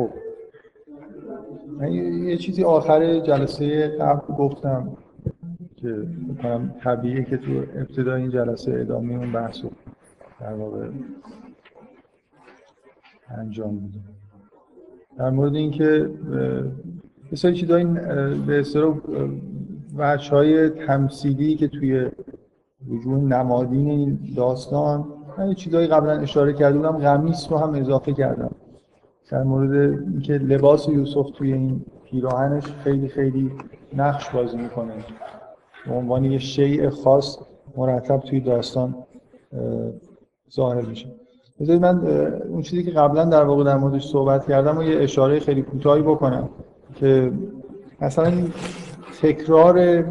خب. من یه چیزی آخر جلسه قبل گفتم که کنم طبیعیه که تو ابتدای این جلسه ادامه اون بحث رو در واقع انجام میدم در مورد اینکه یه سری چیزای به اصطلاح وجه های تمثیلی که توی وجود نمادین این داستان من یه چیزایی قبلا اشاره کرده بودم غمیس رو هم اضافه کردم. در مورد اینکه لباس یوسف توی این پیراهنش خیلی خیلی نقش بازی می‌کنه. به عنوان یه شیء خاص مرتب توی داستان ظاهر میشه. بذارید من اون چیزی که قبلا در واقع در موردش صحبت کردم و یه اشاره خیلی کوتاهی بکنم که مثلا تکرار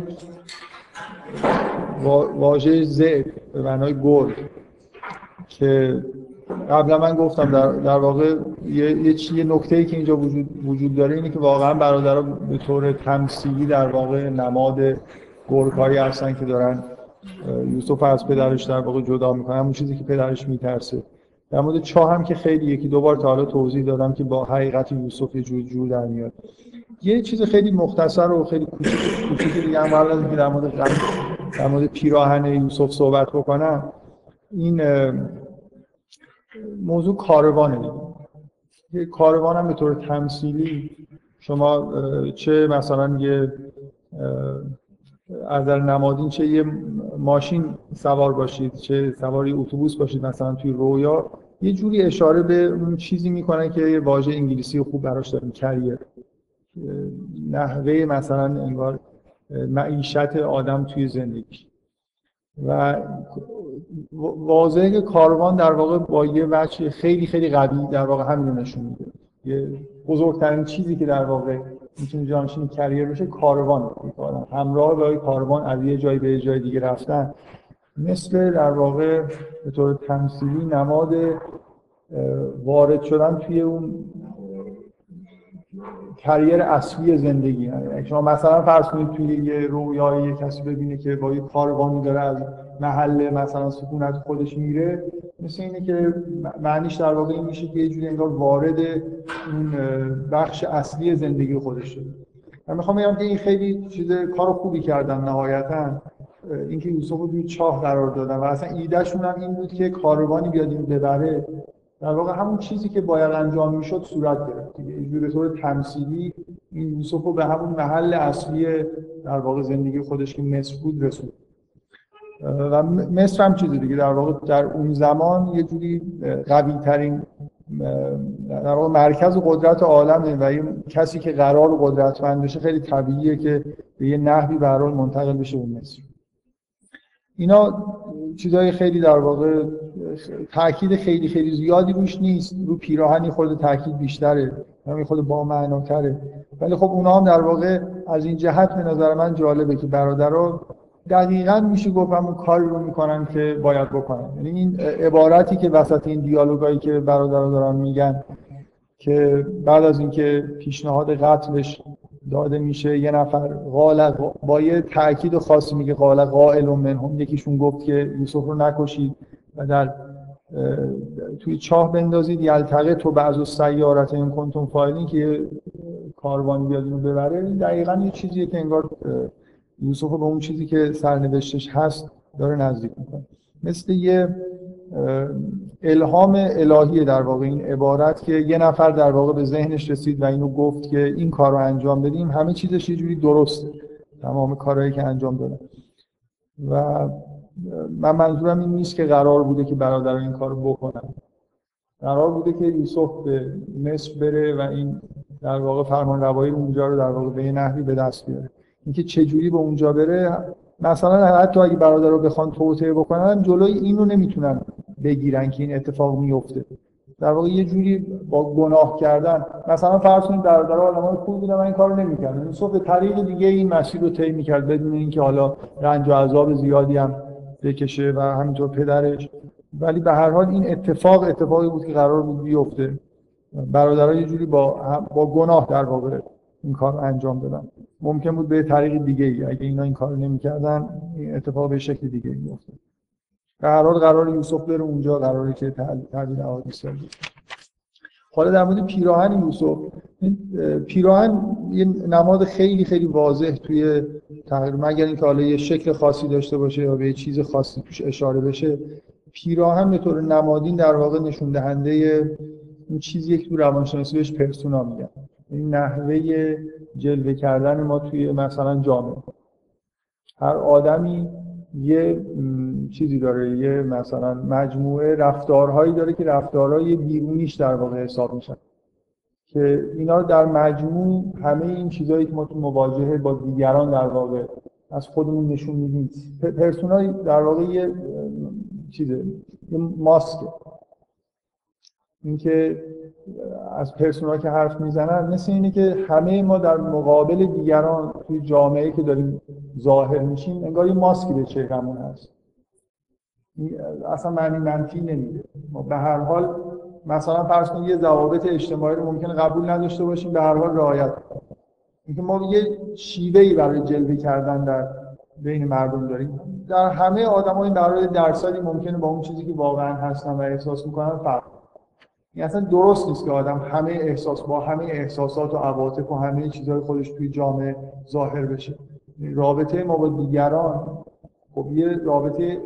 واژه زعب به معنای گرگ که قبلا من گفتم در, در واقع یه, یه, یه نکته ای که اینجا وجود, وجود داره اینه که واقعا برادرها به طور تمثیلی در واقع نماد گرگهایی هستن که دارن یوسف از پدرش در واقع جدا می‌کنن. همون چیزی که پدرش میترسه. در مورد چاه هم که خیلی یکی دو بار تا حالا توضیح دادم که با حقیقت یوسف یه جور جور در میاد. یه چیز خیلی مختصر و خیلی کوچیک دیگه هم قبل در مورد در مورد پیراهن یوسف صحبت بکنم. این موضوع کاروانه. دیگه کاروان هم به طور تمثیلی شما چه مثلا یه از در نمادین چه یه ماشین سوار باشید چه سواری اتوبوس باشید مثلا توی رویا یه جوری اشاره به اون چیزی می‌کنن که یه واژه انگلیسی خوب براش داریم کریر نحوه مثلا انگار معیشت آدم توی زندگی. و واضحه که کاروان در واقع با یه وجه خیلی خیلی قوی در واقع همین نشون میده. یه بزرگترین چیزی که در واقع می‌تونه جانشین کریر بشه کاروان. همراه با کاروان از یه جایی به جای دیگه رفتن. مثل در واقع به طور تمثیلی نماد وارد شدن توی اون کریر اصلی زندگی. شما مثلا فرض کنید توی یه رویای یه کسی ببینه که با یه کاروانی داره از محل مثلا سکونت خودش میره مثل اینه که معنیش در واقع این میشه که یه جوری انگار وارد اون بخش اصلی زندگی خودش شده. من می‌خوام بگم که این خیلی چیز کار خوبی کردن نهایتا. اینکه یوسف رو چاه قرار دادن و اصلا ایدهشون هم این بود که کاروانی بیاد این ببره. در واقع همون چیزی که باید انجام می‌شد صورت گرفت. دیگه به طور تمثیلی این یوسف رو به همون محل اصلی در واقع زندگی خودش که مصر بود رسوند. و مصر هم چیزی دیگه در واقع در اون زمان یه جوری قوی ترین در واقع مرکز قدرت عالمه و این کسی که قرار قدرتمند بشه خیلی طبیعیه که به یه نحوی به منتقل بشه به مصر. اینا چیزای خیلی در واقع تاکید خیلی خیلی زیادی روش نیست. رو پیراهنی خود تاکید بیشتره. همین خود با معناتره. ولی خب اونا هم در واقع از این جهت به نظر من جالبه که برادرها دقیقا میشه گفت همون کاری رو می‌کنن که باید بکنن. یعنی این عبارتی که وسط این دیالوگایی که برادرها دارن میگن که بعد از اینکه پیشنهاد قتلش داده میشه. یه نفر قال با یه تاکید خاصی میگه قال قائل منهم. یکیشون گفت که یوسف رو نکشید و در توی چاه بندازید. یلتقه تو بعض سیارت این کنتون فایلین که کاروانی بیاد اینو ببره. دقیقا یه چیزیه که انگار یوسف به اون چیزی که سرنوشتش هست داره نزدیک می‌کنه. مثل یه الهام الهی در واقع این عبارت که یه نفر در واقع به ذهنش رسید و اینو گفت که این کار رو انجام بدیم همه چیزش یه جوری درسته تمام کارهایی که انجام دادن و من منظورم این نیست که قرار بوده که برادران این کار رو بکنن. قرار بوده که یوسف به مصر بره و این در واقع فرمان روایی اونجا رو در واقع به نحوی به دست بیاره. اینکه چه جوری به اونجا بره مثلا حتی اگه برادر رو بخوان توطئه بکنن جلوی این رو نمی‌تونن بگیرن که این اتفاق میفته. در واقع یه جوری با گناه کردن. مثلا فرض کنید برادر آدمای خوب بودن من این کارو نمی‌کردم. یوسف به طریق دیگه این مسیر رو طی می‌کرد بدون اینکه حالا رنج و عذاب زیادی هم بکشه و همینطور پدرش. ولی به هر حال این اتفاق اتفاقی بود که قرار بود بیفته. برادرها یه جوری با با گناه در واقع این کار انجام دادن. ممکن بود به طریق دیگه ای. اگه اینا این کار نمی‌کردن این اتفاق به شکل دیگه میفته قرار قرار یوسف بره اونجا قراره که تعبیر احادیث حالا در مورد پیراهن یوسف پیراهن یه نماد خیلی خیلی واضح توی تغییر مگر اینکه حالا یه شکل خاصی داشته باشه یا به یه چیز خاصی توش اشاره بشه پیراهن به طور نمادین در واقع نشون دهنده این چیزی که تو روانشناسی بهش پرسونا میگن. نحوه جلوه کردن ما توی مثلا جامعه. هر آدمی یه چیزی داره یه مثلا مجموعه رفتارهایی داره که رفتارهای بیرونیش در واقع حساب میشن. که اینا در مجموع همه این چیزهایی که ما تو مواجهه با دیگران در واقع از خودمون نشون میدیم. پرسونای در واقع یه چیزه یه ماسکه. اینکه از پرسونا که حرف می‌زنن مثل اینه که همه ما در مقابل دیگران توی جامعه که داریم ظاهر میشیم انگار یه ماسکی به چهرمون هست. اصلا معنی منفی نمیده. ما به هر حال مثلا فرض کنید یه ضوابط اجتماعی رو ممکنه قبول نداشته باشیم به هر حال رعایت اینکه ما یه شیوهی برای جلوه کردن در بین مردم داریم. در همه آدمای برای درصدی ممکنه با اون چیزی که واقعا هستن و احساس می‌کنن فرق. این اصلا درست نیست که آدم همه احساس با همه احساسات و عواطف و همه چیزهای خودش توی جامعه ظاهر بشه. رابطه ما با دیگران خب یه رابطه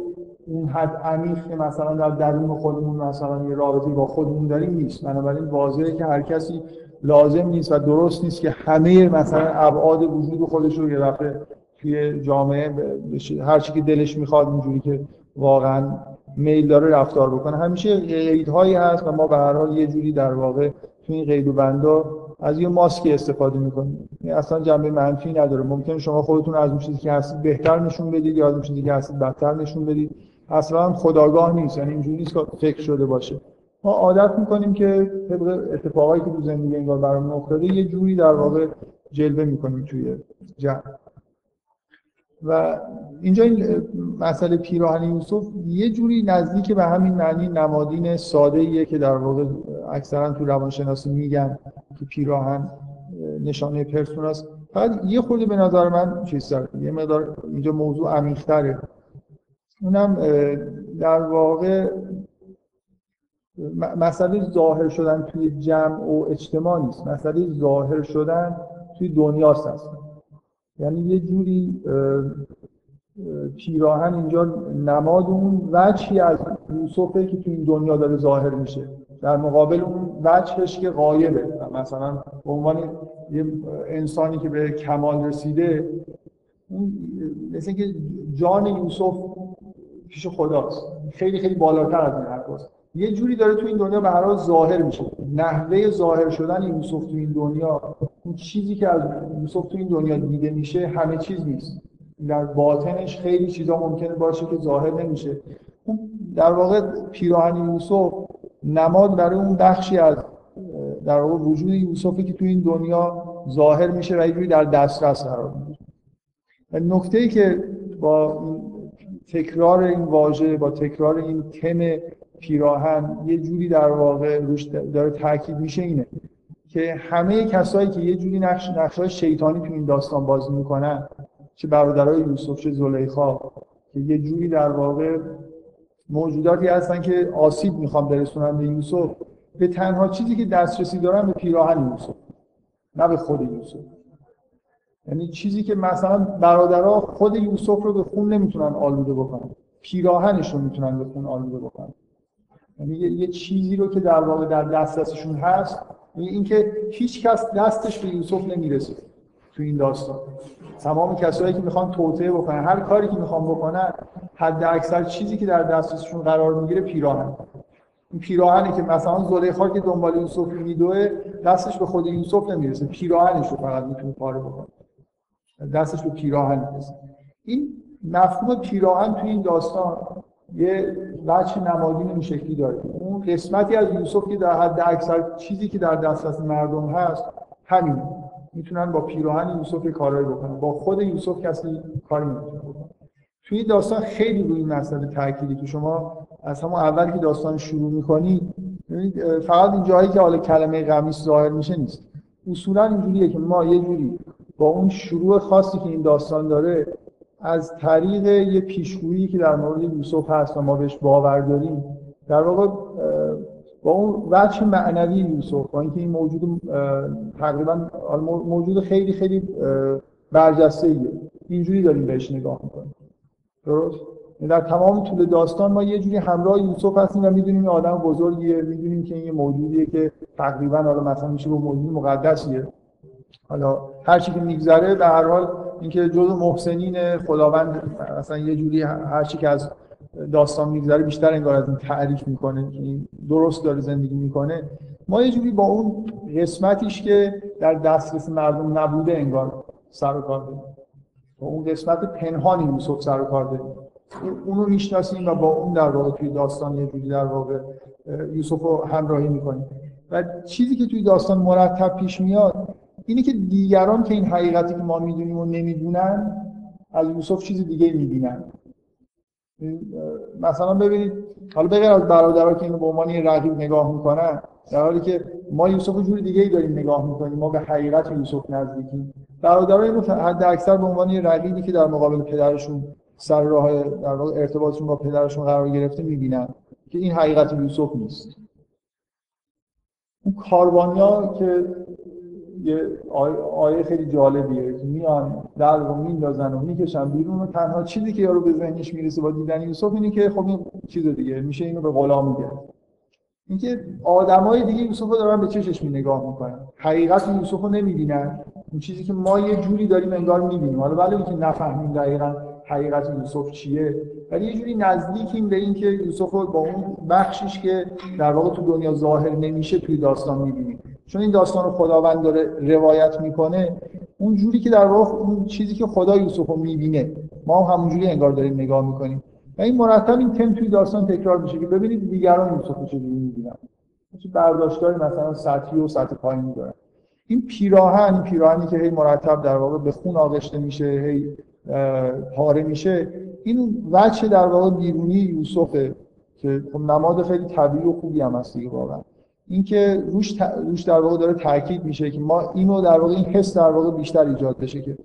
اون حد عمیق که مثلا در درون خودمون مثلا یه رابطه با خودمون داریم نیست. بنابراین واضحه که هر کسی لازم نیست و درست نیست که همه مثلا ابعاد وجود خودش رو یه دفعه توی جامعه هر چی که دلش می‌خواد اینجوری که واقعا میل داره رفتار بکنه. همیشه قیدهایی هست و ما به هر حال یه جوری در واقع تو این قید و بندا از یه ماسکی استفاده می‌کنیم. این اصلا جنبه منفی نداره. ممکن شما خودتون از اون چیزی که هستید بهتر نشون بدید یا از اون چیزی که هستید بدتر نشون بدید. اصلا خداگاه نیست. یعنی اینجوری نیست که فکر شده باشه. ما عادت می‌کنیم که طبق اتفاقایی که تو زندگی انگار برامون افتاده یه جوری در واقع جلوه می‌کنیم توی جمع. و اینجا این مسئله پیراهن یوسف یه جوری نزدیک به همین معنی نمادین ساده ایه که در واقع اکثرا تو روانشناسی میگن که پیراهن نشانه پرسوناست فقط یه خورده به نظر من چیز داره یه مقدار اینجا موضوع عمیق‌تره. اونم در واقع مسئله ظاهر شدن توی جمع و اجتماع نیست. مسئله ظاهر شدن توی دنیاست هست یعنی یه جوری پیراهن اینجا نماد اون وجهی از یوسفه که تو این دنیا داره ظاهر میشه. در مقابل اون وجهش که غایبه. مثلا به عنوان یه انسانی که به کمال رسیده مثل اینکه جان یوسف پیش خداست. خیلی خیلی بالاتر از این حرفاست. یه جوری داره تو این دنیا حال ظاهر میشه. نحوه ظاهر شدن یوسف تو این دنیا اون چیزی که از یوسف تو این دنیا دیده میشه همه چیز نیست. در باطنش خیلی چیزا ممکنه باشه که ظاهر نمیشه. در واقع پیراهن یوسف نماد برای اون بخشی از در واقع وجود یوسفی که تو این دنیا ظاهر میشه و یه در دسترس قرار می‌گیره. نکته ای که با تکرار این واژه با تکرار این تم پیراهن یه جوری در واقع روش داره تاکید میشه اینه که همه کسایی که یه جوری نقش نقشای شیطانی تو این داستان بازی می‌کنن چه برادرای یوسف چه زلیخا که یه جوری در واقع موجوداتی هستن که آسیب می‌خوان برسونن به یوسف. به تنها چیزی که دسترسی دارن به پیراهن یوسف نه به خود یوسف. یعنی چیزی که مثلا برادرها خود یوسف رو به خون نمی‌تونن آلوده بکنن پیراهنش رو می‌تونن به خون آلوده بکنن. یعنی یه چیزی رو که در واقع در دسترسشون هست یعنی اینکه هیچ کس دستش به یوسف نمی‌رسه تو این داستان. تمام کسایی که می‌خوان توطئه بکنن هر کاری که می‌خوان بکنن حد اکثر چیزی که در دسترسشون قرار می‌گیره پیراهن. این پیراهنی که مثلا زلیخا که دنبال یوسف میدوه دستش به خود یوسف نمی‌رسه. پیراهنش رو فقط می‌تونه پاره بکنه. دستش به پیراهن می‌رسه. این مفهوم پیراهن تو این داستان یه بچه نمادین این شکلی داره. اون قسمتی از یوسف که در حد اکثر چیزی که در دسترس مردم هست همین. می‌تونن با پیراهن یوسف کارایی بکنن. با خود یوسف کسی کاری نمی‌تونه بکنه. توی داستان خیلی روی این مسئله تأکیدی که شما از همون اول که داستان شروع می‌کنید فقط این جایی که حالا کلمه قمیص ظاهر میشه نیست. اصولا اینجوریه که ما یه جوری با اون شروع خاصی که این داستان داره از طریق یه پیشگویی که در مورد یوسف هست و ما بهش باور داریم در واقع با اون وجه معنوی یوسف با اینکه این موجود تقریبا موجود خیلی خیلی برجسته ایه اینجوری داریم بهش نگاه می‌کنیم. درست؟ یعنی در تمام طول داستان ما یه جوری همراه یوسف هستیم و می‌دونیم آدم بزرگیه می‌دونیم که این یه موجودیه که تقریبا حالا مثلا میشه با موجود مقدسیه. حالا هر چی که میگذره به هر حال اینکه جزء محسنین خداوند مثلا یه جوری هر چی که از داستان میگذره بیشتر انگار از این تعریف می‌کنه این درست داره زندگی می‌کنه. ما یه جوری با اون قسمتیش که در دسترس مردم نبوده انگار سر و کار داریم. با اون قسمت پنهانی یوسف سر و کار داریم. اونو می‌شناسیم و با اون در واقع توی داستان یه جوری در واقع یوسف رو همراهی می‌کنیم. و چیزی که توی داستان مرتب پیش میاد اینه که دیگران که این حقیقتی که ما می‌دونیم و نمی‌دونن از یوسف چیز دیگه می‌بینن. مثلا ببینید حالا بغیر از برادرها که اینو به عنوان یه رقیب نگاه می‌کنن در حالی که ما یوسف جور دیگه ای داریم نگاه می‌کنیم. ما به حقیقت یوسف نزدیکیم. برادرها اینو حد اکثر به عنوان یه رقیبی که در مقابل پدرشون سر راه در واقع ارتباطشون با پدرشون قرار گرفته می‌بینن که این حقیقت یوسف نیست. اون کاروانیا که یه آیه خیلی جالبیه. که میان در رو میندازن و می‌کشن بیرون و تنها چیزی که یارو به ذهنش می‌رسه با دیدن یوسف اینه که خب این چیز دیگه میشه اینو به غلام میگه. اینکه آدمای دیگه یوسف رو دارن به چشش می نگاه می‌کنن. حقیقت یوسف رو نمی‌بینن. اون چیزی که ما یه جوری داریم انگار می‌بینیم. حالا ولی اینکه نفهمیم دقیقا حقیقت یوسف چیه. ولی یه جوری نزدیکیم به اینکه یوسف رو با اون بخشش که در واقع تو دنیا ظاهر نمیشه توی داستان می‌بینیم. چون این داستان رو خداوند داره روایت می‌کنه اون جوری که در واقع اون چیزی که خدا یوسف رو می‌بینه ما هم همونجوری انگار داریم نگاه می‌کنیم. و این مرتب این تم توی داستان تکرار میشه که ببینید دیگران یوسف رو چجوری می‌بینن. چه برداشتای مثلا سطحی و سطح پایینی دارن. این پیراهن این پیراهنی که هی مرتب در واقع به خون آغشته میشه هی پاره میشه این وجه در واقع بیرونی یوسفه که خب نماد خیلی طبیعی و خوبی هم هست دیگه واقعا. اینکه روش, روش در واقع داره تاکید میشه که ما اینو در واقع این حس در واقع بیشتر ایجاد بشه که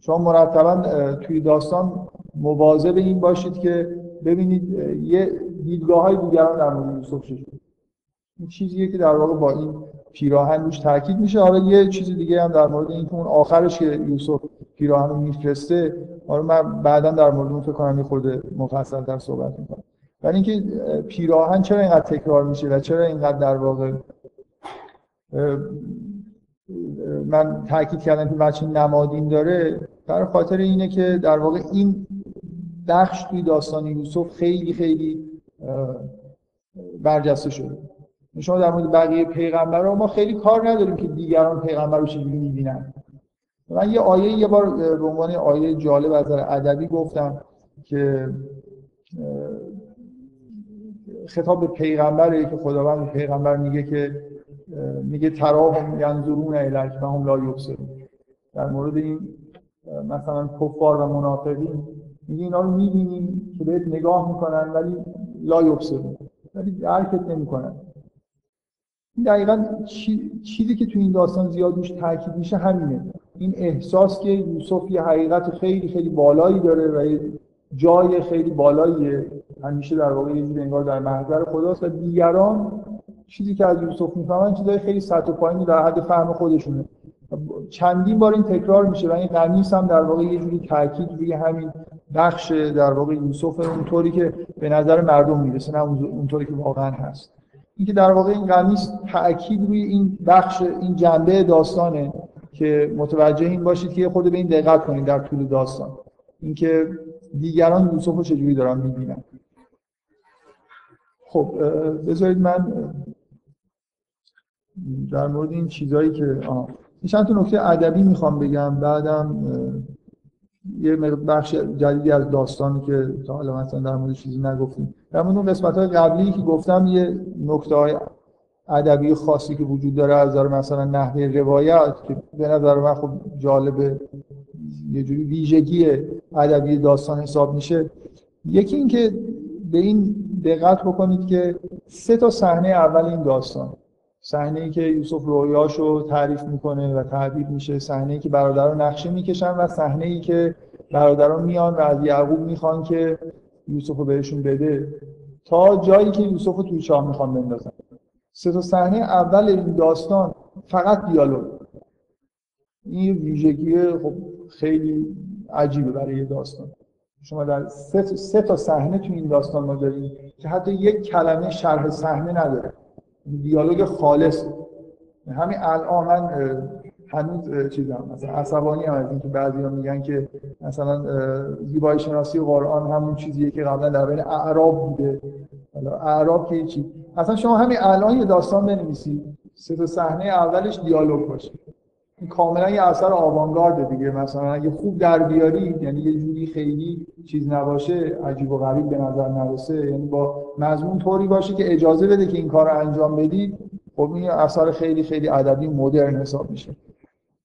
شما مرتبا توی داستان مواظب این باشید که ببینید یه دیدگاه های دیگران در مورد یوسف چجوری این چیزیه که در واقع با این پیراهن روش تاکید میشه. حالا یه چیز دیگه هم در مورد این اون آخرش که یوسف پیراهن رو میفرسته حالا من بعدا در مورد اون فکر کنم یه خورده مفصل در صحبت می‌کنم. ولی اینکه پیراهن چرا اینقدر تکرار میشه و چرا اینقدر در واقع من تاکید کردم که بچه نمادین داره در خاطر اینه که در واقع این بخش توی داستان یوسف خیلی خیلی برجسته شده. شما در مورد بقیه پیغمبرها ما خیلی کار نداریم که دیگران پیغمبر رو چجوری می‌بینن. من یه آیه یه بار به عنوان آیه جالب از ادبی گفتم که خطاب به پیغمبره که خداوند پیغمبر میگه که میگه تراهم ینظرون الیک و هم لا یبصرون. در مورد این مثلا کفار و منافقین میگه اینا رو می‌بینیم که بهت نگاه می‌کنن ولی لا یبصرون ولی درکت نمی‌کنن. این دقیقا چیزی که تو این داستان زیاد روش تاکید میشه همینه. این احساس که یوسف یه حقیقت خیلی خیلی بالایی داره و جای خیلی بالاییه. همیشه در واقع یه انگار در محضر خداست و دیگران چیزی که از یوسف می‌فهمن چیزای خیلی سطح پایینی در حد فهم خودشونه. چندین بار این تکرار میشه و این قمیص هم در واقع یه جوری تاکید روی همین بخش در واقع یوسف اونطوری که به نظر مردم می‌رسه نه اونطوری که واقعا هست. اینکه در واقع این قمیص تاکید روی این بخش این جنبه داستانه که متوجه این باشید که خود به این دقت کنید در طول داستان. اینکه دیگران یوسف رو چجوری دارن می‌بینن. خب بذارید من در مورد این چیزهایی که آه. چند تا نکته ادبی می‌خوام بگم بعدم یه بخش جدیدی از داستانی که تا حالا مثلا در مورد چیزی نگفتیم در مورد اون قسمت های قبلی که گفتم یه نکته های ادبی خاصی که وجود داره از نظر مثلا نحوه روایت که به نظر من خب جالبه یه جوری ویژگی ادبی داستان حساب میشه یکی اینکه به این دقت بکنید که سه تا صحنه اول این داستان. صحنه ای که یوسف رویاشو تعریف می‌کنه و تعبیر میشه صحنه ای که برادران نقشه می‌کشن و صحنه ای که برادران میان و از یعقوب می‌خوان که یوسف رو بهشون بده. تا جایی که یوسف رو توی چاه می‌خوان بندازن. سه تا صحنه اول این داستان فقط دیالوگ. این ویژگی خب خیلی عجیبه برای یه داستان. شما در سه, سه تا صحنه تو این داستان ما داریم که حتی یک کلمه شرح صحنه نداره. دیالوگ خالص. همین الان من هنوز چیزم مثلا عصبانی هم از اینکه بعضیا میگن که مثلا زیبایی شناسی قرآن همون چیزیه که قبلا در بین اعراب بوده. حالا اعراب که چی؟ اصلا شما همین الان یه داستان بنویسید. سه تا صحنه اولش دیالوگ باشه. این کاملا یه اثر آوانگارد دیگه. مثلا اگه خوب در بیاری یعنی یه جوری خیلی چیز نباشه عجیب و غریب به نظر نرسه. یعنی با مضمون طوری باشه که اجازه بده که این کار رو انجام بدی خب این اثر خیلی خیلی ادبی مدرن حساب میشه.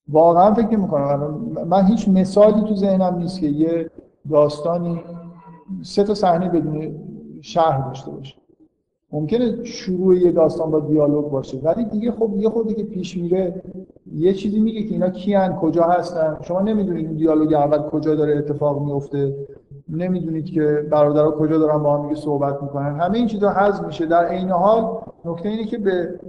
واقعا فکر می‌کنم. من هیچ مثالی تو ذهنم نیست که یه داستانی سه تا صحنه بدون شهر داشته باشه. ممکنه شروع یه داستان با دیالوگ باشه ولی دیگه خب یه خودی که پیش میره یه چیزی میگه که اینا کیان کجا هستن؟ شما نمی‌دونید این دیالوگ اول کجا داره اتفاق میفته نمی‌دونید که برادرها کجا دارن با هم صحبت می‌کنن. همه این چیزا حذف میشه. در عین حال نکته اینه که به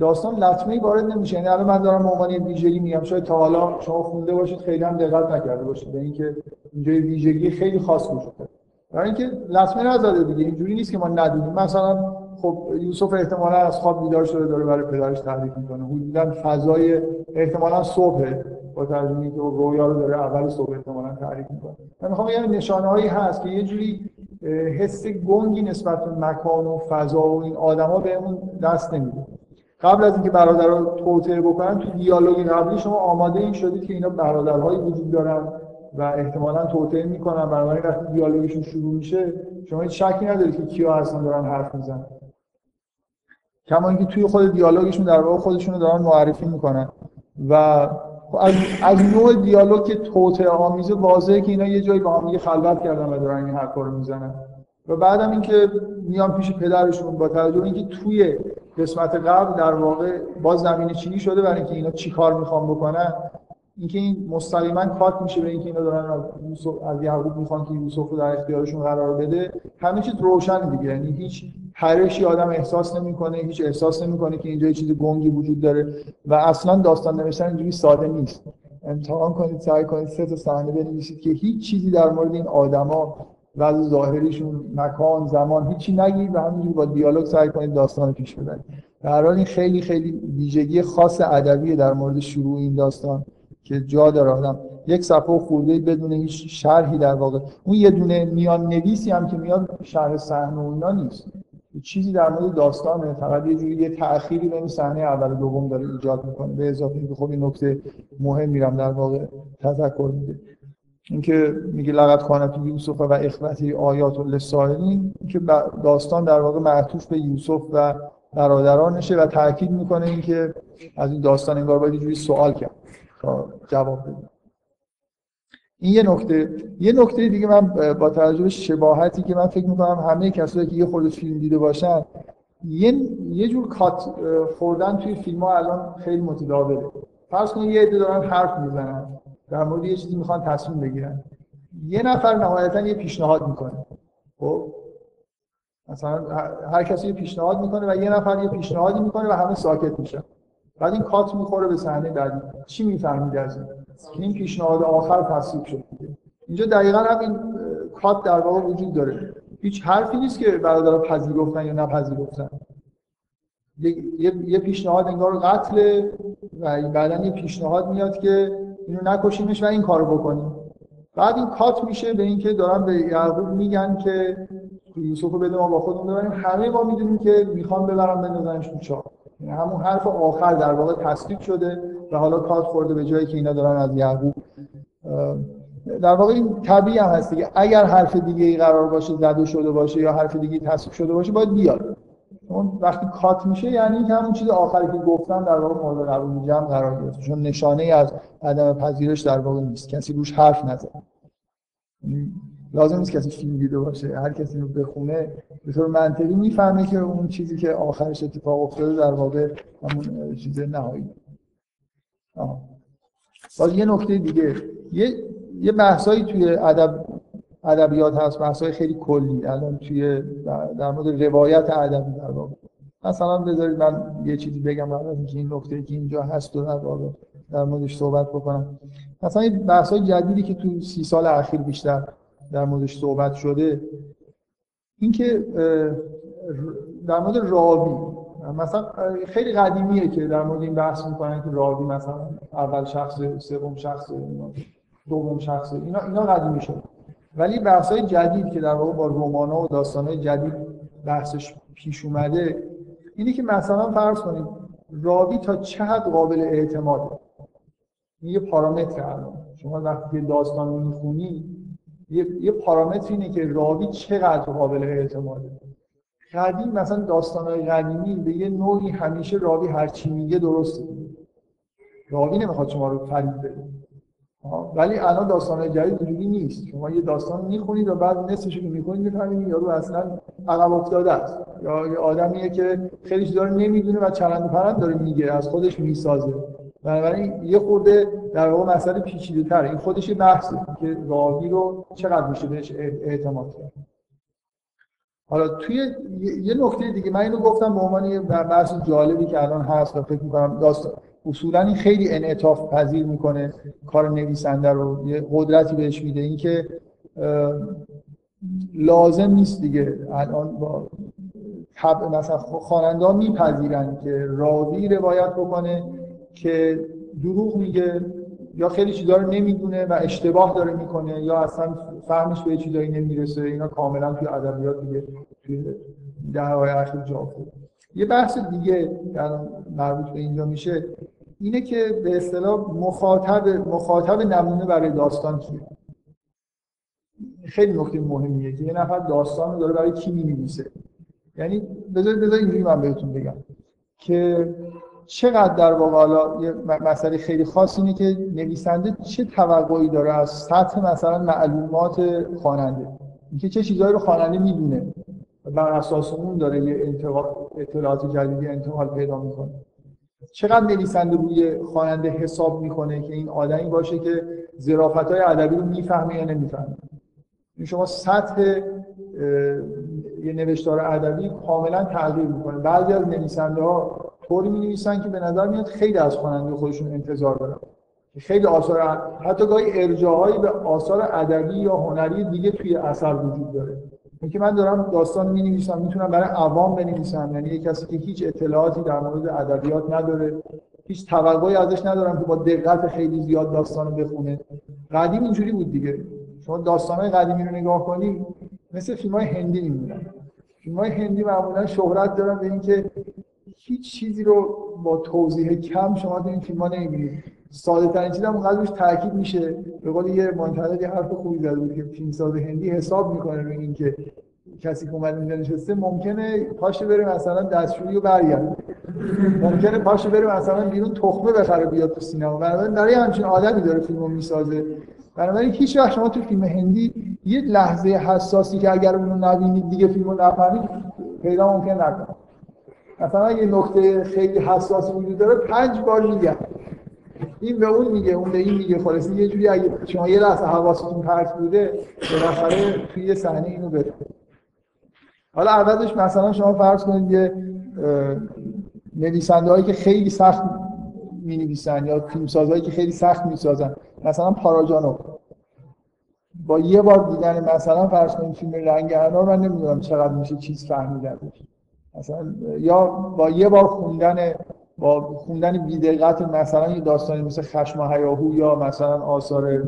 داستان لطمه وارد نمیشه. یعنی الان من دارم به عنوان ویژگی میگم. شاید تا حالا شما خونده باشید خیلی هم دقت نکرده باشید به اینکه اینجا ویژگی خیلی خاص وجود داره. برای اینکه لطمه نزده دیگه. اینجوری نیست که ما ندونیم. مثلا خب یوسف احتمالا از خواب بیدار شده داره برای پدرش تحریک می‌کنه. حدودا فضای احتمالا صبح با ترجمه که رویا رو داره اول صبح احتمالا تعریف می‌کنه. من می‌خوام بگم نشانه هایی هست که یه جوری حس گنگی نسبت به مکان و فضا و این آدما بهمون دست نمیده. قبل از اینکه برادر رو توطئه بکنن تو دیالوگ قبلی شما آماده این شدید که اینا برادرهایی وجود دارن و احتمالا توطئه می‌کنن. بنابراین وقتی دیالوگشون شروع میشه شما هیچ شکی ندارید که کیا هستن دارن حرف می‌زنن. کما اینکه توی خود دیالوگشون در واقع خودشون رو دارن معرفی می‌کنن. و از, از نوع دیالوگ که توطئه آمیزه واضحه که اینا یه جایی با هم خلوت کردن و دارن این حرفا رو می‌زنن. و بعدم اینکه میان پیش پدرشون با توجه اینکه توی قسمت قبل در واقع باز زمین چینی شده برای اینکه اینا چی کار می‌خوان بکنن اینکه این مستقیما کات میشه به اینکه اینا دارن از از یعقوب می‌خوان که یوسف رو در اختیارشون قرار بده همه چیز روشن دیگه. یعنی هیچ پرشی آدم احساس نمی‌کنه هیچ احساس نمی‌کنه که اینجا چیز گنگی وجود داره و اصلا داستان نوشتن اینجوری ساده نیست. امتحان کنید سعی کنید سه تا صحنه بنویسید که هیچ چیزی در مورد این آدما وضع ظاهریشون مکان زمان هیچی نگید و همینجوری با دیالوگ سعی کنید داستان پیش ببرید. در حال این خیلی خیلی ویژگی خاص ادبی در مورد شروع این داستان. که جا داره. آدم یک صفحه خورده بدون هیچ شرحی در واقع. اون یه دونه میان نویسی هم که میاد شرح صحنه و اینا نیست. چیزی در مورد داستانه. فقط یه جوری یه تأخیری بین صحنه اول و دوم داره ایجاد می‌کنه. به اضافه اینکه خب این نکته مهم میرم در واقع تذکر میده. اینکه میگه لقد کانت یوسف و اخوتی آیات للسائلین. که داستان در واقع معطوف به یوسف و برادرانشه و تاکید می‌کنه اینکه از این داستان انگار باید جوری سوال کرد. جواب بده این یه نکته یه نکته دیگه من با توجه به شباهتی که من فکر می‌کنم همه کسایی که یه خورده فیلم دیده باشن یه یه جور کات خوردن توی فیلم ها الان خیلی متداوله. فرض کنید یه عده دارن حرف می‌زنن در مورد یه چیزی می‌خوان تصمیم بگیرن. یه نفر نهایتا یه پیشنهاد می‌کنه. خب؟ مثلا هر کسی یه پیشنهاد می‌کنه و یه نفر یه پیشنهادی می‌کنه و همه ساکت میشن. بعد این کات می‌خوره به صحنه بعدی چی می‌فهمید از این؟ این پیشنهاد آخر تصویب شد. اینجا دقیقا همین کات در واقع وجود داره. هیچ حرفی نیست که برادرها پذیرفتن یا نپذیرفتن. یه،, یه پیشنهاد انگار قتل و بعدا یه پیشنهاد میاد که اینو نکشیمش و این کارو بکنیم. بعد این کات میشه به اینکه دارن به یعقوب میگن که یوسف رو بده ما با خودمون ببریم. همه ما می‌دونیم که می‌خوان ببرن بندازنش تو چاه همون حرف آخر در واقع تصدیق شده و حالا کات خورده به جایی که اینا دارن از یعقوب در واقع این طبیعی هم هست که اگر حرف دیگه ای قرار باشه زده شده باشه یا حرف دیگه تصدیق شده باشه باید بیاد. اون وقتی کات میشه یعنی که همون چیز آخری که گفتن در واقع مورد قبول جمع قرار گرفته. چون نشانه از عدم پذیرش در واقع نیست. کسی روش حرف نزد لازم نیست کسی فیلم دیده باشه هر کسی رو بخونه به طور منطقی می‌فهمه که اون چیزی که آخرش اتفاق افتاده در واقع همون چیز نهایی. باز یه نکته دیگه. یه یه بحثایی توی ادب ادبیات هست بحثای خیلی کلی. الان توی در مورد روایت ادبی در واقع. مثلا بذارید من یه چیزی بگم قبل از این نکته که اینجا هست و در واقع در موردش صحبت بکنم. مثلا این جدیدی که تو سی سال اخیر بیشتر در موردش صحبت شده اینکه در مورد راوی مثلا خیلی قدیمیه که در مورد این بحث می‌کنن که راوی مثلا اول شخص سوم شخص دوم شخص اینا اینا قدیمی شد ولی بحث های جدید که در واقع با رومانا و داستان های جدید بحثش پیش اومده اینه که مثلا فرض کنید راوی تا چه حد قابل اعتماده؟ این یه پارامتر الان. شما وقتی داستان رو می‌خونی یه, یه پارامتر اینه که راوی چقدر قابل اعتماده. قدیم مثلا داستانهای قدیمی به یه نوعی همیشه راوی هرچی میگه درسته. راوی نمی‌خواد شما رو فریب بده. ولی الان داستان جدید اینجوری نیست. شما یه داستان می‌خونید و بعد نصفش رو می‌کنید می‌فهمید یارو اصلا عقب افتاده است. یا یه آدمیه که خیلی چیزا رو نمی‌دونه و چرند پرند داره میگه از خودش می‌سازه. بنابراین یه خورده در واقع مسئله پیچیده تره این خودش یه بحثه که راوی رو چقدر میشه بهش اعتماد کرد. حالا توی یه نکته دیگه من اینو گفتم به عنوان یه بحث جالبی که الان هست و فکر می‌کنم داستان اصولا این خیلی انعطاف پذیر می‌کنه. کار نویسنده رو یه قدرتی بهش میده. اینکه لازم نیست دیگه الان با طب مثلا خواننده میپذیرن که راوی روایت بکنه. که دروغ میگه یا خیلی چیزا رو نمی‌دونه و اشتباه داره می‌کنه یا اصلا فهمش به چیزایی نمی‌رسه اینا کاملا توی ادبیات دیگه دههای اخیر جا افتاده یه بحث دیگه مربوط به اینجا میشه اینه که به اصطلاح مخاطب مخاطب نمونه برای داستان کیه خیلی نکته مهمیه که یه نفر داستان رو داره برای کی می‌نویسه. یعنی بذارید بذارید اینجوری من بهتون بگم که چقدر در واقع حالا یه مسئله خیلی خاص اینه که نویسنده چه توقعی داره از سطح مثلا معلومات خواننده؟ اینکه چه چیزهایی رو خواننده می‌دونه بر اساس اون داره یه اطلاعات جدیدی انتقال پیدا می‌کنه. چقدر نویسنده روی خواننده حساب می‌کنه که این آدمی باشه که ظرافت های ادبی رو می‌فهمه یا نمی‌فهمه؟ شما سطح یه نوشتار ادبی کاملا تغییر می‌کنه. بعضی از نویسنده ها طوری می نویسن که به نظر میاد خیلی از خواننده خودشون انتظار دارن. خیلی آثار حتی گاهی ارجاهایی به آثار ادبی یا هنری دیگه توی اثر وجود داره. اینکه من دارم داستان می نویسم می‌تونم برای عوام بنویسم. یعنی یک کسی که هیچ اطلاعاتی در مورد ادبیات نداره هیچ توقعی ازش ندارم که با دقت خیلی زیاد داستان بخونه. قدیم اینجوری بود دیگه. شما داستانهای قدیمی رو نگاه کنی مثل فیلم های هندی میمونن فیلم های هندی معمولا شهرت دارن به اینکه هیچ چیزی رو با توضیح کم شما تو این فیلم ها نمی‌بینید. ساده ترین چیز هم تاکید میشه. به قول یه منتقد یه حرف خوبی زده بود که فیلم ساز هندی حساب می‌کنه روی اینکه کسی که اومد اینجا نشسته ممکنه پاشه بره مثلا دستشویی رو برگرد ممکنه پاشه بره مثلا بیرون تخمه بخره بیاد تو سینما. بنابراین برای همچین آدمی داره فیلمو می‌سازه. بنابراین هیچ وقت شما تو فیلم هندی یه لحظه حساسی که اگر اونو نبینید دیگه فیلمو نفهمید پیدا ممکن نکنه. مثلا یه نکته خیلی حساسی وجود داره پنج بار میگه. این به اون میگه اون به این میگه. خلاص یه جوری اگه شما یه لحظه حواستون پرت بوده بالاخره توی صحنه اینو بده. حالا عوضش مثلا شما فرض کنید یه نویسنده هایی که خیلی سخت می نویسن یا فیلم سازهایی که خیلی سخت می سازن مثلا پاراجانو با یه بار دیدن مثلا فرض کنید فیلم رنگ انار من نمی‌دونم چقدر میشه چیز فهمیدن مثلا یا با یه بار خوندن با خوندن بیدقت مثلا یه داستانی مثل خشم و هیاهو یا مثلا آثار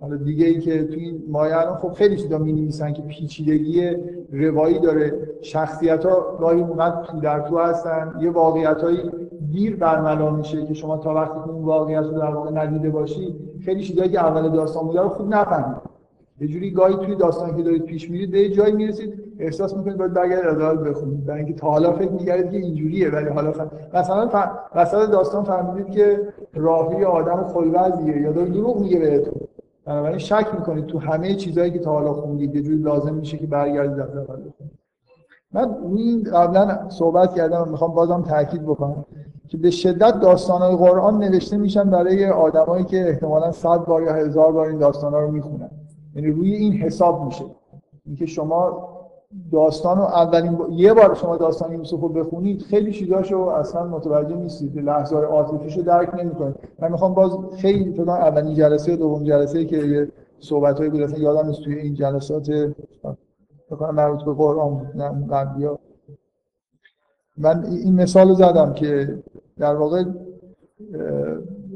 حالا دیگه ای که توی این مایه الان خب خیلی چیزا می نویسن که پیچیدگی روایی داره. شخصیت ها گاهی اونقدر تو در تو هستن. یه واقعیت هایی دیر برملا میشه که شما تا وقتی که اون واقعیت رو در واقع ندیده باشی خیلی چیزایی که اول داستان بوده رو خوب نفهمید یه جوری گاهی توی داستان که دارید پیش میرید به جایی می‌رسید احساس می‌کنید باید برگردید از بخونید. برای اینکه تا حالا فکر می‌کردید که اینجوریه ولی حالا ف... مثلا ف... وسط داستان فهمیدید که راهی آدم خلوزیه یا داره دروغ میگه بهتون. بنابراین شک می‌کنید تو همه چیزهایی که تا حالا خوندید یه جوری لازم میشه که برگردید از اول بخونید. من این قبلا صحبت کردم می‌خوام بازم تاکید بکنم که به شدت داستانهای قرآن نوشته میشن برای آدمایی که احتمالا صد بار یا هزار بار این داستانها رو می‌خونن. یعنی روی این حساب میشه. اینکه شما داستان رو اولین یه بار شما داستان یوسف رو بخونید خیلی چیزاشو اصلا متوجه نیستید. لحظه رو درک نمی‌کنید. من می‌خوام باز خیلی فکر اولین جلسه دوم جلسه که یه صحبت هایی بود اصلا یادم نیست توی این جلسات بکنم مربوط به قرآن بود نه من این مثال زدم که در واقع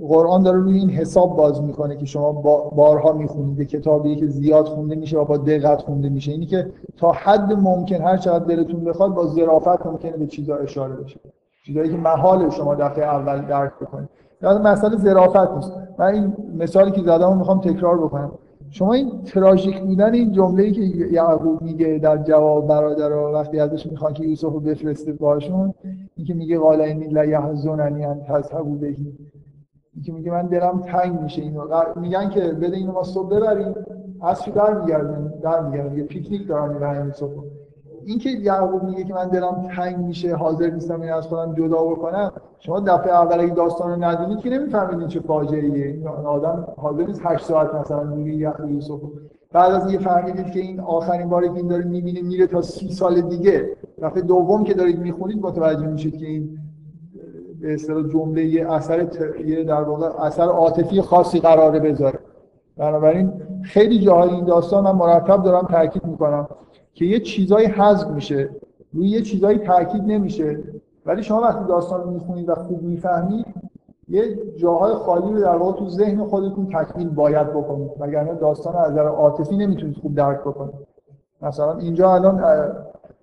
قرآن داره روی این حساب باز می‌کنه که شما بارها می‌خونید کتابی که زیاد خونده میشه و با دقت خونده میشه. اینی که تا حد ممکن هر چقدر دلتون بخواد با ظرافت ممکنه به چیزا اشاره بشه. چیزایی که محال شما دفعه اول درک بکنید. یاد مسئله ظرافت نیست. من این مثالی که زدم می‌خوام تکرار بکنم. شما این تراژیک بودن این جمله‌ای که یعقوب میگه در جواب برادرها وقتی ازش می‌خوان که یوسف رو بفرسته باشون این که میگه قال انی لا یحزننی ان تذهبوا بهی. که میگه من دلم تنگ میشه اینو. میگن که بده اینو ما صبح ببریم اصلی در میگردن در میگردن یه پیکنیک دارن می‌برن صبح. این که یعقوب میگه که من دلم تنگ میشه حاضر نیستم این از خودم جدا بکنم شما دفعه اول اگه داستان رو ندونید که نمی‌فهمید چه فاجعه این آدم حاضر نیست 8 ساعت مثلا میگه یوسف بعد از اینکه فهمیدید که این آخرین باری که این داره می‌بینه میره تا سی سال دیگه دفعه دوم که دارید می‌خونید متوجه میشید که این به اصطلاح جمله یه اثر یه در واقع اثر عاطفی خاصی قراره بذاره. بنابراین خیلی جاهای این داستان من مرتب دارم تاکید می‌کنم که یه چیزایی حذف میشه. روی یه چیزایی تاکید نمیشه. ولی شما وقتی داستان رو می‌خونید و خوب می‌فهمید یه جاهای خالی رو در واقع تو ذهن خودتون تکمیل باید بکنید. وگرنه داستان از نظر عاطفی نمی‌تونید خوب درک بکنید. مثلا اینجا الان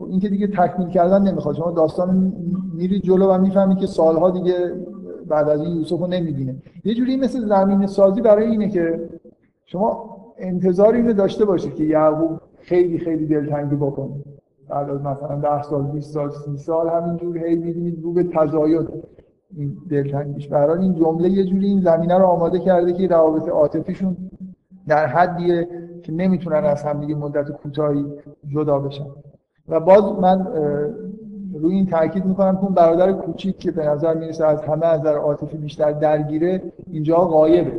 این که دیگه تکمیل کردن نمی‌خواد. شما داستان میرید جلو و می‌فهمید که سالها دیگه بعد از این یوسف رو نمی‌بینه. یه جوری مثل زمین سازی برای اینه که شما انتظار اینو داشته باشید که یعقوب خیلی خیلی دلتنگی بکنه بعد از مثلا 10 سال 20 سال 30 سال همینجور هی می‌بینید رو به تزاید این دلتنگیش. برای این جمله یه جوری این زمینه رو آماده کرده که روابط عاطفیشون در حدیه که نمی‌تونن از هم دیگه مدت کوتاهی جدا بشن. و باز من روی این تاکید می‌کنم که اون برادر کوچیک که به نظر می‌رسه از همه از نظر عاطفی بیشتر درگیره اینجا غایبه.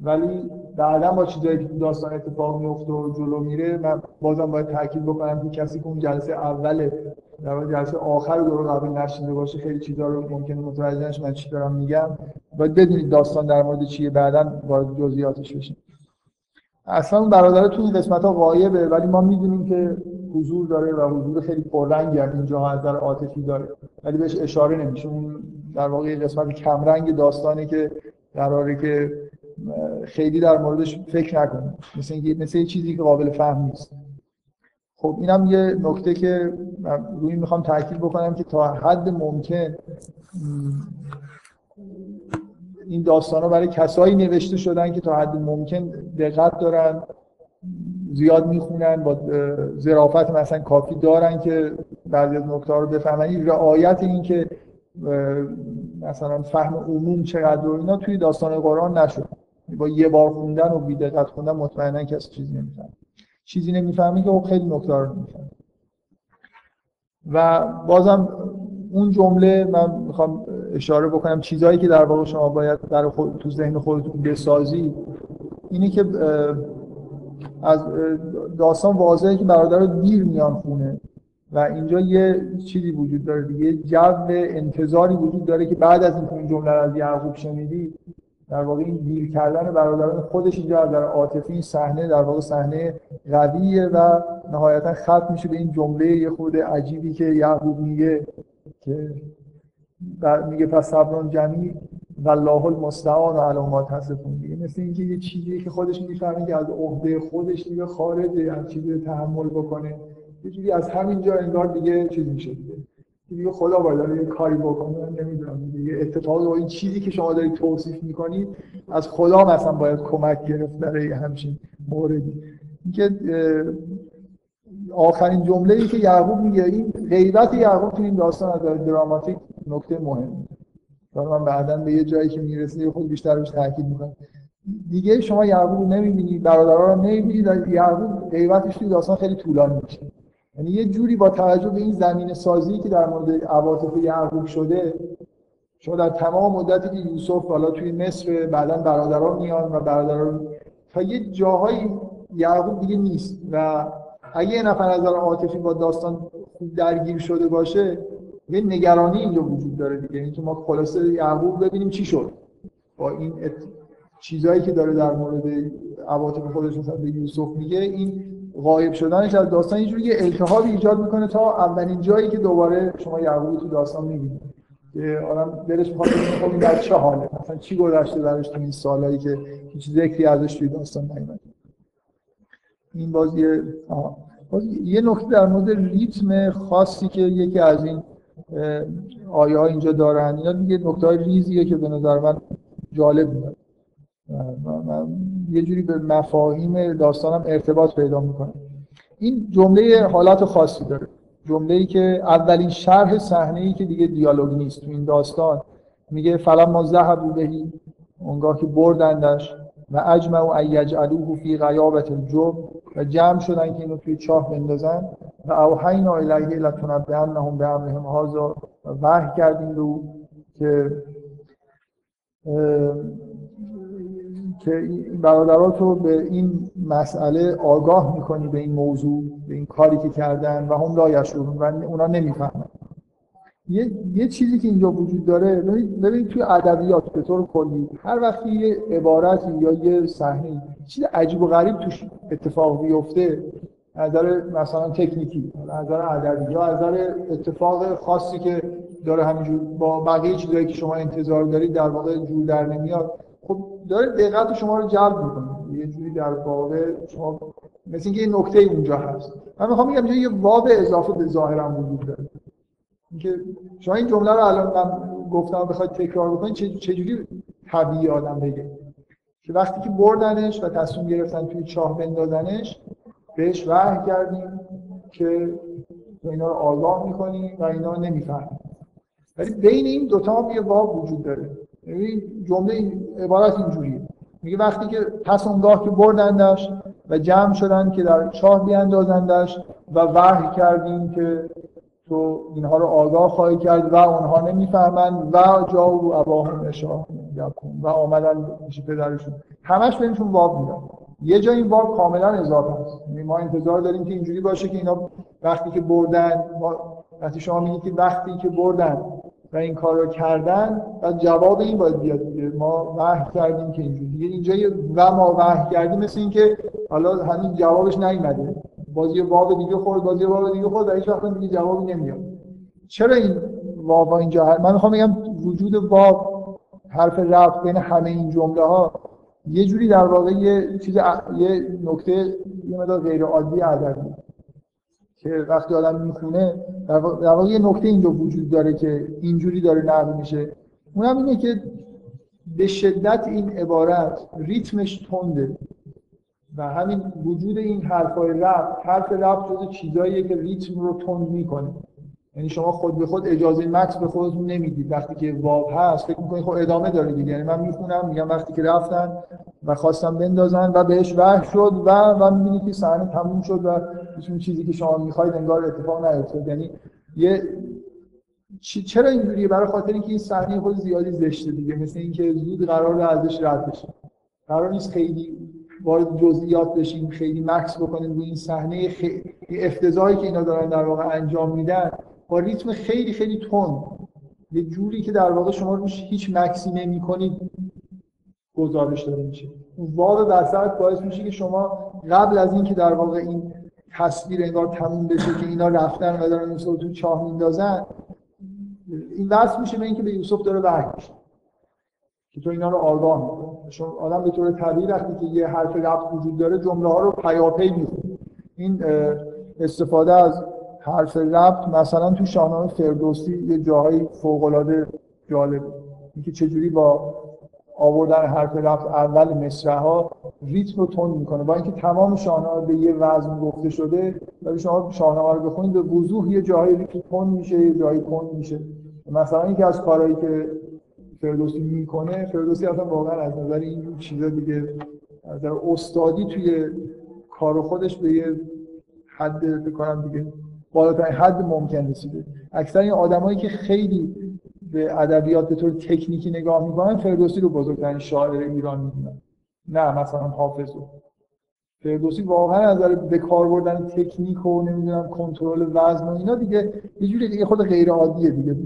ولی بعدا با چیزایی که داستان اتفاق میفته و جلو میره من بازم باید تاکید بکنم که کسی که اون جلسه اول در جلسه آخر رو قبل نشینده باشه خیلی چیزا رو ممکنه متوجه نشه من چی دارم میگم. باید بدونید داستان در مورد چیه بعدا وارد جزئیاتش بشیم. اصلا برادر تو این قسمت ها غایبه ولی ما می‌دونیم که حضور داره و حضور خیلی پررنگی هم اینجا از نظر عاطفی داره. ولی بهش اشاره نمیشه. اون در واقع قسمت کمرنگ داستانی که قراره که خیلی در موردش فکر نکنیم. مثل اینکه مثل چیزی که قابل فهم نیست. خب اینم یه نکته که روی می‌خوام تاکید بکنم که تا حد ممکن این داستان ها برای کسایی نوشته شدن که تا حد ممکن دقت دارن. زیاد می‌خونن با ظرافت مثلا کافی دارن که بعضی از نکته رو بفهمن. این رعایت این که مثلا فهم عموم چقدر اینا توی داستان قرآن نشد. با یه بار خوندن و بیدقت خوندن مطمئنا کسی چیزی نمی‌فهمه. چیزی نمی‌فهمی که خیلی نکته رو نمی‌فهمه. و بازم اون جمله من می‌خوام اشاره بکنم. چیزهایی که در واقع شما باید در خود، تو ذهن خودتون بسازی اینی که از داستان واضحه که برادر رو دیر میان خونه و اینجا یه چیزی وجود داره دیگه. جو انتظاری وجود داره که بعد از اینکه این جمله از یعقوب شنیدی در واقع این دیر کردن برادران خودش اینجا در عاطفی این صحنه در واقع صحنه قویه و نهایتا ختم میشه به این جمله یه خود عجیبی که یعقوب میگه که میگه پس صبران جمعی و الله المستعان و علامات تصفون دیگه مثل اینکه یه چیزی که خودش می‌فهمه که از عهده خودش دیگه خارجه از چیزی تحمل بکنه. یه چیزی از همینجا انگار دیگه چیز میشه دیگه. دیگه خدا باید یه کاری بکنه من نمی‌دونم دیگه. اتفاق این چیزی که شما دارید توصیف می‌کنید از خدا مثلا باید کمک گرفت برای همچین موردی. اینکه آخرین جمله ای که یعقوب میگه این غیبت یعقوب تو این داستان از دراماتیک نکته مهم حالا من بعدا به یه جایی که می‌رسه خود بیشتر روش تاکید می‌کنم. دیگه شما یعقوب رو نمی‌بینید برادرها رو نمی‌بینید یعقوب غیبتش توی داستان خیلی طولانی میشه. یعنی یه جوری با توجه به این زمین سازی که در مورد عواطف یعقوب شده شما در تمام مدتی که یوسف حالا توی مصر بعدا برادران میان و برادران تا یه جاهایی یعقوب دیگه نیست. و اگه یه نفر از نظر عاطفی با داستان درگیر شده باشه یه نگرانی اینجا وجود داره دیگه. اینکه ما خلاصه یعقوب ببینیم چی شد. با این ات... چیزایی که داره در مورد عواطف خودش مثلا به یوسف میگه این غایب شدنش از داستان اینجوری یه التهابی ایجاد می‌کنه تا اولین جایی که دوباره شما یعقوب تو داستان می‌بینید. که آدم دلش می‌خواد خب این در حاله. مثلا چی گذشته درش تو این سالایی که هیچ ذکری ازش توی داستان نیومد. این باز یه باز یه نکته در مورد ریتم خاصی که یکی از این آیه ها اینجا دارن. اینا دیگه نکته های ریزیه که به نظر من جالب میاد. یه جوری به مفاهیم داستانم ارتباط پیدا می‌کنم این جمله حالت خاصی داره. جمله ای که اولین شرح صحنه ای که دیگه دیالوگ نیست تو این داستان. میگه فلما ما ذهبوا بهی اونگاه که بردندش. و اجمع و یجعلوه فی غیابت الجب و جمع شدن که اینو توی چاه بندازن و اوحینا الیه لتنبئنهم بامرهم هذا و وحی کردیم رو که که برادرات رو به این مسئله آگاه می‌کنی به این موضوع به این کاری که کردن و هم لا یشعرون و اونا نمی‌فهمن. یه،, یه چیزی که اینجا وجود داره ببینید توی ادبیات به طور کلی هر وقتی یه عبارتی یا یه صحنه چیز عجیب و غریب توش اتفاق بیفته از نظر مثلا تکنیکی از نظر ادبی یا از نظر اتفاق خاصی که داره همینجور با بقیه چیزایی که شما انتظار دارید در واقع جور در نمیاد خب داره دقت شما رو جلب می‌کنه. یه جوری در واقع شما مثل اینکه یه نکته اونجا هست. من می‌خوام بگم یه واو اضافه به ظاهرم وجود داره. اینکه شما این جمله رو الان من گفتم بخواید تکرار بکنید چجوری طبیعی آدم بگه؟ که وقتی که بردنش و تصمیم گرفتن توی چاه بندازنش بهش وحی کردیم که اینا رو آگاه می‌کنیم و اینا نمی‌فهمیم. ولی بین این دوتا هم یه واو وجود داره. این جمله این عبارت اینجوریه. میگه وقتی که پس اونگاه که بردندش و جمع شدن که در چاه بیاندازندش و وحی کردیم که تو اینها رو آگاه خواهی کرد و اونها نمی‌فهمند و جا و اباهم اشاه و آمدن میشه پدرشون. همش بینشون واب میدن. یه جا این واب کاملا اضافه است. یعنی ما انتظار داریم که اینجوری باشه که اینا وقتی که بردن وقتی شما میگید که وقتی که بردن و این کار رو کردن و جواب این باید بیاد ما وحی کردیم که اینجوری. دیگه اینجا و ما وحی کردیم مثل اینکه حالا همین جوابش نیومده. بازی واو دیگه خورد بازی واو دیگه خورد. و هیچ وقت دیگه جوابی نمیاد. چرا این واو اینجا؟ من می‌خوام بگم وجود واو حرف رفت بین همه این جمله ها یه جوری در واقع یه چیز یه نکته یه مقدار غیر عادی ادبی که وقتی آدم می‌خونه در واقع یه نکته اینجا وجود داره که اینجوری داره نقل میشه. اونم اینه که به شدت این عبارت ریتمش تنده. و همین وجود این حرفای رفت حرف رفت جز چیزاییه که ریتم رو تند می‌کنه. یعنی شما خود به خود اجازه متن به خودتون نمی‌دید. وقتی که واو هست فکر می‌کنید خب ادامه داره دیگه. یعنی من می‌خونم میگم وقتی که رفتن و خواستم بندازن و بهش وحی شد و و می‌بینید که صحنه تموم شد و هیچ چیزی که شما می‌خواید انگار اتفاق نیفتاد. یعنی یه چرا اینجوریه؟ برای خاطر اینکه این صحنه خود زیادی زشته دیگه. مثل اینکه زود قرار ازش رد بشه. قرار نیست خیلی وارد جزئیات بشیم خیلی مکس بکنیم روی این صحنه افتضاحی که اینا دارن در واقع انجام میدن با ریتم خیلی خیلی تند. یه جوری که در واقع شما روش هیچ مکسی نمی کنید گزارش داده میشه. واو وسط باعث میشه که شما قبل از اینکه در واقع این تصویر انگار تموم بشه که اینا رفتن و دارن تو چاه میندازن این وصل میشه به اینکه به یوسف داره که تو اینا رو آگاه می‌کنه چون آدم به طور طبیعی وقتی که یه حرف رفت وجود داره جمله ها رو پیاپی می‌خونه این استفاده از حرف ربط مثلا تو شاهنامه فردوسی یه جاهای فوق العاده جالب. اینکه چجوری با آوردن حرف رفت اول مصرع ها ریتم رو تند می‌کنه. با اینکه تمام شاهنامه به یه وزن گفته شده ولی شما شاهنامه رو بخونید به وضوح یه جاهای ریتم تند میشه یه جایی کند میشه. مثلا اینکه از کارهایی که فردوسی می‌کنه فردوسی اصلا واقعا از نظر این چیزا دیگه از نظر استادی توی کار خودش به یه حد بکنم دیگه بالاترین حد ممکن رسیده. اکثر این آدمایی که خیلی به ادبیات به طور تکنیکی نگاه می‌کنن فردوسی رو بزرگترین شاعر ایران می‌دونن. نه مثلا حافظ رو. فردوسی واقعا از نظر به کار بردن تکنیک و نمی‌دونم کنترل وزن و اینا دیگه یه جوری دیگه خود غیر عادیه دیگه.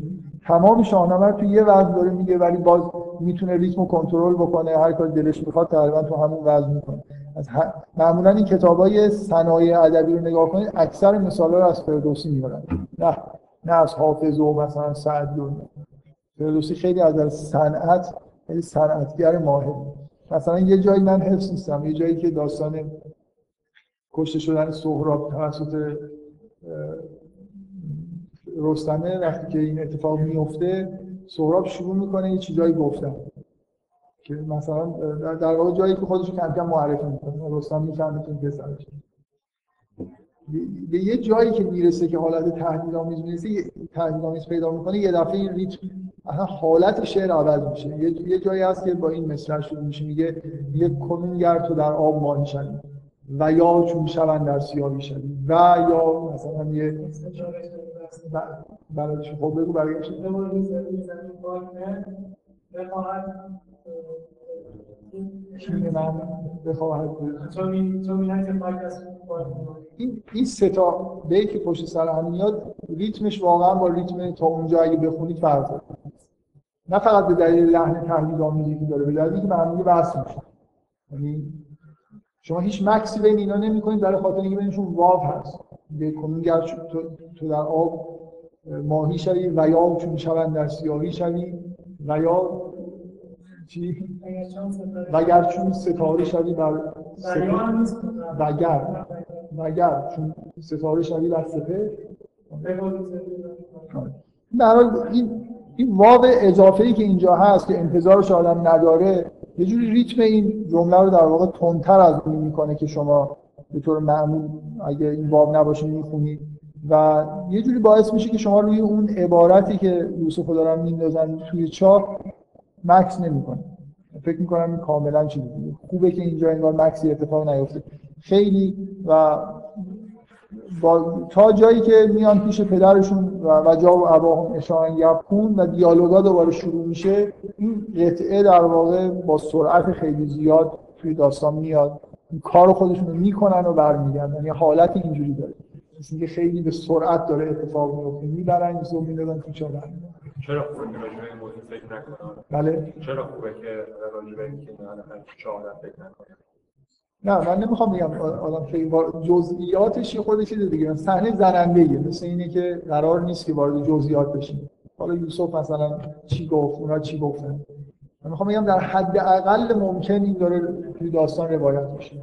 تمام شاهنامه رو تو یه وزن داره میگه ولی باز می‌تونه ریتم کنترل بکنه هر کار دلش بخواد تقریبا تو همون وزن می‌کنه. از ه... معمولا این کتابای صنایع ادبی رو نگاه کنید اکثر مثالا رو از فردوسی میارن نه نه از حافظ و مثلا سعدی و فردوسی خیلی از صنعت خیلی صنعتگر ماهر مثلا یه جایی من حفظ نیستم یه جایی که داستان کشته شدن سهراب توسط رستمه وقتی که این اتفاق میفته سهراب شروع می‌کنه یه چیزایی گفتن. که مثلا در واقع جایی که خودش کم کم معرفی می‌کنه. رستم می‌فهمه که پسرش به یه جایی که می‌رسه که حالت تهدیدآمیز می‌رسه تهدیدآمیز پیدا می‌کنه یه دفعه این ریتم اصلا حالت شعر عوض میشه. یه جایی هست که با این مصرع شروع میشه. میگه یک کنونگر تو در آب ماهی شدی و یا چون شوند در سیاهی شدی و یا مثلا یه بلدش خب بگو برگشت من بخواهد این این سه تا بیت که پشت سر هم میاد ریتمش واقعا با ریتم تا اونجا اگه بخونید فرق داره. نه فقط به دلیل لحن تهدیدآمیزی که داره به دلیل اینکه معنی بحث میشه. یعنی شما هیچ مکسی بین اینا نمی‌کنید برای خاطر اینکه بینشون واو هست. کنونگر تو, تو در آب ماهی شوی و یا چون شوند در سیاهی شوی و یا چی؟ وگر چون ستاره شوی بر وگر وگر چون ستاره شوی در سپه در حال این این واو اضافه ای که اینجا هست که انتظارش آدم نداره یه جوری ریتم این جمله رو در واقع تندتر از اون می‌کنه که شما به طور معمول اگه این واو نباشه می‌خونید و یه جوری باعث میشه که شما روی اون عبارتی که یوسف دارن میندازن توی چاپ مکس نمی‌کنه فکر می‌کنم این کاملا چیزی خوبه که اینجا انگار مکسی اتفاق نیفته. خیلی و با تا جایی که میان پیش پدرشون و وجا و اباهم اشان یبکون و دیالوگا دوباره شروع میشه این قطعه در واقع با سرعت خیلی زیاد توی داستان میاد. کار خودشون رو می‌کنن و برمیگردن. یعنی حالت اینجوری داره. مثل اینکه خیلی به سرعت داره اتفاق میفته می‌برن این زوم می‌دادن تو چرا چرا خوبه که راجع به این موضوع فکر نکنن بله. چرا خوبه که راجع به این که چهار فکر نکنن نه من نمی‌خوام بگم آدم خیلی جزئیاتش یه خود چیز دیگه. صحنه زننده ایه مثل اینه که قرار نیست که وارد جزئیات بشیم. حالا یوسف مثلا چی گفت؟ اونا چی گفتن؟ من می‌خوام بگم در حد اقل ممکن این داره توی داستان روایت میشه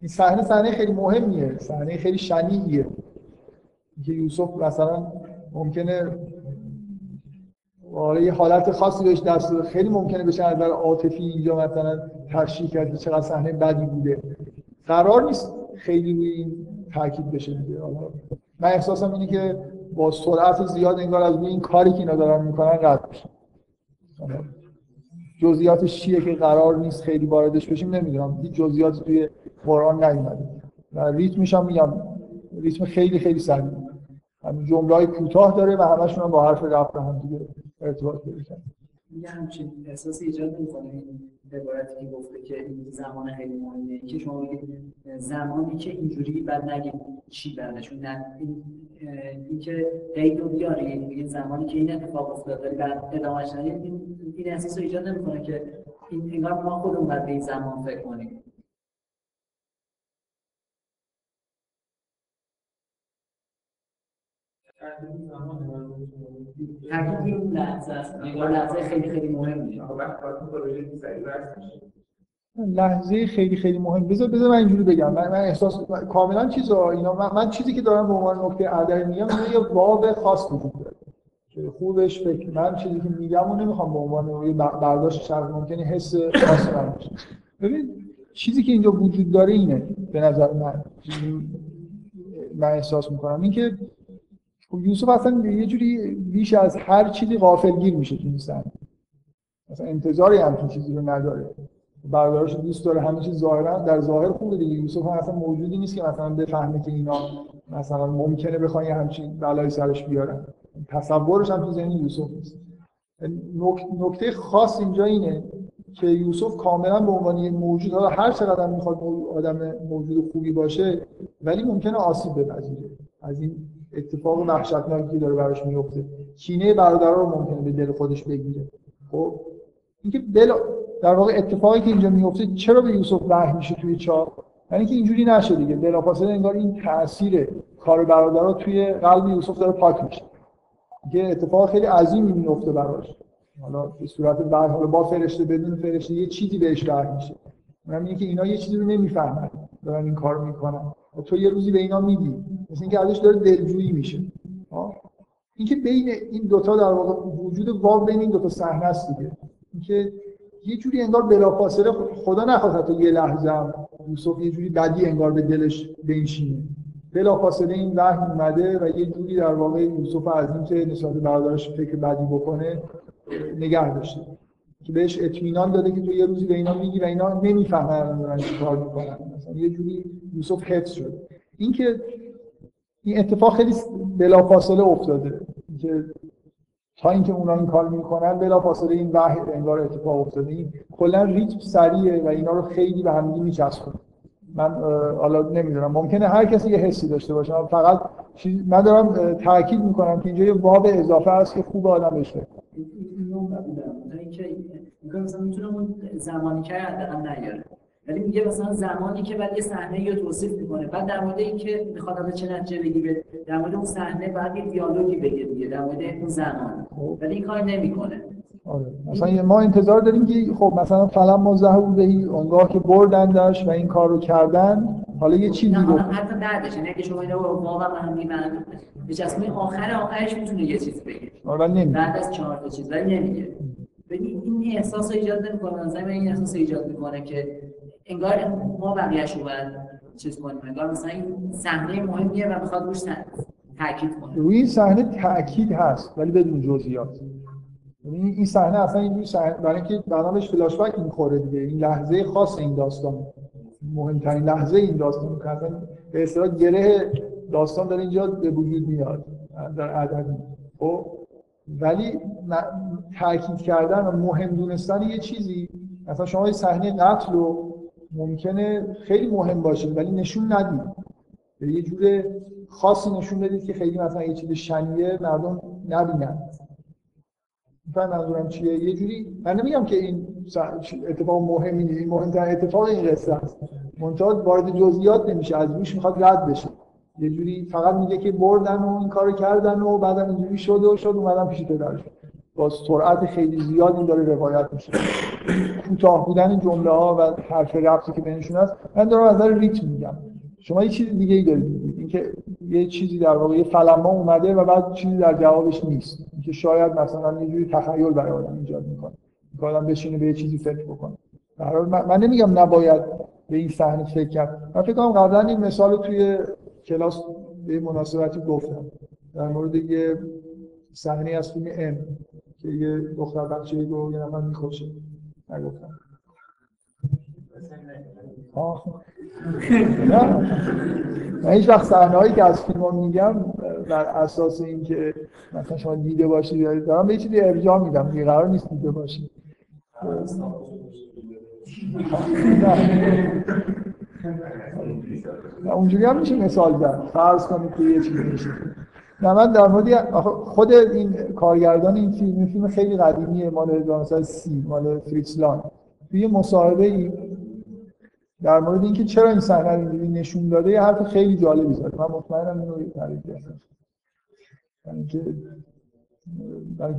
این صحنه صحنه خیلی مهمیه. صحنه خیلی شنیعیه. که یوسف مثلا ممکنه آره یه حالت خاصی بهش دست داد خیلی ممکنه بشه از نظر عاطفی اینجا مثلا تشریح کرد که چقدر صحنه بدی بوده. قرار نیست خیلی روی این تاکید بشه دیگه. من احساسم اینه که با سرعت زیاد انگار از این کاری که اینا دارن می‌کنن رد بشه جزئیاتش چیه که قرار نیست خیلی واردش بشیم نمی‌دونم. هیچ جزئیات توی قرآن نیومده. و ریتمش هم میگم. ریتم خیلی خیلی سریع. همین جمله های کوتاه داره و همشون هم با حرف رفت هم دیگه ارتباط پیدا یه همچین احساس ایجاد می‌کنه این عبارتی که گفته که این زمان خیلی مهمه. که شما بگید زمانی که اینجوری بعد نگید چی بعدشون نه این اینکه قید رو بیاری میگه زمانی که این اتفاق افتاد بعد ادامهش ندید این این احساس رو ایجاد نمی‌کنه که این انگار ما خودمون باید به این زمان فکر کنیم. تحقیق این لحظه است لحظه خیلی خیلی مهمیه لحظه خیلی خیلی مهم بذار بذار من اینجوری بگم. من, من احساس کاملا چیزا اینا من, من چیزی که دارم به عنوان نکته ادبی میگم یه باب خاص وجود داره. که خوبش فکر من چیزی که میگم و نمی‌خوام به عنوان یه برداشت شرط ممکنه حس خاص من ببین چیزی که اینجا وجود داره اینه به نظر من. من احساس می‌کنم. اینکه خب یوسف اصلا یه جوری بیش از هر چیزی غافلگیر میشه تو این صحنه. مثلا انتظاری همچین چیزی رو نداره. برادرش دوست داره همه چیز ظاهرا در ظاهر خوبه دیگه. یوسف هم اصلا موجودی نیست که مثلا بفهمه که اینا مثلا ممکنه بخوان همچین بلایی سرش بیارن. تصورش هم تو ذهن یوسف نیست. نکته خاص اینجا اینه که یوسف کاملا به عنوان یک موجود حالا هر چقدر می‌خواد آدم موجود خوبی باشه ولی ممکنه آسیب بپذیره. از این اتفاق وحشتناکی داره براش میفته کینه برادرها رو ممکنه به دل خودش بگیره. خب؟ اینکه دل در واقع اتفاقی که اینجا میفته چرا به یوسف وحی میشه توی چاه یعنی که اینجوری نشه دیگه. بلافاصله انگار این تاثیر کار برادرها توی قلب یوسف داره پاک میشه. که اتفاق خیلی عظیمی میفته براش. حالا به صورت بعد حالا با فرشته بدون فرشته یه چیزی بهش وحی میشه. اونم اینه که اینا یه چیزی رو نمی‌فهمن. دارن این کار می‌کنن. تو یه روزی به اینا میگی مثل اینکه ازش داره دلجویی میشه. اینکه بین این دوتا در واقع وجود واو بین این دوتا صحنه است دیگه. اینکه یه جوری انگار بلافاصله خدا نخواد حتی یه لحظه هم یوسف یه جوری بدی انگار به دلش بنشینه. بلافاصله این وحی اومده و یه جوری در واقع یوسف از اینکه نسبت برادرش فکر بدی بکنه نگه داشته. که بهش اطمینان داده که تو یه روزی به اینا میگی و اینا نمی‌فهمن دارن چی کار می‌کنن. مثلا یه جوری یوسف حفظ شد. این که این اتفاق خیلی بلافاصله افتاده. که تا اینکه اونا این کار می‌کنن بلافاصله این وحی انگار اتفاق افتاده. این کلا ریتم سریعه و اینا رو خیلی به هم میچسبونه. من حالا نمی‌دونم. ممکنه هر کسی یه حسی داشته باشه. فقط من دارم تاکید می‌کنم که اینجا یه باب اضافه هست که خوب آدم بشه مثلا می‌تونه اون زمانی که نیاره. ولی میگه مثلا زمانی که بعد یه صحنه رو توصیف می‌کنه. بعد در مورد اینکه می‌خواد از چه نتیجه بگیره در مورد اون صحنه بعد یه دیالوگی بگه دیگه در مورد اون زمان. خب. ولی این کار نمی‌کنه. آره. مثلا ما انتظار داریم که خب مثلا فلان ما زهور بهی اونگاه که بردندش و این کار رو کردن. حالا یه چیزی گفت حتی بعدش نه که شما اینو واقعا به هم میمند به آخر آخرش می‌تونه یه چیز بگه. آره بعد از چهار تا چیز ولی نمیگه. این احساس رو ایجاد نمی‌کنه. مثلا این احساس ایجاد می‌کنه که انگار ما بقیه‌اش رو باید چیز کنیم. انگار مثلا این صحنه مهمیه و می‌خواد روش تاکید کنه. روی صحنه تاکید هست ولی بدون جزئیات. یعنی این صحنه اصلا اینجوری صحنه برای اینکه برنامه‌اش فلاش بک می‌خوره دیگه. این لحظه خاص این داستان. مهمترین لحظه این داستان که اصلا به اصطلاح گره داستان داره اینجا به وجود میاد. در عدد خب؟ ولی تاکید کردن و مهم دونستن یه چیزی. مثلا شما یه صحنه قتل رو ممکنه خیلی مهم باشه ولی نشون ندید. یه جور خاصی نشون بدید که خیلی مثلا یه چیز شنیه مردم نبینن. میفهم منظورم چیه؟ یه جوری من نمیگم که این اتفاق مهمی نیست این مهمترین اتفاق این قصه است. منتها وارد جزئیات نمیشه از روش می‌خواد رد بشه. یه جوری فقط میگه که بردن و این کارو کردن و بعدم اینجوری شد و شد اومدن پیش پدرش با سرعت خیلی زیاد این داره روایت میشه. کوتاه بودن جمله ها و حرف ربطی که بینشون هست من دارم از نظر ریتم میگم. شما یه چیز دیگه ای دارید اینکه یه چیزی در واقع یه فلما اومده و بعد چیزی در جوابش نیست. اینکه شاید مثلا یه جوری تخیل برای آدم ایجاد می‌کنه. که آدم بشینه به یه چیزی فکر بکنه. من نمیگم نباید به این صحنه فکر کرد. من فکر کنم قبلا این مثال توی کلاس به مناسبتی گفتم. در مورد یه صحنه از فیلم ام که یه دختر بچه رو یه نفر میخوشه نگفتم. من هیچ وقت صحنه هایی که از فیلم میگم بر اساس اینکه مثلا شما دیده باشید دارم به چیزی ارجاع میدم. دیگه قرار نیست دیده باشید اونجوری هم میشه مثال زد. فرض کنید که یه چیزی میشه. نه من در مورد خود این کارگردان این فیلم این فیلم خیلی قدیمیه مال 1930 مال فریتزلان توی مصاحبه ای در مورد اینکه چرا این صحنه رو نشون داده یه حرف خیلی جالبی زد. من مطمئنم اینو تعریف کردم. یعنی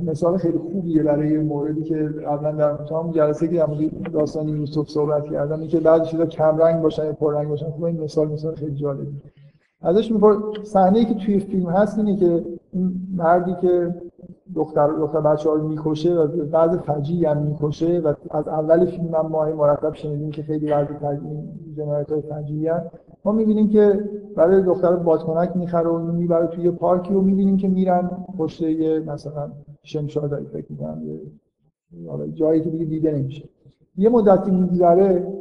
مثال خیلی خوبیه برای موردی که قبلا در تمام جلسه که در داستان یوسف صحبت کردم اینکه بعضی چیزا کم رنگ باشن یا پر رنگ باشن خب این مثال مثال خیلی جالبی ازش میپرد صحنه که توی فیلم هست اینه که این مردی که دختر دختر بچه ها رو می‌کشه و بعض فجی هم می‌کشه و از اول فیلم هم ماه مرتب شنیدیم که خیلی بعض جنایت های فجی ما می‌بینیم که برای دختر بادکنک می‌خره و می‌بره توی پارکی و می‌بینیم که میرن پشت یه مثلا شمشادایی فکر می‌کنم جایی که دیگه دیده نمیشه. یه مدتی میگذره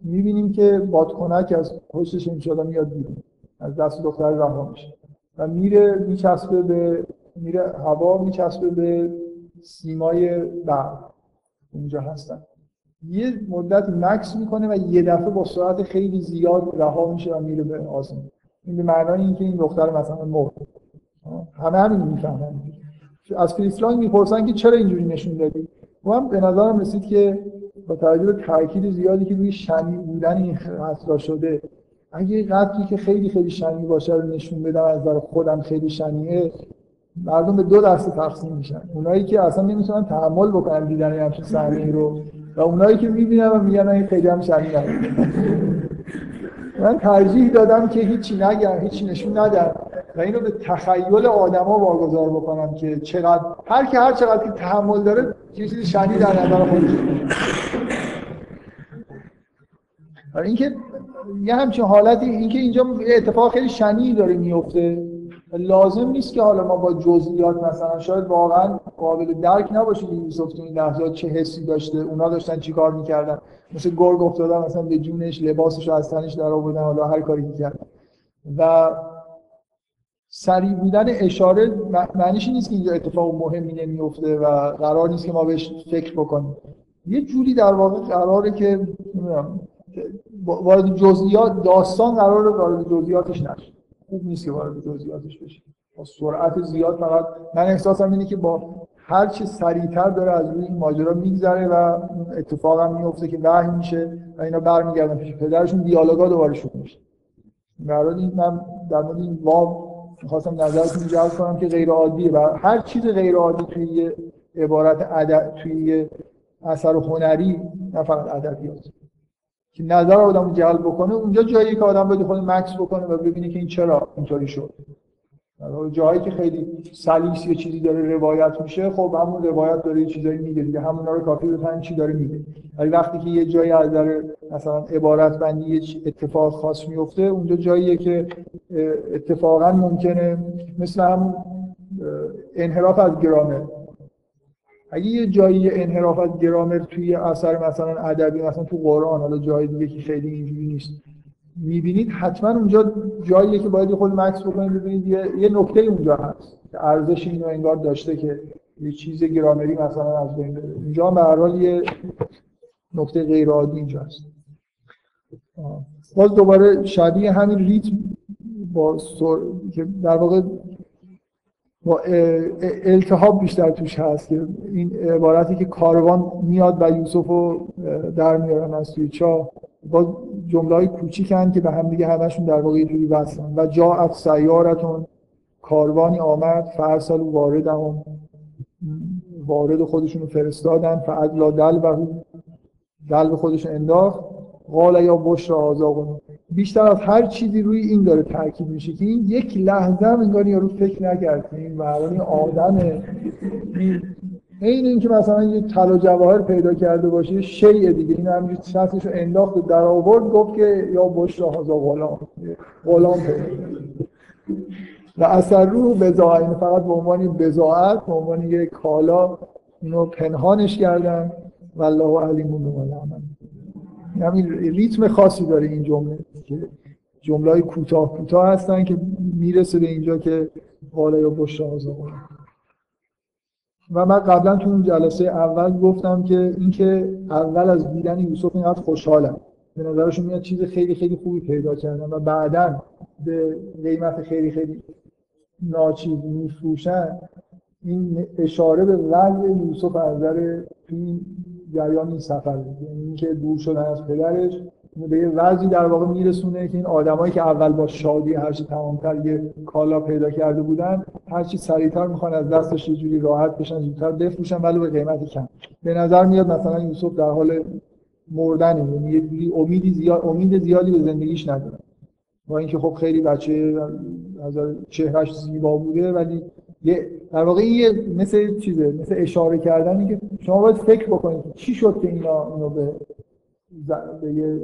می‌بینیم که بادکنک از پشت شمشادا میاد بیرون از دست دختر رها میشه و میره میچسبه به میره هوا میچسبه به سیمای برق. اونجا هستن. یه مدت مکس می‌کنه و یه دفعه با سرعت خیلی زیاد رها میشه و میره به آسمون این به معنای اینکه این دختر مثلا مرد. همه همین می‌فهمن. از فریسلانگ می‌پرسن که چرا اینجوری نشون دادی؟ و من به نظرم رسید که با توجه به تاکید زیادی که روی شنی بودن این قتل شده اگه قتلی که خیلی خیلی شنی باشه رو نشون بدم از نظر خودم خیلی شنیه مردم به دو دسته تقسیم میشن. اونایی که اصلا نمی‌تونن تحمل بکنن دیدن همچین صحنه رو و اونایی که می‌بینن و میگن این خیلی هم من ترجیح دادم که هیچی نگم هیچی نشون ندم و اینو به تخیل آدما واگذار بکنم که چقدر هر کی هر چقدر که تحمل داره چیزی شنی در نظر خودش. اینکه یه همچین حالتی اینکه اینجا اتفاق خیلی شنی داره میفته لازم نیست که حالا ما با جزئیات مثلا شاید واقعا قابل درک نباشه که یوسف تو این لحظات چه حسی داشته اونا داشتن چیکار می‌کردن. مثل گرگ افتادن مثلا به جونش لباسش از تنش در آوردن حالا هر کاری می‌کردن و سریع بودن اشاره معنیش نیست که اینجا اتفاق مهمی نمیفته و قرار نیست که ما بهش فکر بکنیم. یه جوری در واقع قراره که وارد جزئیات داستان قراره وارد جزئیاتش نشه. خوب نیست که وارد جزئیاتش بشه با سرعت زیاد فقط. من احساسم اینه که با هر چه سریعتر داره از روی این ماجرا میگذره و اتفاق هم میفته که وحی میشه و اینا برمیگردن پیش پدرشون دیالوگا دوباره شروع میشه. در این من در مورد این واب می‌خواستم نظرتون جلب کنم که غیر عادیه و هر چیز غیر عادی توی عبارت ادب توی اثر هنری نه فقط ادبیات. که نظر آدم جلب بکنه اونجا جایی که آدم بده خود مکس بکنه و ببینه که این چرا اینطوری شد. جایی که خیلی سلیس یه چیزی داره روایت میشه خب همون روایت داره یه چیزایی میگه دیگه. همونا رو کافی بفهمیم چی داره میگه. ولی وقتی که یه جایی از نظر مثلا عبارت بندی یه اتفاق خاص میفته اونجا جاییه که اتفاقا ممکنه مثل همون انحراف از گرامر اگه یه جایی انحراف از گرامر توی اثر مثلا ادبی مثلا تو قرآن حالا جای دیگه که خیلی اینجوری نیست می‌بینید حتما اونجا جاییه که باید خود مکس بکنید ببینید یه, یه نکته اونجا هست که ارزش اینو انگار داشته که یه چیز گرامری مثلا از بین بره. اینجا به هر حال یه نکته غیر عادی اینجا هست. باز دوباره شبیه همین ریتم با سر... که در واقع با التحاب بیشتر توش هست. که این عبارتی که کاروان میاد و یوسف رو در میارن از توی چاه. با جمله های کوچیکن که به هم دیگه همشون در واقع جوری وصلن. و جا از سیارتون. کاروانی آمد فرسال وارد هم وارد خودشون رو فرستادن. فعدلا دل و دل به خودشون انداخت. قال یا بش را آزاقون بیشتر از هر چیزی روی این داره تاکید میشه که این یک لحظه هم انگار یارو فکر نکرد این این آدمه. این این که مثلا یه طلا جواهر پیدا کرده باشه شیء دیگه. این همینجوری شخصش رو انداخت در آورد گفت که یا بش را هازا غلام. پیدا و اثر رو بزاعت این فقط به عنوان بزاعت به عنوان یک کالا اینو پنهانش کردن. والله علیمون به همین ریتم خاصی داره این جمله. که جمله های کوتاه کوتاه هستن که می‌رسه به اینجا که قاله یا بشرا و من قبلا تو اون جلسه اول گفتم که اینکه اول از دیدن یوسف اینقدر خوشحالم. به نظرشون میاد چیز خیلی خیلی خوبی پیدا کردن و بعدا به قیمت خیلی خیلی ناچیز میفروشن این اشاره به وضع یوسف از نظر این جریان این سفر یعنی اینکه دور شدن از پدرش به یه وضعی در واقع میرسونه که این آدمایی که اول با شادی هرچی تمامتر یه کالا پیدا کرده بودن هرچی سریعتر می‌خوان از دستش یه جوری راحت بشن زودتر بفروشن ولی به قیمت کم. به نظر میاد مثلا یوسف در حال مردن یعنی یه جوری امیدی زیاد امید زیادی به زندگیش نداره. با اینکه خب خیلی بچه از چهرش زیبا بوده ولی یه در واقع یه مثل چیزه مثل اشاره کردنی که شما باید فکر بکنید چی شد که اینا اینو به به یه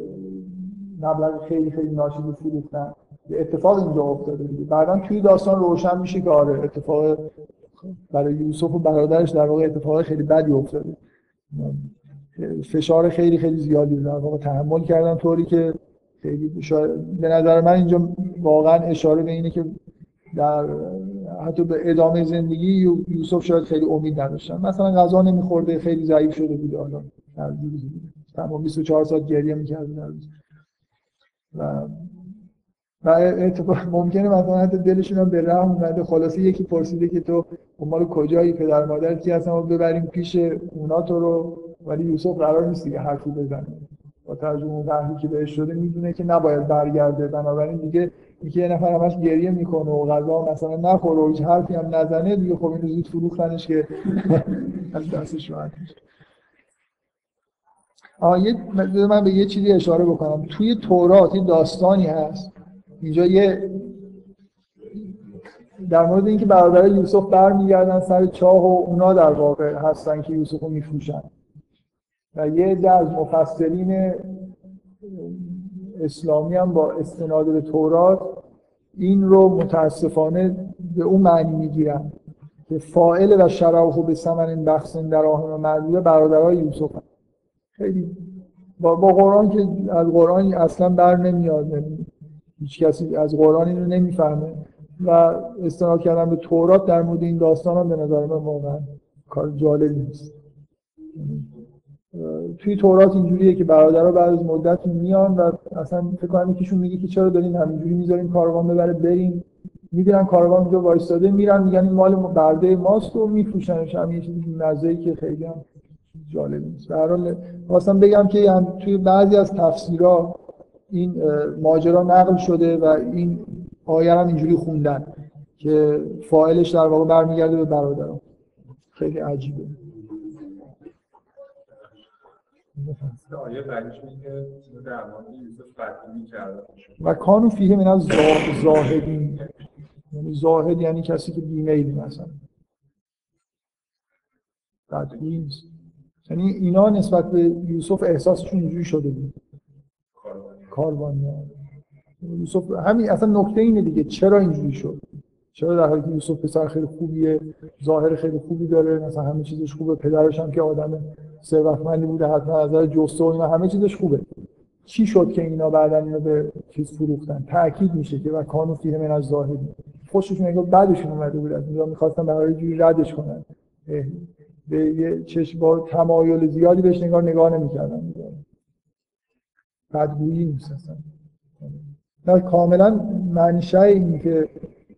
مبلغ خیلی خیلی ناشید فروختن اتفاق اینجا افتاده. دیگه بعدا توی داستان روشن میشه که آره اتفاق برای یوسف و برادرش در واقع اتفاق خیلی بدی افتاده. فشار خیلی خیلی زیادی در واقع تحمل کردن طوری که خیلی به نظر من اینجا واقعا اشاره به اینه که در حتی به ادامه زندگی یوسف شاید خیلی امید نداشتن. مثلا غذا نمیخورده خیلی ضعیف شده بود حالا تمام 24 ساعت گریه می‌کرد و و اتفاق ممکنه مثلا حتی دلشون هم به رحم اومده. خلاصه یکی پرسیده که تو مال کجایی؟ پدر مادر کی هستن؟ ما ببریم پیش اونا تو رو. ولی یوسف قرار نیست دیگه حرفی بزنه. با توجه اون که بهش شده می‌دونه که نباید برگرده. بنابراین دیگه یکی یه نفر همش گریه می‌کنه و غذا مثلا نخوره و هیچ حرفی هم نزنه دیگه خب اینو زود فروختنش که از دستش راحت میشه. من به یه چیزی اشاره بکنم. توی تورات یه داستانی هست. اینجا یه در مورد اینکه برادر یوسف برمیگردن سر چاه و اونا در واقع هستن که یوسف رو میفروشن. و یه عده از اسلامی هم با استناد به تورات این رو متاسفانه به اون معنی می‌گیرن که فائل و شراحو به سمن بخصن در آهن و معدوده برادرای یوسف خیلی با, با قرآن که از قرآن اصلا بر نمیاد هیچ کسی از قرآن اینو نمی‌فهمه و استناد کردن به تورات در مورد این داستان هم به نظر من واقعا کار جالبی نیست. توی تورات اینجوریه که برادرها بعد از مدت میان و اصلا فکر کنم یکیشون میگه که چرا دارین همینجوری می‌ذاریم کاروان ببره بریم. می‌گیرن کاروان اونجا وایستاده میرن میگن این مال برده ماست و میفروشنش. هم یه چیزی که خیلی هم جالب نیست. به هر بگم که یعنی توی بعضی از تفسیرها این ماجرا نقل شده و این آیه هم اینجوری خوندن که فاعلش در واقع برمیگرده به برادران خیلی عجیبه. و کانو فیه من از زاهدین. یعنی زاهد یعنی کسی که بیمیلی مثلا. بدگویی یعنی اینا نسبت به یوسف احساسشون اینجوری شده بود. کاروانی یوسف همین اصلا نکته اینه دیگه چرا اینجوری شد؟ چرا در حالی که یوسف پسر خیلی خوبیه ظاهر خیلی خوبی داره مثلا همه چیزش خوبه پدرش هم که آدم ثروتمندی بوده حتما نظر جسته و اینا همه چیزش خوبه. چی شد که اینا بعدا اینو به چیز فروختن؟ تاکید میشه که و کانو فیه من از ظاهری خوششون انگار بعدشون اومده بود از اینجا می‌خواستن برای جوری ردش کنن. به یه چشم با تمایل زیادی بهش نگاه نگاه نمی‌کردن. بدگویی اصلا. نه کاملا منشه این که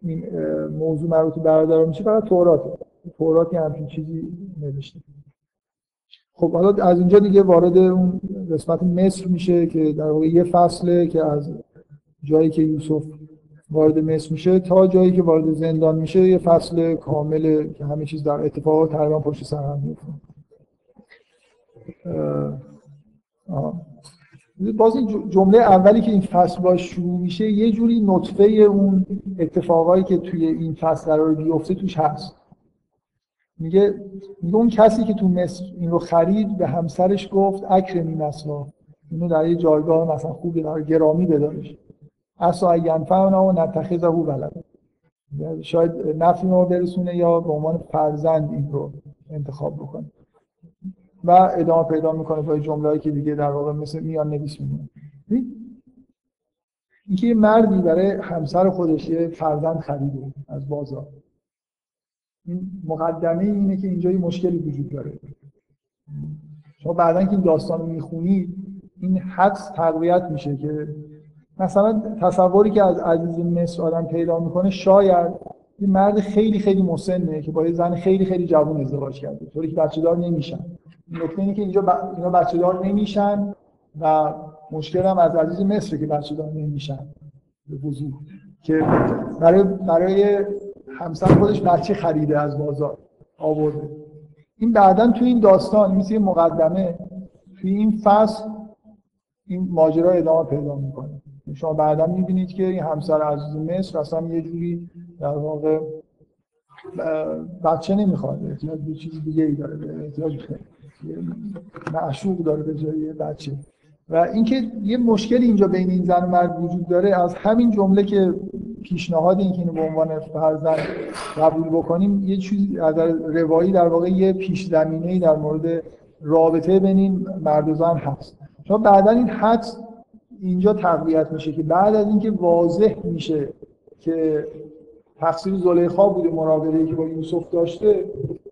این موضوع مربوط برادر میشه فقط تورات. تورات همچین چیزی نوشته. خب حالا از اینجا دیگه وارد اون قسمت مصر میشه که در واقع یه فصله که از جایی که یوسف وارد مصر میشه تا جایی که وارد زندان میشه یه فصل کامله که همه چیز در اتفاقات تقریبا پشت سر هم میفته باز این جمله اولی که این فصل باش شروع میشه یه جوری نطفه اون اتفاقایی که توی این فصل قرار بیفته توش هست. میگه میگه اون کسی که تو مصر این رو خرید به همسرش گفت اکرمی مثلا اینو در یه جایگاه مثلا خوبی در گرامی بدارش. اصلا ینفعنا و نتخذه بلد شاید نفی ما برسونه یا به عنوان فرزند این رو انتخاب بکنه. و ادامه پیدا می‌کنه با جمله‌ای که دیگه در واقع مثل میان نویس میمونه اینکه یه مردی برای همسر خودش یه فرزند خریده از بازار. این مقدمه اینه که اینجا یه مشکلی وجود داره. شما بعدا که این داستان رو می‌خونید این حدس تقویت میشه که مثلا تصوری که از عزیز مصر آدم پیدا می‌کنه شاید یه مرد خیلی خیلی مسنه که با یه زن خیلی خیلی جوان ازدواج کرده. طوری که بچه دار نمیشن. نکته اینه که اینجا ب... اینا بچه دار نمیشن و مشکل هم از عزیز مصر که بچه دار نمیشن. به وضوح. که برای برای همسر خودش بچه خریده از بازار آورده. این بعدا تو این داستان مثل مقدمه توی این فصل این ماجرا ادامه پیدا می‌کنه. شما بعدا می‌بینید که این همسر عزیز مصر اصلا یه جوری در واقع بچه نمی‌خواد احتیاج به چیز دیگه ای داره احتیاج معشوق داره به جای بچه. و اینکه یه مشکل اینجا بین این زن و مرد وجود داره از همین جمله که پیشنهاد این که اینو به عنوان فرزند قبول بکنیم یه چیز از روایی در واقع یه پیش زمینه در مورد رابطه بین این مرد و زن هست. شما بعدا این حدس اینجا تقویت میشه که بعد از اینکه واضح میشه که تقصیر زلیخا بوده مراقبه که با یوسف داشته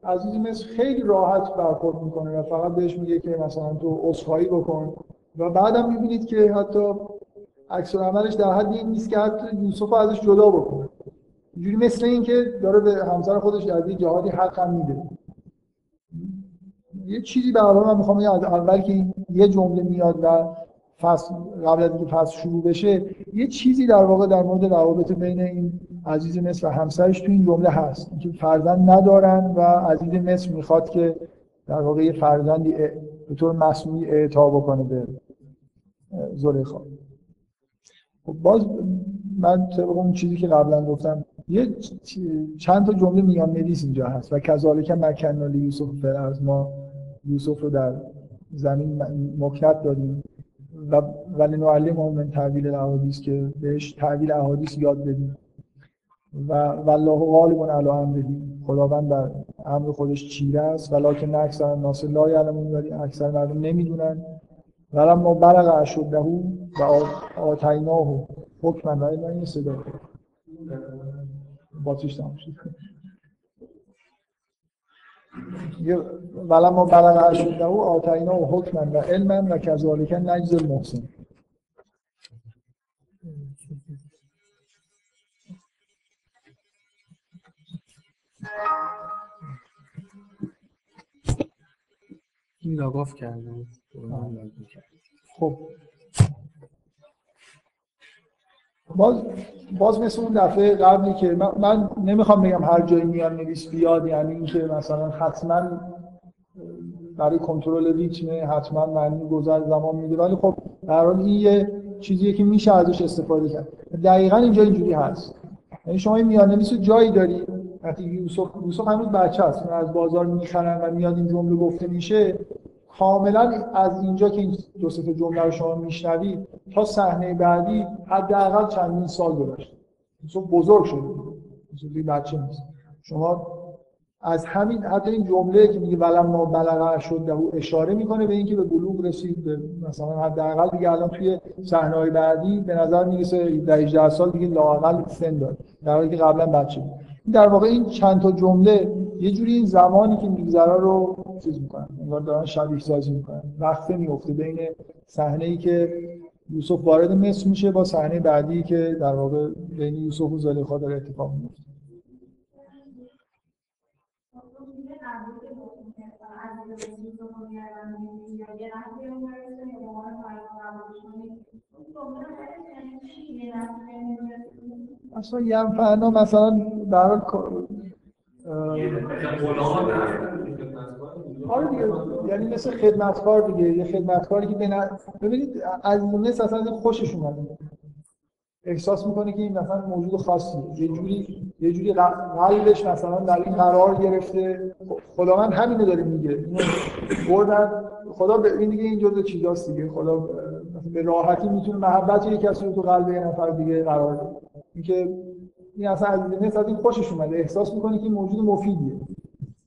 عزیز مصر خیلی راحت برخورد می‌کنه و فقط بهش میگه که مثلا تو عذرخواهی بکن. و بعدم می‌بینید که حتی عکس عملش در حد این نیست که حتی یوسف ازش جدا بکنه. اینجوری مثل این که داره به همسر خودش در یه جهادی حق هم میده. یه چیزی به حال من می‌خوام از اول که یه جمله میاد و فصل قبل از اینکه فصل شروع بشه یه چیزی در واقع در مورد روابط بین این عزیز مصر و همسرش تو این جمله هست. که فرزند ندارن و عزیز مصر می‌خواد که در واقع یه فرزندی به طور مصنوعی اعطا بکنه به زلیخا. خب باز من طبق اون چیزی که قبلا گفتم یه چند تا جمله میان نویس اینجا هست. و کذالک مکنالی یوسف از ما یوسف رو در زمین مکنت دادیم. و ولی نعلم من تعویل الاحادیث که بهش تعویل احادیث یاد بدیم. و والله غالب علی امره خداوند در امر خودش چیره است ولکن اکثر الناس لا یعلمون ولی اکثر مردم نمی‌دونن. ولما بلغ اشده و آتیناه حکما و این صدا. باتیش تمام شد؟ ولما بلغ اشده آتیناه حکما و علما و کذالک نجز المحسن. این لاگاف کرده خب. باز باز مثل اون دفعه قبلی که من, من نمی‌خوام بگم هر جایی میان نویس بیاد یعنی اینکه مثلا حتما برای کنترل ریتم حتما معنی گذر زمان میده ولی خب در حال این یه چیزیه که میشه ازش استفاده کرد. دقیقا اینجا اینجوری هست. یعنی شما این میان نویس جایی داری وقتی یوسف یوسف هنوز بچه هست از بازار می‌خرن و میاد این جمله گفته میشه کاملا از اینجا که این دو سه جمله رو شما میشنوید تا صحنه بعدی حداقل چندین سال گذشته. یوسف بزرگ شده. یوسف بچه نیست. شما از همین حتی این جمله که میگه ولم ما بلغ شد او اشاره می‌کنه به اینکه به بلوغ رسید به مثلا حداقل دیگه الان توی صحنه بعدی به نظر می‌رسه در 18 سال دیگه لااقل سن داره در حالی که قبلا بچه بود. در واقع این چند تا جمله یه جوری این زمانی که میگذره رو چیز می‌کنن انگار دارن شبیه سازی می‌کنن وقفه میفته بین صحنه ای که یوسف وارد مصر میشه با صحنه بعدی که در واقع بین یوسف و زلیخا داره اتفاق میفته اصلا ینفعنا مثلا در آره دیگه یعنی مثل خدمتکار دیگه یه خدمتکاری که بنا ببینید از مونس اصلا خوشش اومده. احساس می‌کنه که این مثلا موجود خاصی یه جوری یه جوری قلبش مثلا در این قرار گرفته. خداوند همینو داره میگه. بردن. خدا به این دیگه این جزء چیزاست دیگه. خدا به راحتی می‌تونه محبت یک کسی رو تو قلب یه نفر دیگه قرار بده. اینکه این اصلا از این خوشش اومده. احساس می‌کنه که این موجود مفیدیه.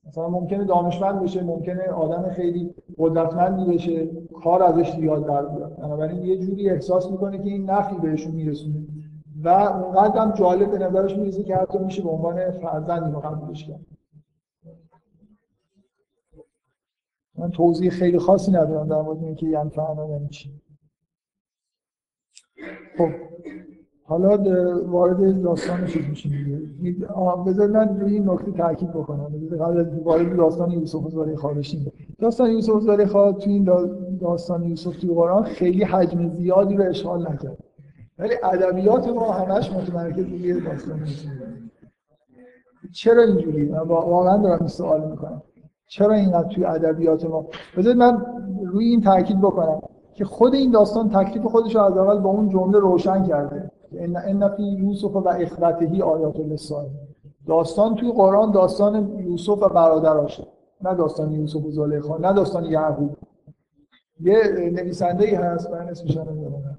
مثلا ممکنه دانشمند بشه ممکنه آدم خیلی قدرتمندی بشه کار ازش زیاد در بیاد. بنابراین یه جوری احساس می‌کنه که این نفعی بهشون میرسونه و اونقدر هم جالب به نظرش می‌رسه که حتی میشه به عنوان فرزندی رو قبولش کرد من توضیح خیلی خاصی ندارم در مورد اینکه یعنی فهمه یعنی چی. خب. حالا وارد داستان چیز میشیم دیگه. بذار من روی این نکته تاکید بکنم. قبل از وارد داستان یوسف زلیخا بشیم داستان یوسف زلیخا تو این داستان یوسف تو قرآن خیلی حجم زیادی رو اشغال نکرد. ولی ادبیات ما همش متمرکز روی داستان یوسف چرا اینجوری؟ من واقعا دارم این سوال می‌کنم. چرا اینقدر توی ادبیات ما بذار من روی این تاکید بکنم که خود این داستان تکلیف خودش رو از اول با اون جمله روشن کرده. ان ان فی یوسف و اخوته آیات للسائل داستان توی قرآن داستان یوسف و برادراشه. نه داستان یوسف و زلیخا نه داستان یعقوب. یه نویسنده ای هست من اسمش نمی‌دونم.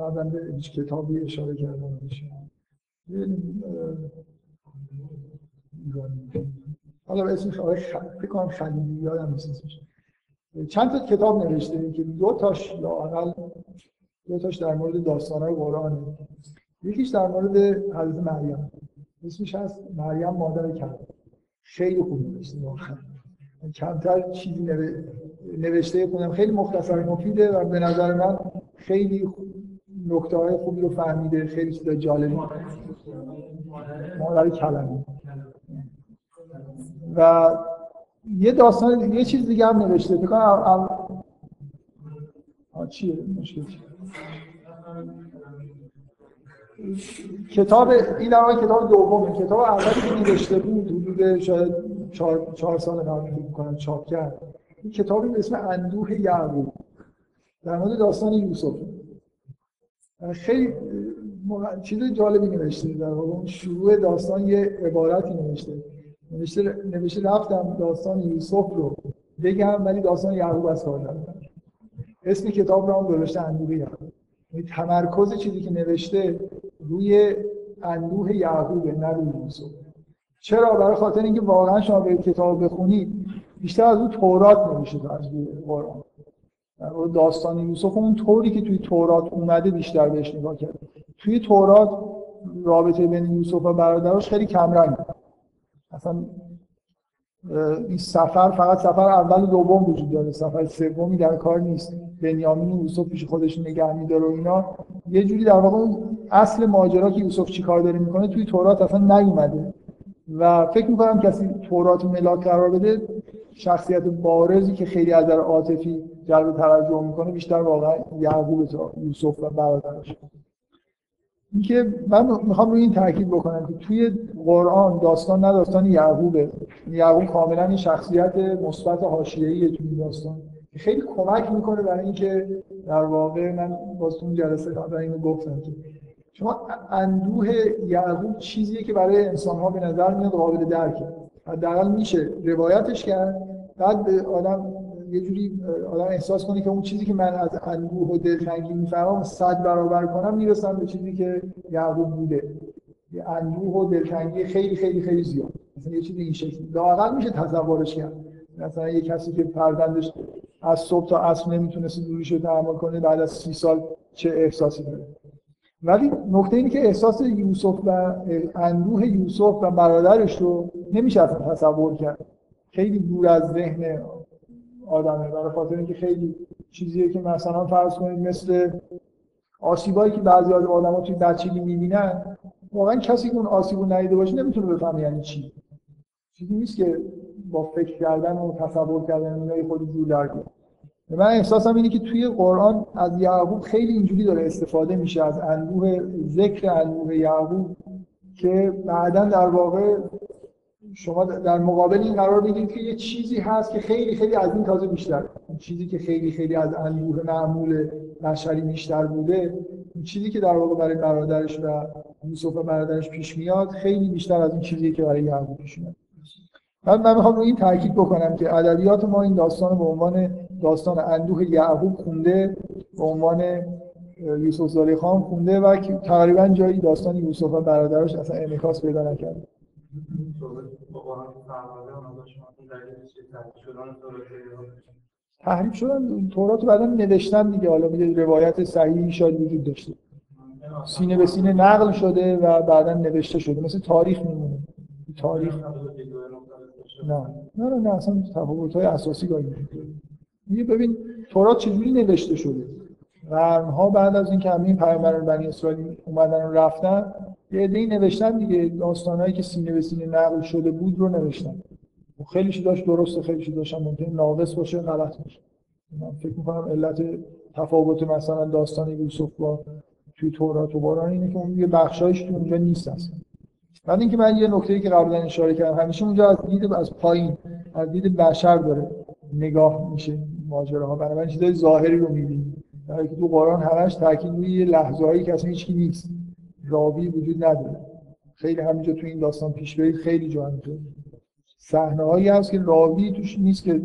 قبلا به هیچ کتابی اشاره کردم حالا اسمش آقای فکر کنم خلیلی یادم نیست چند تا کتاب نوشته که دو تاش لااقل دو تاش در مورد داستان‌های قرآن. یکیش در مورد حضرت مریم. اسمش هست مریم مادر کرد خیلی خوب نوشته واقعا. کمتر چیزی نوشته خودم. خیلی مختصر مفیده و به نظر من خیلی نکته های خوبی رو فهمیده. خیلی چیزای جالبی. مادر کلمه و یه داستان یه چیز دیگه هم نوشته. فکر چیه؟ مشکل چیه کتاب این در کتاب دومه. کتاب اولی که نوشته بود حدود شاید چهار, چهار سال قبل فکر می‌کنم چاپ کرد. این کتابی به اسم اندوه یعقوب. در مورد داستان یوسف. خیلی اه، چیز جالبی نوشته. در واقع اون شروع داستان یه عبارتی نوشته. نوشته نوشته رفتم داستان یوسف رو بگم ولی داستان یعقوب از کار اسم کتاب رو هم نوشته اندوه یعقوب. یعنی تمرکز چیزی که نوشته روی اندوه یعقوبه نه روی چرا؟ برای خاطر اینکه واقعا شما به کتاب بخونید بیشتر از اون تورات نمیشه از قرآن. داستان یوسف اون طوری که توی تورات اومده بیشتر بهش نگاه کرد. توی تورات رابطه بین یوسف و برادرش خیلی کمرنگ اصلا اه، این سفر فقط سفر اول و دوم وجود داره. سفر سومی در کار نیست. بنیامین و یوسف پیش خودش نگه میداره و اینا یه جوری در واقع اصل ماجرا که یوسف چیکار داره می‌کنه توی تورات اصلا نیومده. و فکر می‌کنم کسی تورات ملاک قرار بده شخصیت بارزی که خیلی از نظر عاطفی جلب توجه می‌کنه بیشتر واقعا یعقوب تا یوسف و برادرش. اینکه من می‌خوام روی این تاکید بکنم که توی قرآن داستان نه داستان یعقوبه. یعقوب کاملا این شخصیت مثبت حاشیه‌ایه توی داستان. خیلی کمک می‌کنه برای اینکه در واقع من باز اون جلسه قبل اینو گفتم که شما اندوه یعقوب چیزیه که برای انسان ها به نظر میاد قابل درکه. حداقل میشه روایتش کرد بعد به آدم یه جوری آدم احساس کنه که اون چیزی که من از اندوه و دلتنگی می‌فهمم صد برابر کنم می‌رسم به چیزی که یعقوب بوده. یه اندوه و دلتنگی خیلی خیلی خیلی زیاد. مثلا یه چیزی این شکلی میشه تصورش کرد. مثلا یه کسی که فرزندش از صبح تا عصر نمی‌تونست دوریش رو تحمل کنه بعد از سی سال چه احساسی داره ولی نکته اینه که احساس یوسف و اندوه یوسف و برادرش رو نمیشه اصلا تصور کرد. خیلی دور از ذهن آدمه. برای خاطر اینکه خیلی چیزیه که مثلا فرض کنید مثل آسیبایی که بعضی از آدم‌ها توی بچگی می‌بینن واقعا کسی که اون آسیب رو ندیده باشه نمی‌تونه بفهمه یعنی چی. چیزی نیست که با فکر کردن و تصور کردن اینا خود جور در بیاد من احساسم اینه که توی قرآن از یعقوب خیلی اینجوری داره استفاده میشه از اندوه ذکر اندوه یعقوب که بعدا در واقع شما در مقابل این قرار بگیرید که یه چیزی هست که خیلی خیلی از این تازه بیشتر. چیزی که خیلی خیلی از اندوه معمول بشری بیشتر بوده این چیزی که در واقع برای برادرش و یوسف و برادرش پیش میاد خیلی بیشتر از این چیزی که برای یعقوب پیش میاد. من من می‌خوام روی این تاکید بکنم که ادبیات ما این داستان به عنوان داستان اندوه یعقوب خونده به عنوان یوسف زلیخا خونده و تقریبا جایی داستان یوسف و برادرش اصلا انعکاس پیدا نکرده تحریف شدن تورات بعدا نوشتن دیگه. حالا میگه روایت صحیحی شاید وجود داشته. سینه به سینه نقل شده و بعدا نوشته شده. مثل تاریخ میمونه. تاریخ. نه. نه نه, نه اصلا تفاوت های اساسی گاهی میگه ببین تورات چجوری نوشته شده؟ قرنها بعد از اینکه همین پیامبران بنی اسرائیل اومدن و رفتن یه عده‌ای نوشتن دیگه. داستانهایی که سینه به سینه نقل شده بود رو نوشتن. خیلیش داشت درسته خیلیش داشت ممکن ناقص باشه غلط باشه. من فکر می‌کنم علت تفاوت مثلا داستان یوسف با توی تورات و قرآن اینه که اون یه بخشایش تو اونجا نیست اصلا. بعد اینکه من یه نکته‌ای که قبلا اشاره کردم همیشه اونجا از دید از پایین از دید بشر داره نگاه میشه ماجراها. بنابراین چیزای ظاهری رو می‌بینی. در که تو قرآن همش تاکید روی یه لحظه‌هایی که اصلا هیچکی نیست. راوی وجود نداره. خیلی همینجا تو این داستان پیش برید خیلی جا همینطور صحنه هایی هست که راوی توش نیست که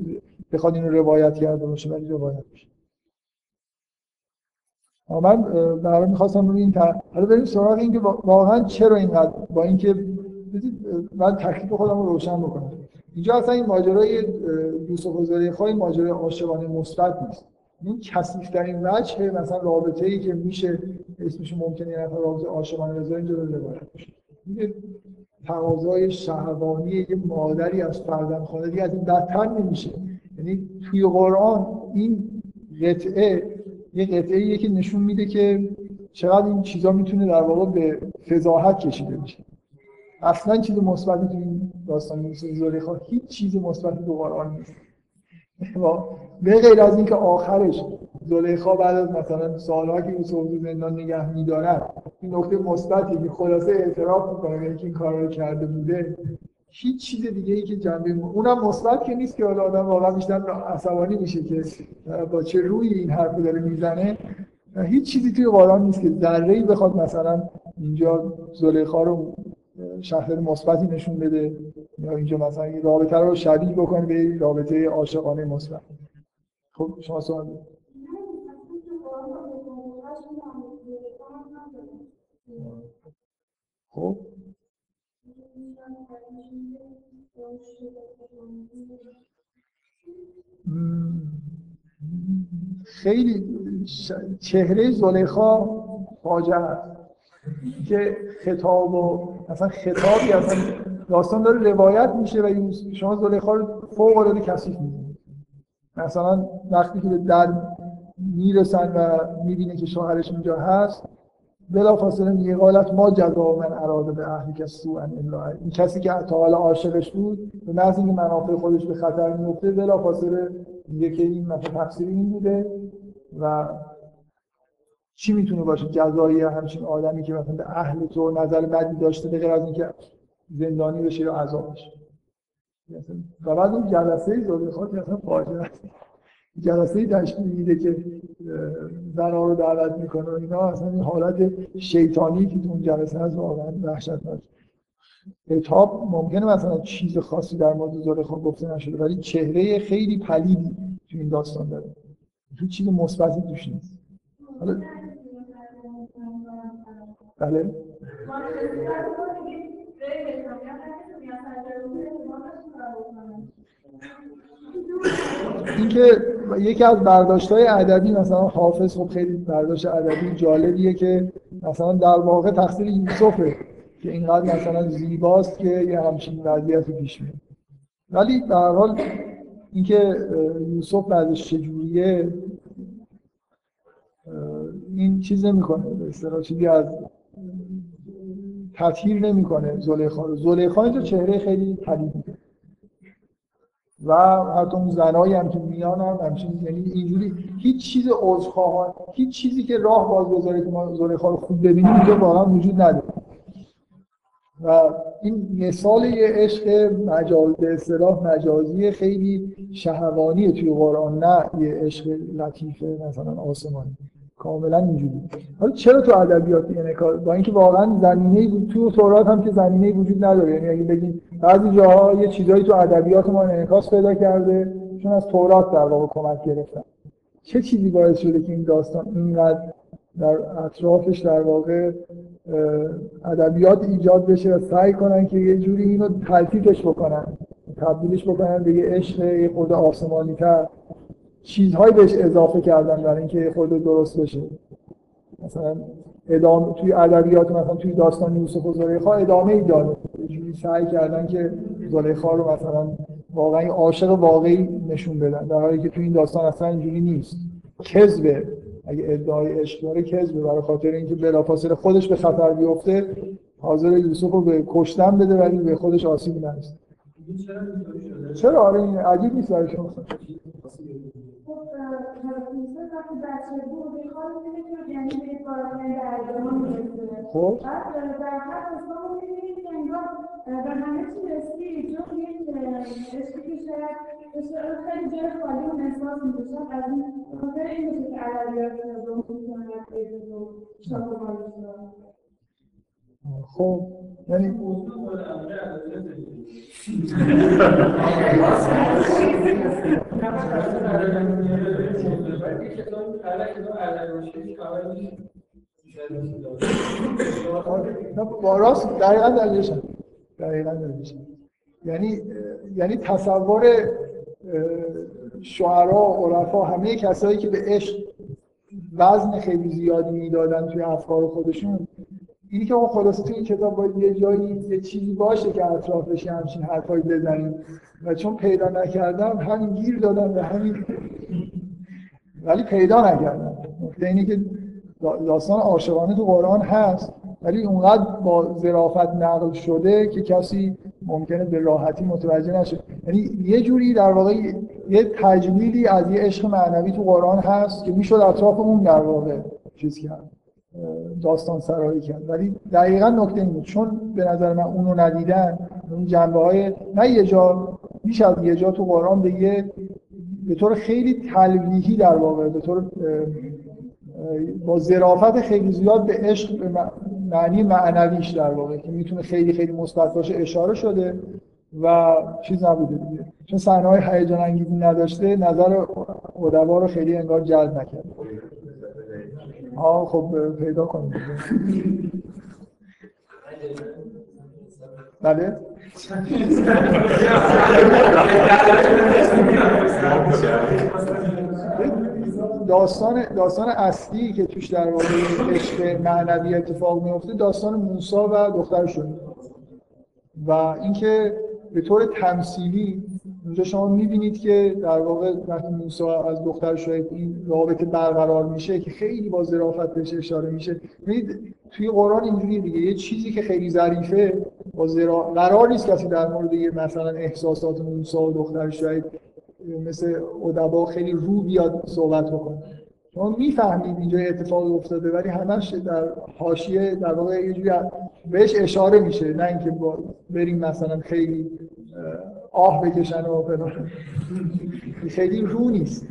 بخواد اینو روایت کرده باشه ولی روایت میشه. من برای می‌خواستم روی این. حالا بریم سراغ این که واقعا چرا اینقدر با اینکه من تکلیف خودم رو روشن بکنم. اینجا اصلا این ماجرای یوسف و زلیخا این ماجرای عاشقانه مثبت نیست. این کثیف ترین وجه مثلا رابطه ای که میشه اسمش ممکنه یه رابطه عاشقانه بذاره اینجا رو روایت بشه تقاضای شهوانی یه مادری از فرزند خانه دیگه از این بدتر نمیشه. یعنی توی قرآن این قطعه یه قطعه که نشون میده که چقدر این چیزا می‌تونه در واقع به فضاحت کشیده بشه. اصلا چیز مثبتی تو این داستان یوسف زلیخا هیچ چیز مثبتی تو قرآن نیست. به غیر از اینکه آخرش زلیخا بعد از مثلا سالها که یوسف رو زندان نگه میدارن این نکته مثبتی که خلاصه اعتراف می‌کنه اینکه این کار رو کرده بوده هیچ چیز دیگه ای که جنبه اونم مثبت که نیست که حالا آدم واقعا بیشتر عصبانی میشه که با چه روی این حرف داره می‌زنه. هیچ چیزی توی قرآن نیست که ذره ای بخواد مثلا اینجا زلیخا رو شخصیت مثبتی نشون بده یا اینجا مثلا این رابطه رو شبیه بکنه به رابطه عاشقانه مثبت. خب شما سوال خب. خیلی چهره زلیخا فاجعه است. که خطاب و مثلا خطابی اصلا داستان داره روایت میشه و شما زلیخا رو فوق العاده کثیف می‌بینید مثلا وقتی که به در می‌رسن و می‌بینه که شوهرش اینجا هست بلافاصله میگه قالت ما جزا من اراده به اهلی که سو الا این کسی که تا حالا عاشقش بود به محض اینکه منافع خودش به خطر میفته بلافاصله میگه که این مثلا تفسیر این بوده و چی می‌تونه باشه؟ جزایی همچین آدمی که مثلا به اهل تو نظر بدی داشته به غیر از اینکه زندانی بشه یا عذاب بشه. و بعد اون جلسه زلیخا اصلا فاجعه است جلسه تشکیل میده که زنها رو دعوت می‌کنه و اینا اصلا این حالت شیطانی که تو اون جلسه هست واقعا وحشتناک. کتاب ممکنه مثلا چیز خاصی در مورد زلیخا گفته نشده ولی چهره خیلی پلیدی تو این داستان داره. هیچ چیز مثبتی توش نیست. حالا بله. اینکه یکی از برداشت های ادبی مثلا حافظ خب خیلی برداشت ادبی جالبیه که مثلا در واقع تقصیر یوسفه که اینقدر مثلا زیباست که یه همچین وضعیتی پیش میاد. ولی در حال اینکه یوسف بعدش چجوریه این چیز نمی‌کنه به اصطلاح چیزی از تطهیر نمی‌کنه. زلیخا زلیخا اینجا چهره خیلی پلیدی و حتی اون زنایی هم که میان هم همچین یعنی اینجوری هیچ چیز عذرخواهان هیچ چیزی که راه باز بذاره که ما زلیخا رو خوب ببینیم اینجا واقعا وجود نداره. و این مثال یه عشق مجاز به اصطلاح مجازی خیلی شهوانی توی قرآن نه یه عشق لطیفه مثلا آسمانی. کاملا اینجوری حالا چرا تو ادبیات این کار؟ با اینکه واقعا زمینه بود تو تورات هم که زمینه وجود نداره. یعنی اگه بگیم بعضی جاها یه چیزایی تو ادبیات ما انعکاس پیدا کرده چون از تورات در واقع کمک گرفتن. چه چیزی باعث شده که این داستان اینقدر در اطرافش در واقع ادبیات ایجاد بشه و سعی کنن که یه جوری اینو تلفیقش بکنن تبدیلش بکنن به یه عشق یه خود آسمانی تر چیزهایی بهش اضافه کردن برای اینکه خود درست بشه. مثلا ادامه توی ادبیات مثلا توی داستان یوسف و زلیخا ادامه ای داره. یه سعی کردن که زلیخا رو مثلا واقعا عاشق واقعی نشون بدن در حالی که توی این داستان اصلا اینجوری نیست. کذبه اگه ادعای عشق داره کذبه برای خاطر اینکه بلافاصله خودش به خطر بیفته حاضر یوسف رو به کشتن بده ولی به خودش آسیب نرسه چرا؟ آره این عجیب نیست برای شما. خب می‌بینید که میشه که و خب یعنی با راست دقیقا دلیلش دقیقا دلیلش یعنی یعنی تصور شعرا عرفا همه کسایی که به عشق وزن خیلی زیادی می‌دادن توی افکار خودشون اینی که ما خلاصه تو این کتاب باید یه جایی یه چیزی باشه که اطرافش همچین حرفایی بزنیم و چون پیدا نکردم همین گیر دادم به همین. ولی پیدا نکردم. نکته اینه که داستان عاشقانه تو قرآن هست ولی اونقدر با ظرافت نقل شده که کسی ممکنه به راحتی متوجه نشه. یعنی یه جوری در واقع یه تجلیلی از یه عشق معنوی تو قرآن هست که می‌شد اطراف اون در واقع چیز کرد. داستان سرایی کرد. ولی دقیقا نکته این بود. چون به نظر من اونو ندیدن اون جنبه های نه یه جا بیش از یه جا تو قرآن به یه به طور خیلی تلویحی در واقع به طور با ظرافت خیلی زیاد به عشق به معنی معنویش در واقع که می‌تونه خیلی خیلی مثبت باشه اشاره شده و چیز نبوده دیگه. چون صحنه های هیجان انگیزی نداشته نظر ادبا رو خیلی انگار جلب نکرد. ها خب پیدا کنید بله. داستان داستان اصلی که توش در واقع عشق معنوی اتفاق میفته داستان موسی و دخترشون. و اینکه به طور تمثیلی اونجا شما می‌بینید که در واقع وقتی موسی از دختر شاید این رابطه برقرار میشه که خیلی با ظرافت بهش اشاره میشه. ببینید توی قرآن اینجوری دیگه. یه چیزی که خیلی ظریفه با زرا... قرار نیست کسی در مورد یه مثلا احساسات موسی و دختر شاید مثل ادبا خیلی رو بیاد صحبت بکنه. شما می‌فهمید اینجا اتفاق افتاده ولی همش در حاشیه در واقع یه جوری بهش اشاره میشه. نه اینکه بریم مثلا خیلی آه بکشن و خیلی رو نیست.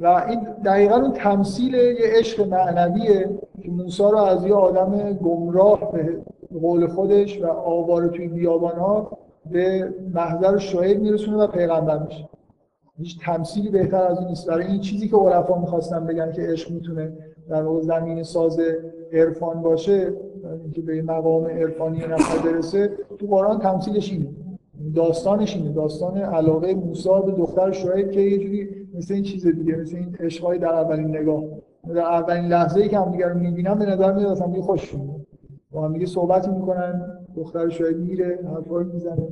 و این دقیقا اون تمثیل یه عشق معنویه که موسی رو از یه آدم گمراه به قول خودش و آوار توی بیابان ها به محضر شاید میرسونه و پیغمبر میشه. هیچ تمثیلی بهتر از این نیست. برای این چیزی که عرفا می‌خواستن بگن که عشق می‌تونه در واقع زمین ساز عرفان باشه اینکه به مقام عرفانی نفر برسه تو قرآن تمثیلش اینه. داستانش اینه. داستان علاقه موسی به دختر شاید که یه جوری مثل این چیز دیگه مثل این عشقای در اولین نگاه. در اولین لحظه ای که هم دیگه رو می‌بینن به نظر میاد اصلا دیگه خوش با هم دیگه صحبت می‌کنن دختر شاید میره حرفایی می‌زنه.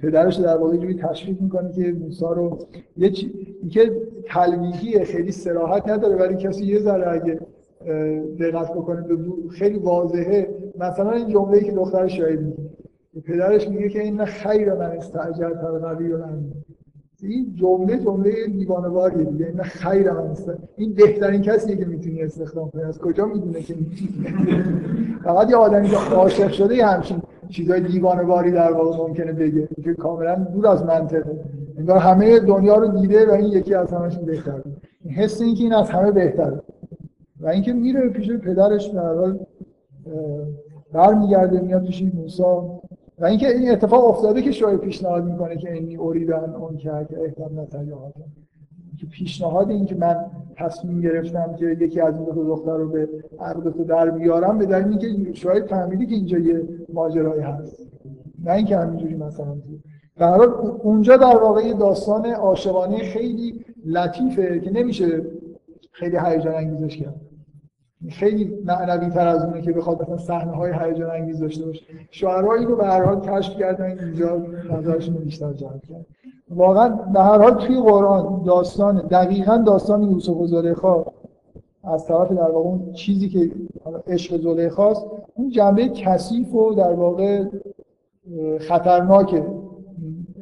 پدرش در واقع جوری تشویق می‌کنه که موسی رو یه چی... که تلویحیه خیلی سراحت نداره ولی کسی یه ذره اگه دقت بکنه خیلی واضحه. مثلا این جمله‌ای که دختر شاید میگه. پدرش میگه که این خیر من استعجل تا قوی و این جمله جمله دیوانواریه دیگه این خیر من است. این بهترین کسیه که می‌تونی استخدام کنی. از کجا می‌دونه که فقط یه آدمی که عاشق شده یه همچین چیزای دیوانواری در واقع ممکنه بگه که کاملا دور از منطقه. انگار همه دنیا رو دیده و این یکی از همشون بهتره. این حس این که این از همه بهتره. و اینکه میره پیش پدرش در حال برمیگرده میاد پیش موسی. و اینکه این اتفاق افتاده که شاید پیشنهاد می‌کنه که اینی اوریدن اون که احتمال نتریاهات که پیشنهاد این که من تصمیم گرفتم که یکی از این دو دختر رو به عقد در بیارم به دلیل اینکه شاید فهمیدی که اینجا یه ماجرایی هست. نه اینکه همینجوری مثلا در اونجا در واقع داستان عاشقانه خیلی لطیفه که نمیشه خیلی هیجان انگیزش کرد. خیلی معنوی تر از اونه که بخواد مثلا صحنه های هیجان انگیز داشته باشه. شاعرها اینو به هر حال کشف کردن اینجا نظرشون رو بیشتر جلب کرد. واقعا به هر حال توی قرآن داستان دقیقا داستان یوسف و زلیخا از طرف در واقع اون چیزی که عشق زلیخاست اون جنبه کثیف و در واقع خطرناک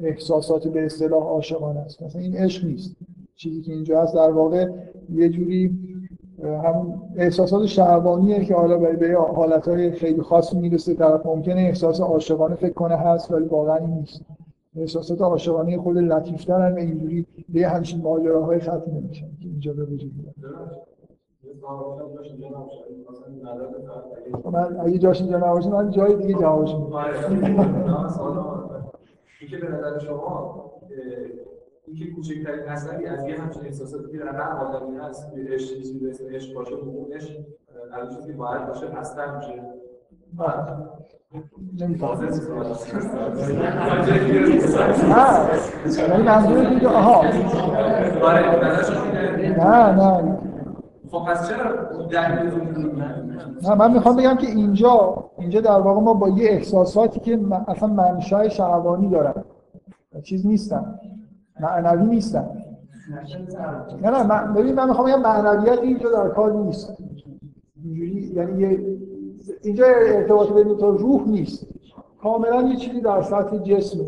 احساسات به اصطلاح عاشقانه است. مثلا این عشق نیست. چیزی که اینجا هست در واقع یه جوری هم احساسات شهوانیه که حالا به حالتهای خیلی خاص می‌رسه. طرف ممکنه احساس عاشقانه فکر کنه هست ولی واقعا این نیست. احساسات عاشقانه خود لطیفتر هم اینجوری به همچین ماجراهای ختم نمیشن که اینجا به وجود میاد. من اگه جاش اینجا نباشه من جای دیگه جوابش میدم. اینکه به نظر شما اینکه کوچکترین اثری از یه همچین احساساتی که در هر آدمی هست که عشق چیزی به اسم عشق باشه اونش از چیزی باید باشه پستر میشه. نه آها نه. نه خب پس چرا من می‌خوام بگم که اینجا اینجا در واقع ما با یه احساساتی که اصلا منشأ شهوانی دارن. چیز نیستن. معنوی نیستن نه نه من ببین من می‌خوام بگم معنویت اینجا در کار نیست. اینجوری یعنی اینجا ارتباط بین تو روح نیست. کاملا یه چیزی در سطح جسمه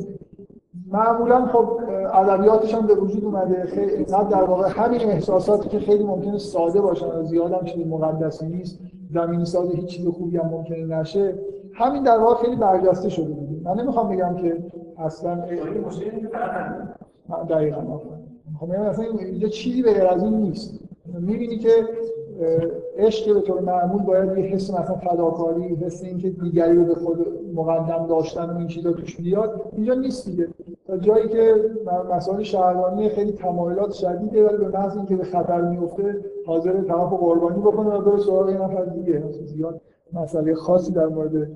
معمولا خب ادبیاتش هم به وجود اومده. خیلی در واقع همین احساساتی که خیلی ممکنه ساده باشن و زیاد هم چیز مقدسی نیست. زمینی ساز هیچ چیز خوبی هم ممکنه نشه. همین در واقع خیلی برجسته شده. بوده من نمی‌خوام بگم که اصلا دقیقا. خب یعنی اصلا اینجا چیزی به از این نیست. می‌بینی که عشق به طور معمول باید یه حس مثلا فداکاری حس اینکه دیگری رو به خود مقدم داشتن و این چیزا توش بیاد اینجا نیست دیگه. تا جایی که مسائل شهروانی خیلی تمایلات شدیده ولی به محض اینکه به خطر میفته حاضر طرف قربانی بکنه و بره سراغ یه نفر دیگه. زیاد مسئله خاصی در مورد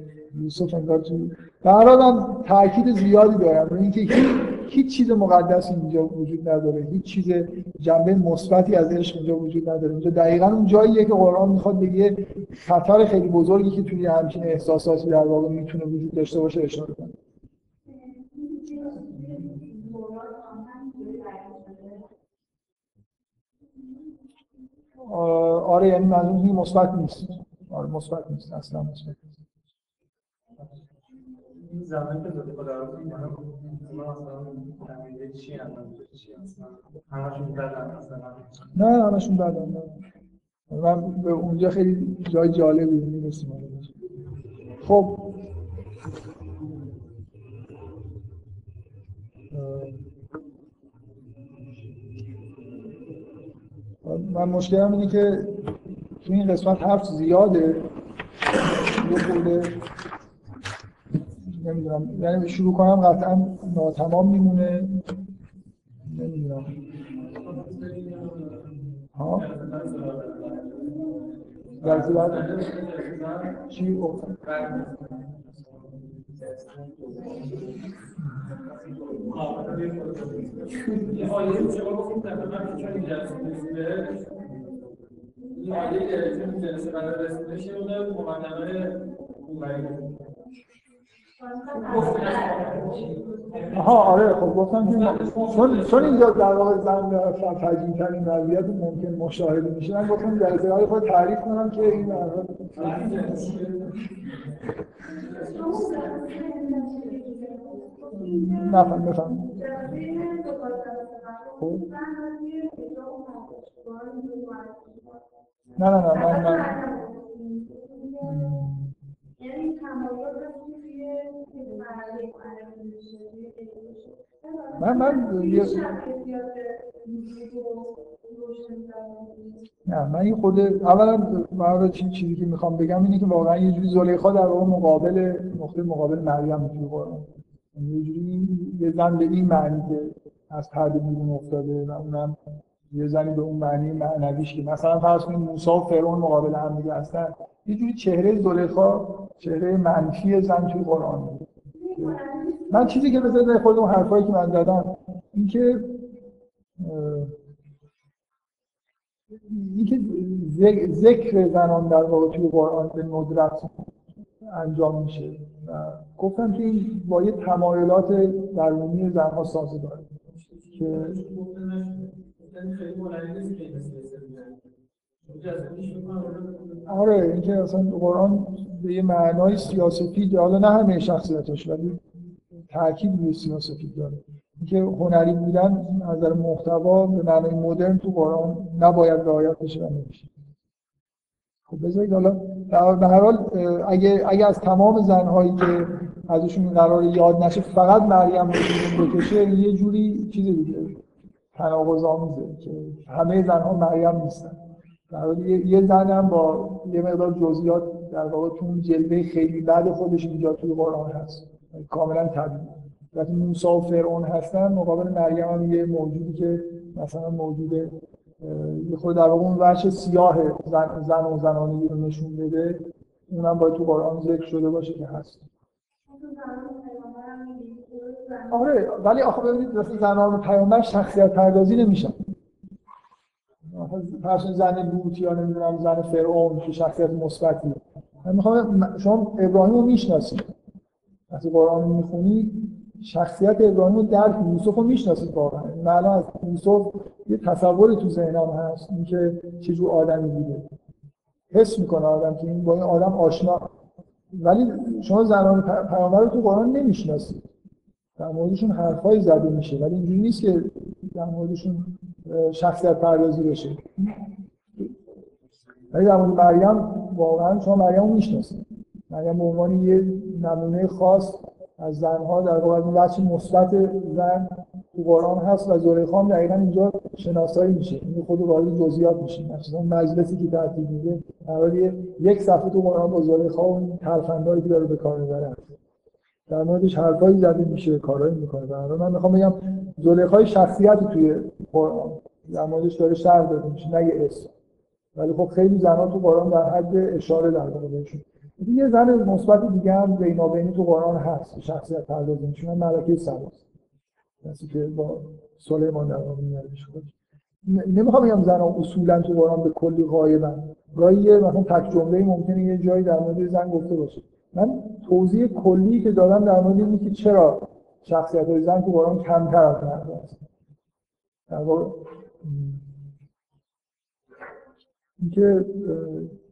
یوسف انگار تو در من تاکید زیادی دارم. اینکه هیچ, چیز مقدسی اینجا وجود نداره. هیچ چیز جنبه مثبتی از عشق اینجا وجود نداره. اینجا دقیقا اون جاییه که قرآن می‌خواد بگه خطر خیلی بزرگی که توی همچین احساساتی در واقع می‌تونه وجود داشته باشه اشاره کنه. آره یعنی منظور مثبت نیست. آره مثبت نیست. اصلا مثبت. زمانی که زده خدا رو میگه من مثلا تمیزه چی هم همشون بدن نه همشون بدن. من به اونجا خیلی جای جالبی می‌رسیم. خب. من مشکلم اینه که تو این قسمت حرف زیاده. نمی‌دونم. یعنی شروع کنم قطعا ناتمام میمونه. نمی‌دونم. ها؟ بعد چی؟ این آها آره خب گفتم که چون چون اینجا در واقع زن فجیع ترین وضعیت ممکن مشاهده میشه من گفتم جلسه های خود تعریف کنم که این در نفهم بفهم. خب. نه نه نه من من من من یه- نه من این خود اولا من چیزی که می‌خوام بگم اینه که واقعا یه جوری زلیخا در واقع مقابل نقطه مقابل مریم توی قرآن. یعنی یه جوری یه زن به این معنی که از پرده بیرون افتاده و اونم یه زنی به اون معنی معنویش که مثلا فرض کنید موسی و فرعون مقابل هم دیگه هستن یه جوری چهره زلیخا چهره منفی زن توی قرآن. من چیزی که بذارید خود اون حرفایی که من زدم این که اه، این که ذک- ذکر زنان در واقع توی قرآن به ندرت انجام میشه. گفتم که این با یه تمایلات درونی زنها سازگاره که آره اینکه اصلا قرآن به یه معنای سیاسفید حالا نه همه شخصیتش ولی تاکید روی سیاسفید داره. اینکه هنری بودن از نظر محتوا به معنای مدرن تو قرآن نباید رعایت بشه و نمیشه. خب بذارید حالا به هر حال اگه اگه از تمام زنهایی که ازشون قرار یاد نشه فقط مریم رو بکشه یه جوری چیز دیگه. تناقض آمیزه که همه زنها مریم نیستن. در یه یه زن هم با یه مقدار جزئیات در واقع تو اون جلوه خیلی بد خودش اینجا توی قرآن هست. کاملا طبیعی. وقتی موسی و فرعون هستن مقابل مریم هم یه موجودی که مثلا موجود خود در واقع اون وجه سیاه زن, زن و زنانگی رو نشون بده اونم باید تو قرآن ذکر شده باشه که هست. آره ولی آخه ببینید مثل زنان پیامبر شخصیت پردازی نمیشن. فرض زن لوط یا نمی‌دونم زن فرعون که شخصیت مثبتی. من می‌خوام شما ابراهیم رو می‌شناسید. وقتی قرآن رو می‌خونید شخصیت ابراهیم رو درک یوسف رو می‌شناسید واقعا. من از یوسف یه تصوری تو ذهنم هست. اینکه جور آدمی بوده. حس می‌کنه آدم که این با این آدم آشنا. ولی شما زنان پیامبر رو تو قرآن نمی‌شناسید. در موردشون حرفایی زده میشه. ولی اینجوری نیست که در موردشون شخصیت پردازی بشه. ولی در مورد مریم واقعا شما مریم رو می‌شناسید. مریم به عنوان یه نمونه خاص از زنها در واقع این بچه مثبت زن تو قرآن هست و زلیخا هم دقیقا اینجا شناسایی میشه. این خود وارد جزئیات میشه. مثلا مجلسی که ترتیب میده در یک صفحه تو قرآن با زلیخا و این ترفندایی که داره به کار می‌بره. در موردش حرفایی زده میشه کارایی می‌کنه. در من می‌خوام بگم زلیخای شخصیتی توی قرآن. در موردش داره شرح داده میشه نه یه اسم. ولی خب خیلی زنها تو قرآن در حد اشاره در واقع بهشون یه زن مثبت دیگه هم بینابینی تو قرآن هست شخصیت پردازی میشه. ملکه سباست کسی که با سلیمان در واقع میاره نمی‌خوام بگم زنها اصولا تو قرآن به کلی غایبن. گاهی یه مثلا تک جمله ممکنه یه جایی در مورد زن گفته باشه. من توضیح کلی که دادم در مورد اینه که چرا شخصیت های زن تو قرآن کمتر از مرد هست در واقع اینکه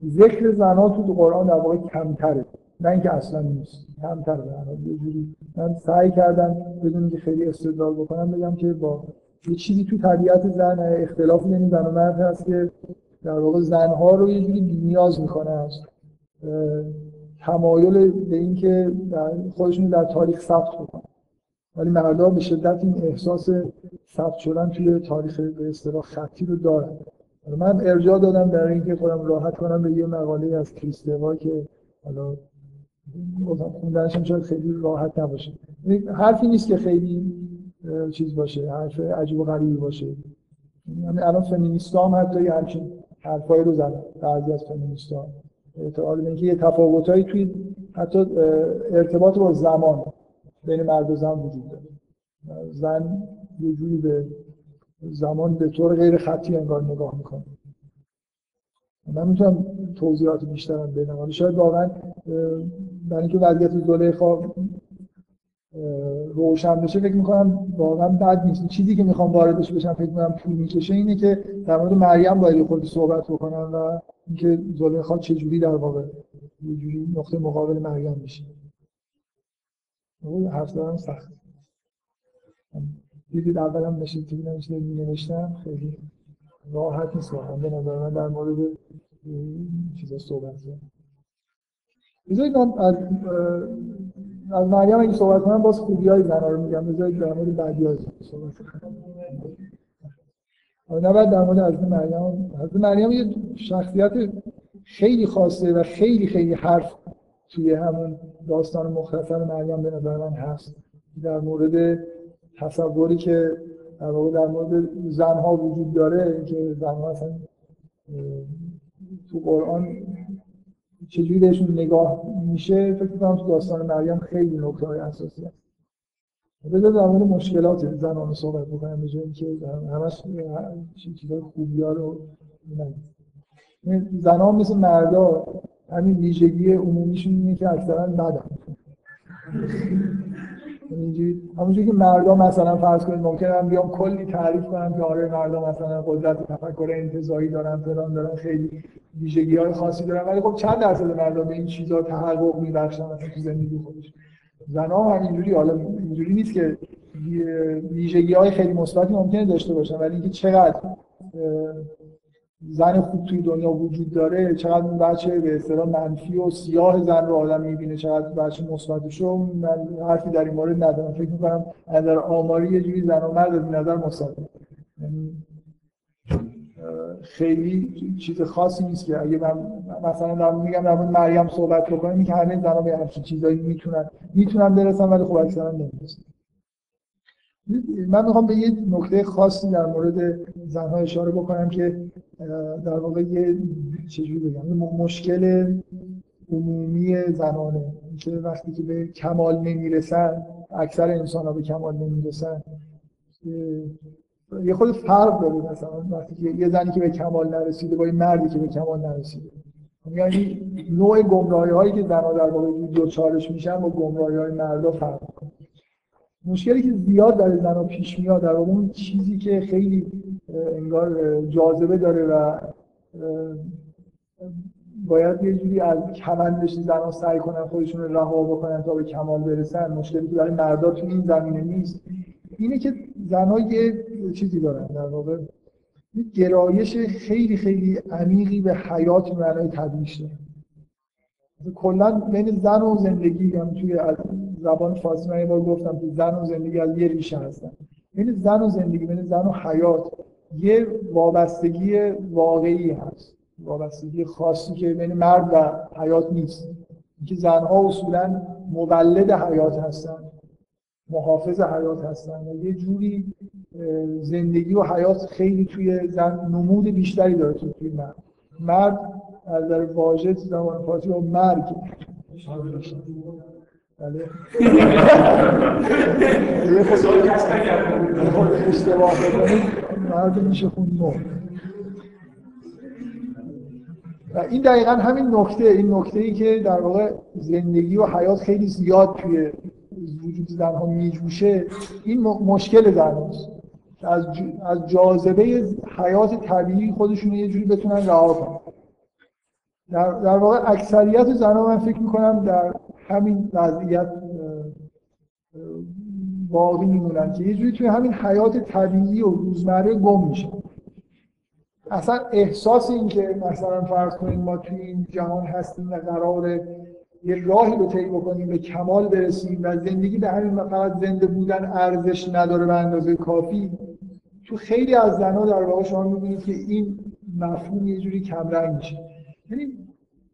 ذکر زنها تو قرآن در واقع کمتره. نه اینکه اصلا نیست. کمتر به یه جوری من سعی کردم بدون که خیلی استدلال بکنم بگم که با یه چیزی تو طبیعت زن اختلاف یعنی زن و مرد هست که در واقع زنها رو یه جوری نیاز می‌کنه. است تمایل به اینکه خودشون در تاریخ ثبت بکنن. ولی مردها به شدت این احساس ثبت شدن توی تاریخ به اصطلاح خطی رو دارن. من ارجاع دادم در اینکه خودم راحت کنم به یه مقاله از کریستوا که حالا خوندنش هم شاید خیلی راحت نباشه. حرفی نیست که خیلی چیز باشه حرف عجیب و غریبی باشه. یعنی الان فمینیستا هم حتی یه همچین حرفایی رو زدن. بعضی از فمینیستا اعتقاد اینکه یه تفاوتایی توی حتی ارتباط با زمان بین مرد و زن وجود داره. زن یه جوری به زمان به طور غیر خطی انگار نگاه می‌کنه. من می‌تونم توضیحات بیشترم بدم. ولی شاید واقعا برای اینکه وضعیت زلیخا روشن بشه فکر می‌کنم واقعا بد نیست. چیزی که می‌خوام واردش بشم فکر می‌کنم طول می‌کشه اینه که در مورد مریم باید خود صحبت بکنم و اینکه زلیخا چجوری در واقع یه جوری نقطه مقابل مریم میشه حرف دارم سخت. دیدید اولم نشید که نمیشه می نوشتم خیلی راحت نیست واقعا. به نظر من در مورد چیزا صحبت کنم بذارید من از از مریم اگه صحبت کنم باز خوبی های زنها رو میگم. بذارید در مورد بعدی های صحبت کنم نه بعد در مورد حضرت مریم. حضرت مریم یه شخصیت خیلی خاصه و خیلی خیلی حرف توی همون داستان مختصر مریم به نظر من هست. در مورد تصوری که در واقع در مورد زنها وجود داره که زنها اصلا تو قرآن چجوری بهشون نگاه میشه؟ فکر کنم تو داستان مریم خیلی نکته های اساسی هست. بذار در مورد مشکلات زنان صحبت بکنم به که همش چیزای خوبی ها رو زنان مثل مردا همین ویژگی عمومیشون اینه که اکثرا بدن. همونجوری که مردا مثلا فرض کنید ممکنه هم بیام کلی تعریف کنم که آره مردا مثلا قدرت تفکر انتزاعی دارن فلان دارن خیلی ویژگی های خاصی دارن. ولی خب چند درصد مردا به این چیزا تحقق میبخشن مثلا تو زندگی خودش؟ زنا هم اینجوری حالا اینجوری نیست که ویژگی های خیلی مثبتی ممکنه داشته باشن ولی اینکه چقدر زن خوب توی دنیا وجود داره چقدر اون بچه به اصطلاح منفی و سیاه زن رو آدم می‌بینه چقدر بچه مثبتش رو من حرفی در این مورد ندارم. فکر می‌کنم نظر آماری یه جوری زن و مرد از نظر مثبت یعنی خیلی چیز خاصی نیست که اگه من مثلا در میگم در مورد مریم صحبت بکنم که همه زنها به همچین چیزایی می‌تونن. می‌تونن برسن ولی خب اکثرا نمی‌رسن. من می‌خوام به یه نکته خاصی در مورد زنها اشاره بکنم که در واقع یه چجوری بگم مشکل عمومی زنانه. که وقتی که به کمال نمی‌رسن اکثر انسان ها به کمال نمی‌رسن یه خود فرق داره مثلا. وقتی یه زنی که به کمال نرسیده با یه مردی که به کمال نرسیده. یعنی نوع گمراهی هایی که زنها در واقع دوچارش میشن با گمراهی های مردا فرق کنه مشکلی که زیاد در زنها پیش میاد در واقع اون چیزی که خیلی انگار جاذبه داره و باید یه جوری از کمندش زنها سعی کنن خودشون رو رها بکنن تا به کمال برسن. مشکلی که برای مردا تو این زمینه نیست. اینه که زنها یه چیزی دارن در واقع. یه گرایش خیلی خیلی عمیقی به حیات معنای طبیعیش دارن کلا بین زن و زندگی هم توی زبان فارسی من یه بار گفتم که زن و زندگی از یه ریشه هستن. بین زن و زندگی بین زن و حیات یه وابستگی واقعی هست. وابستگی خاصی که بین مرد و حیات نیست. اینکه زنها اصولا مولد حیات هستن محافظ حیات هستن و یه جوری زندگی و حیات خیلی توی زن نمود بیشتری داره توی مرد. مرد از در واژه زمان فارسی با مرگ. بله. اشتباه مرد میشه خون و این دقیقا همین نکته این نکته ای که در واقع زندگی و حیات خیلی زیاد توی وجود زنها میجوشه این مشکل زن از از جاذبه حیات طبیعی خودشون یه جوری بتونن رها کنن. در, در واقع اکثریت زنها من فکر می‌کنم در همین وضعیت باقی میمونن که یه جوری توی همین حیات طبیعی و روزمره گم میشه. اصلا احساس این که مثلا فرض کنیم ما توی این جهان هستیم و قرار یه راهی رو طی بکنیم به کمال برسیم و زندگی به همین فقط زنده بودن ارزش نداره به اندازه کافی. تو خیلی از زنها در واقع شما می‌بینید که این مفهوم یه جوری کمرنگ میشه. یعنی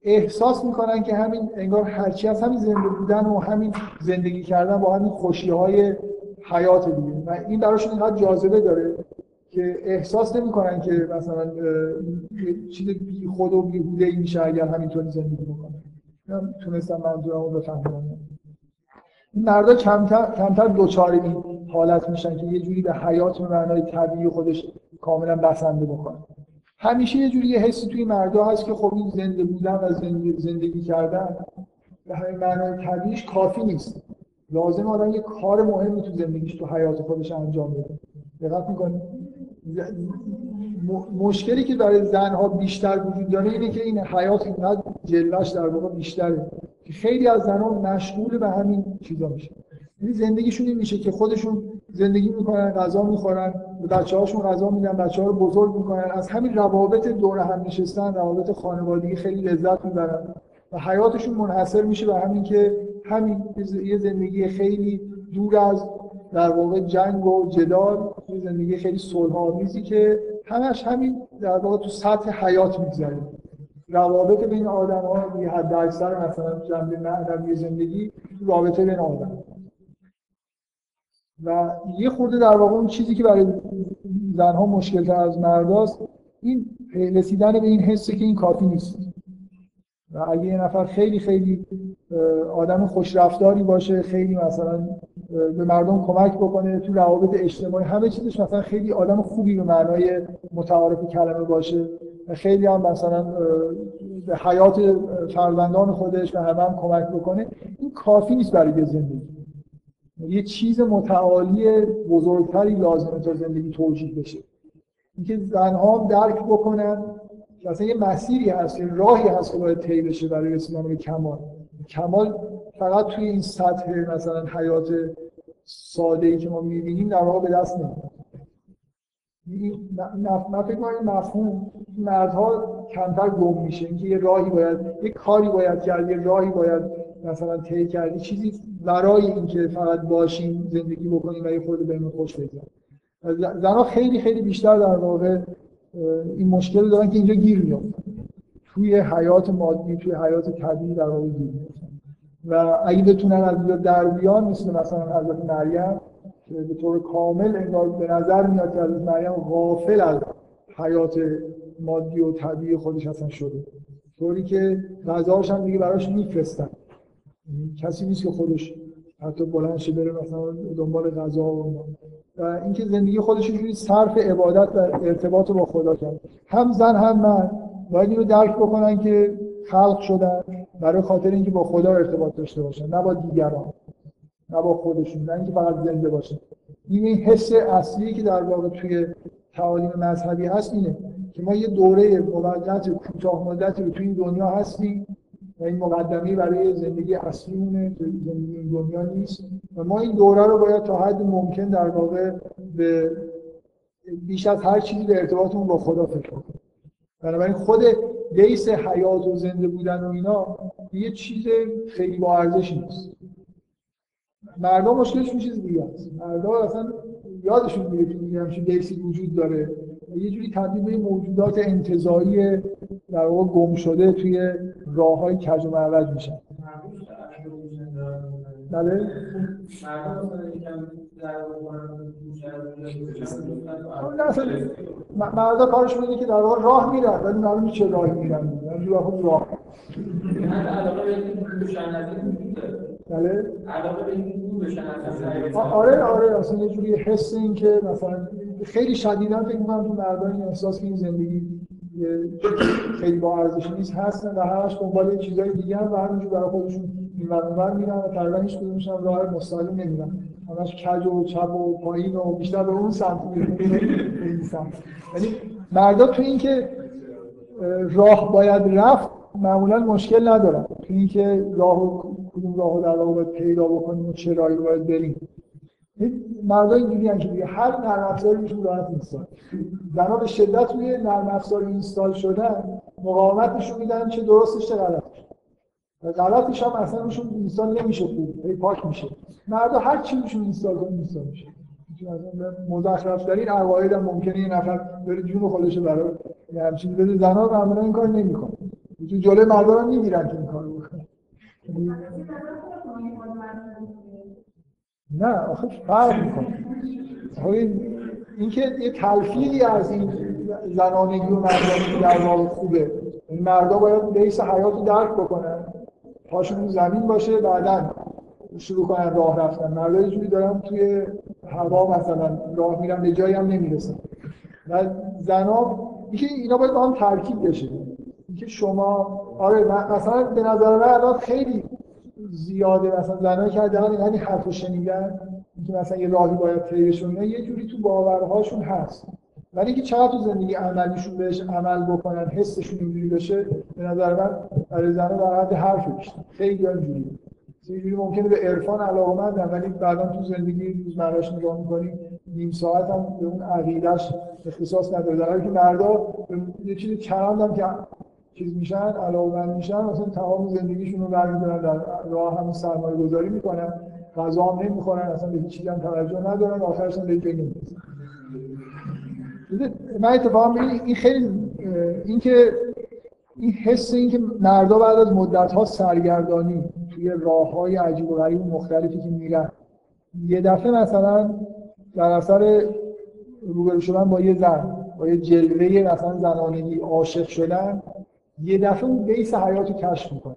احساس می‌کنن که همین انگار هرچی از همین زنده بودن و همین زندگی کردن با همین خوشی های حیات دیگه. و این براشون اینقدر جاذبه داره که احساس نمی‌کنن که مثلا چیز بی خود و بیهوده ای میشه اگر همینطوری زندگی بکنن. من تونستم منظورم رو بفهمم. این مردا کمتر کمتر دوچار این حالت میشن که یه جوری به حیات و معنای طبیعی خودش کاملا بسنده بکنن. همیشه یه جوری یه حسی توی مردا هست که خب این زنده بودن و زندگی کردن به همین معنای طبیعیش کافی نیست. لازم آدم یه کار مهمی تو زندگیش تو حیات خودش انجام بده. دقت می‌کنید مشکلی که برای زنها بیشتر وجود داره اینه که این حیات اینقدر جلوش در واقع بیشتره که خیلی از زنها مشغول به همین چیزا میشه یعنی زندگیشون این میشه که خودشون زندگی می‌کنن غذا می‌خورن بچه هاشون غذا میدن بچه ها رو بزرگ می‌کنن. از همین روابط دور هم نشستن روابط خانوادگی خیلی لذت می‌برن و حیاتشون منحصر میشه به همین که همین یه زندگی خیلی دور از در واقع جنگ و جدال یه زندگی خیلی صلح آمیزی که همش همین در واقع تو سطح حیات میگذره. روابط بین آدم ها یه حد اکثر مثلا جنبه معنوی زندگی رابطه بین آدم و یه خورده در واقع اون چیزی که برای زنها مشکل تر از مرداست این رسیدن به این حسه که این کافی نیست. و اگه یه نفر خیلی خیلی آدم خوشرفتاری باشه خیلی مثلا به مردم کمک بکنه تو روابط اجتماعی همه چیزش مثلا خیلی آدم خوبی به معنای متعارف کلمه باشه و خیلی هم مثلا به حیات فرزندان خودش به همه هم کمک بکنه این کافی نیست برای زندگی. یه چیز متعالی بزرگتری لازمه تا زندگی توجیه بشه. اینکه زنها درک بکنن اصلا یه مسیری هست یه راهی هست که باید طی بشه برای رسیدن به کمال. کمال فقط توی این سطح مثلا حیات ساده ای که ما می‌بینیم در واقع به دست نمیاد. من فکر کنم مفهوم مردها کمتر گم میشه. اینکه یه راهی باید یه کاری باید کرد یه راهی باید مثلا طی کردی چیزی برای اینکه فقط باشیم زندگی بکنیم و یه خورده بهمون خوش بگذره. زنها خیلی خیلی بیشتر در واقع این مشکل دارن که اینجا گیر میافتن. توی حیات مادی توی حیات طبیعی در واقع گیر میافتن. و اگه بتونن از در بیان مثل مثلا حضرت مریم که به طور کامل انگار به نظر میاد که حضرت مریم غافل از حیات مادی و طبیعی خودش اصلا شده. طوری که غذاش هم دیگه براش میفرستن. کسی نیست که خودش حتی بلند شه بره مثلا دنبال غذا و و اینکه زندگی خودش رو صرف عبادت و ارتباط با خدا کرد. هم زن هم من باید اینو درک بکنن که خلق شدن برای خاطر اینکه با خدا ارتباط داشته باشن نه با دیگران نه با خودشون نه اینکه فقط زنده باشن. این این حس اصلی که در واقع توی تعالیم مذهبی هست اینه که ما یه دوره موقت کوتاه مدتی رو توی این دنیا هستیم این مقدمه برای زندگی اصلیمونه زندگی این دنیا نیست. و ما این دوره رو باید تا حد ممکن در واقع به بیش از هر چیزی به ارتباطمون با خدا فکر کنیم. بنابراین خود بیس حیات و زنده بودن و اینا یه چیز خیلی با ارزش نیست. مردم مشکلشون چیز دیگه است. مردم اصلا یادشون میره که میگه همچین بیسی وجود داره. یه جوری تبدیل به موجودات انتظایی در واقع گم شده توی راه های کج و معوج میشن بله؟ مردا کارشون اینه که در واقع راه میرن ولی معلومه چه راهی میرن. یعنی خود راه بله؟ آره آره اصلا یه جوری حس این که مثلا خیلی شدیدا فکر می‌کنم تو مردان این احساس که این زندگی خیلی با ارزش نیست هستن و همش دنبال چیزای دیگه هم و همینجور برای خودشون این ور میرن و تقریبا هیچ کدومش هم راه مستقیم نمیرن. همش کج و چپ و پایین و بیشتر به اون سمت این سمت. یعنی مردا تو این که راه باید رفت معمولا مشکل ندارن. تو اینکه راه کدوم راهو در واقع پیدا بکنیم و چه راهی باید بریم. مردا اینجوری که دیگه هر نرم افزاری میشون راحت اینستال. زنا به شدت روی نرم افزار اینستال شدن مقاومت نشون میدن چه درستش چه غلطش. غلطش هم اصلا روشون اینستال نمیشه خوب. هی پاک میشه. مردا هر چی روشون اینستال کنه اینستال میشه. مزخرف در این عقاید هم ممکنه یه نفر بره جون خودش برای همچین بده. زنا معمولا این کار نمی‌کنه تو جلوی مردا رو می‌گیرن که این کارو بکنن. نه آخه فرق می‌کنه. اینکه یه تلفیقی از این زنانگی و مردانگی در واقع خوبه. این مردا باید بیس حیات درک بکنن پاشون زمین باشه بعدا شروع کنن راه رفتن. مردا یه جوری دارن توی هوا مثلا راه میرن به جایی هم نمی‌رسن. و زنا اینکه اینا باید با هم ترکیب بشه. اینکه شما آره مثلا به نظر من الان خیلی زیاده مثلا زنایی که حداقل همین حرفو شنیدن اینکه مثلا یه راهی باید طی یه جوری تو باورهاشون هست. ولی اینکه چقدر تو زندگی عملیشون بهش عمل بکنن حسشون اینجوری بشه به نظر من برای در حد حرف بیشتر. خیلی اینجوری اینجوری ممکنه به عرفان علاقمندن ولی بعدا تو زندگی روزمرهش نگاه می‌کنی نیم ساعت هم به اون عقیدش اختصاص نداره. در که مردا یه چیزی چند که چیز میشن علاقمند میشن مثلا تمام زندگیشون رو برمیدارن در راه هم سرمایه گذاری می‌کنن. غذا هم نمی‌خورن اصلا به هیچ هم توجه ندارن آخرش هم به من اتفاقا این خیلی این که این حس این که مردا بعد از مدت ها سرگردانی توی راه های عجیب و غریب مختلفی که میرن یه دفعه مثلا در اثر روبرو شدن با یه زن با یه جلوه مثلا زنانگی عاشق شدن یه دفعه اون بیس حیات رو کشف می‌کنه.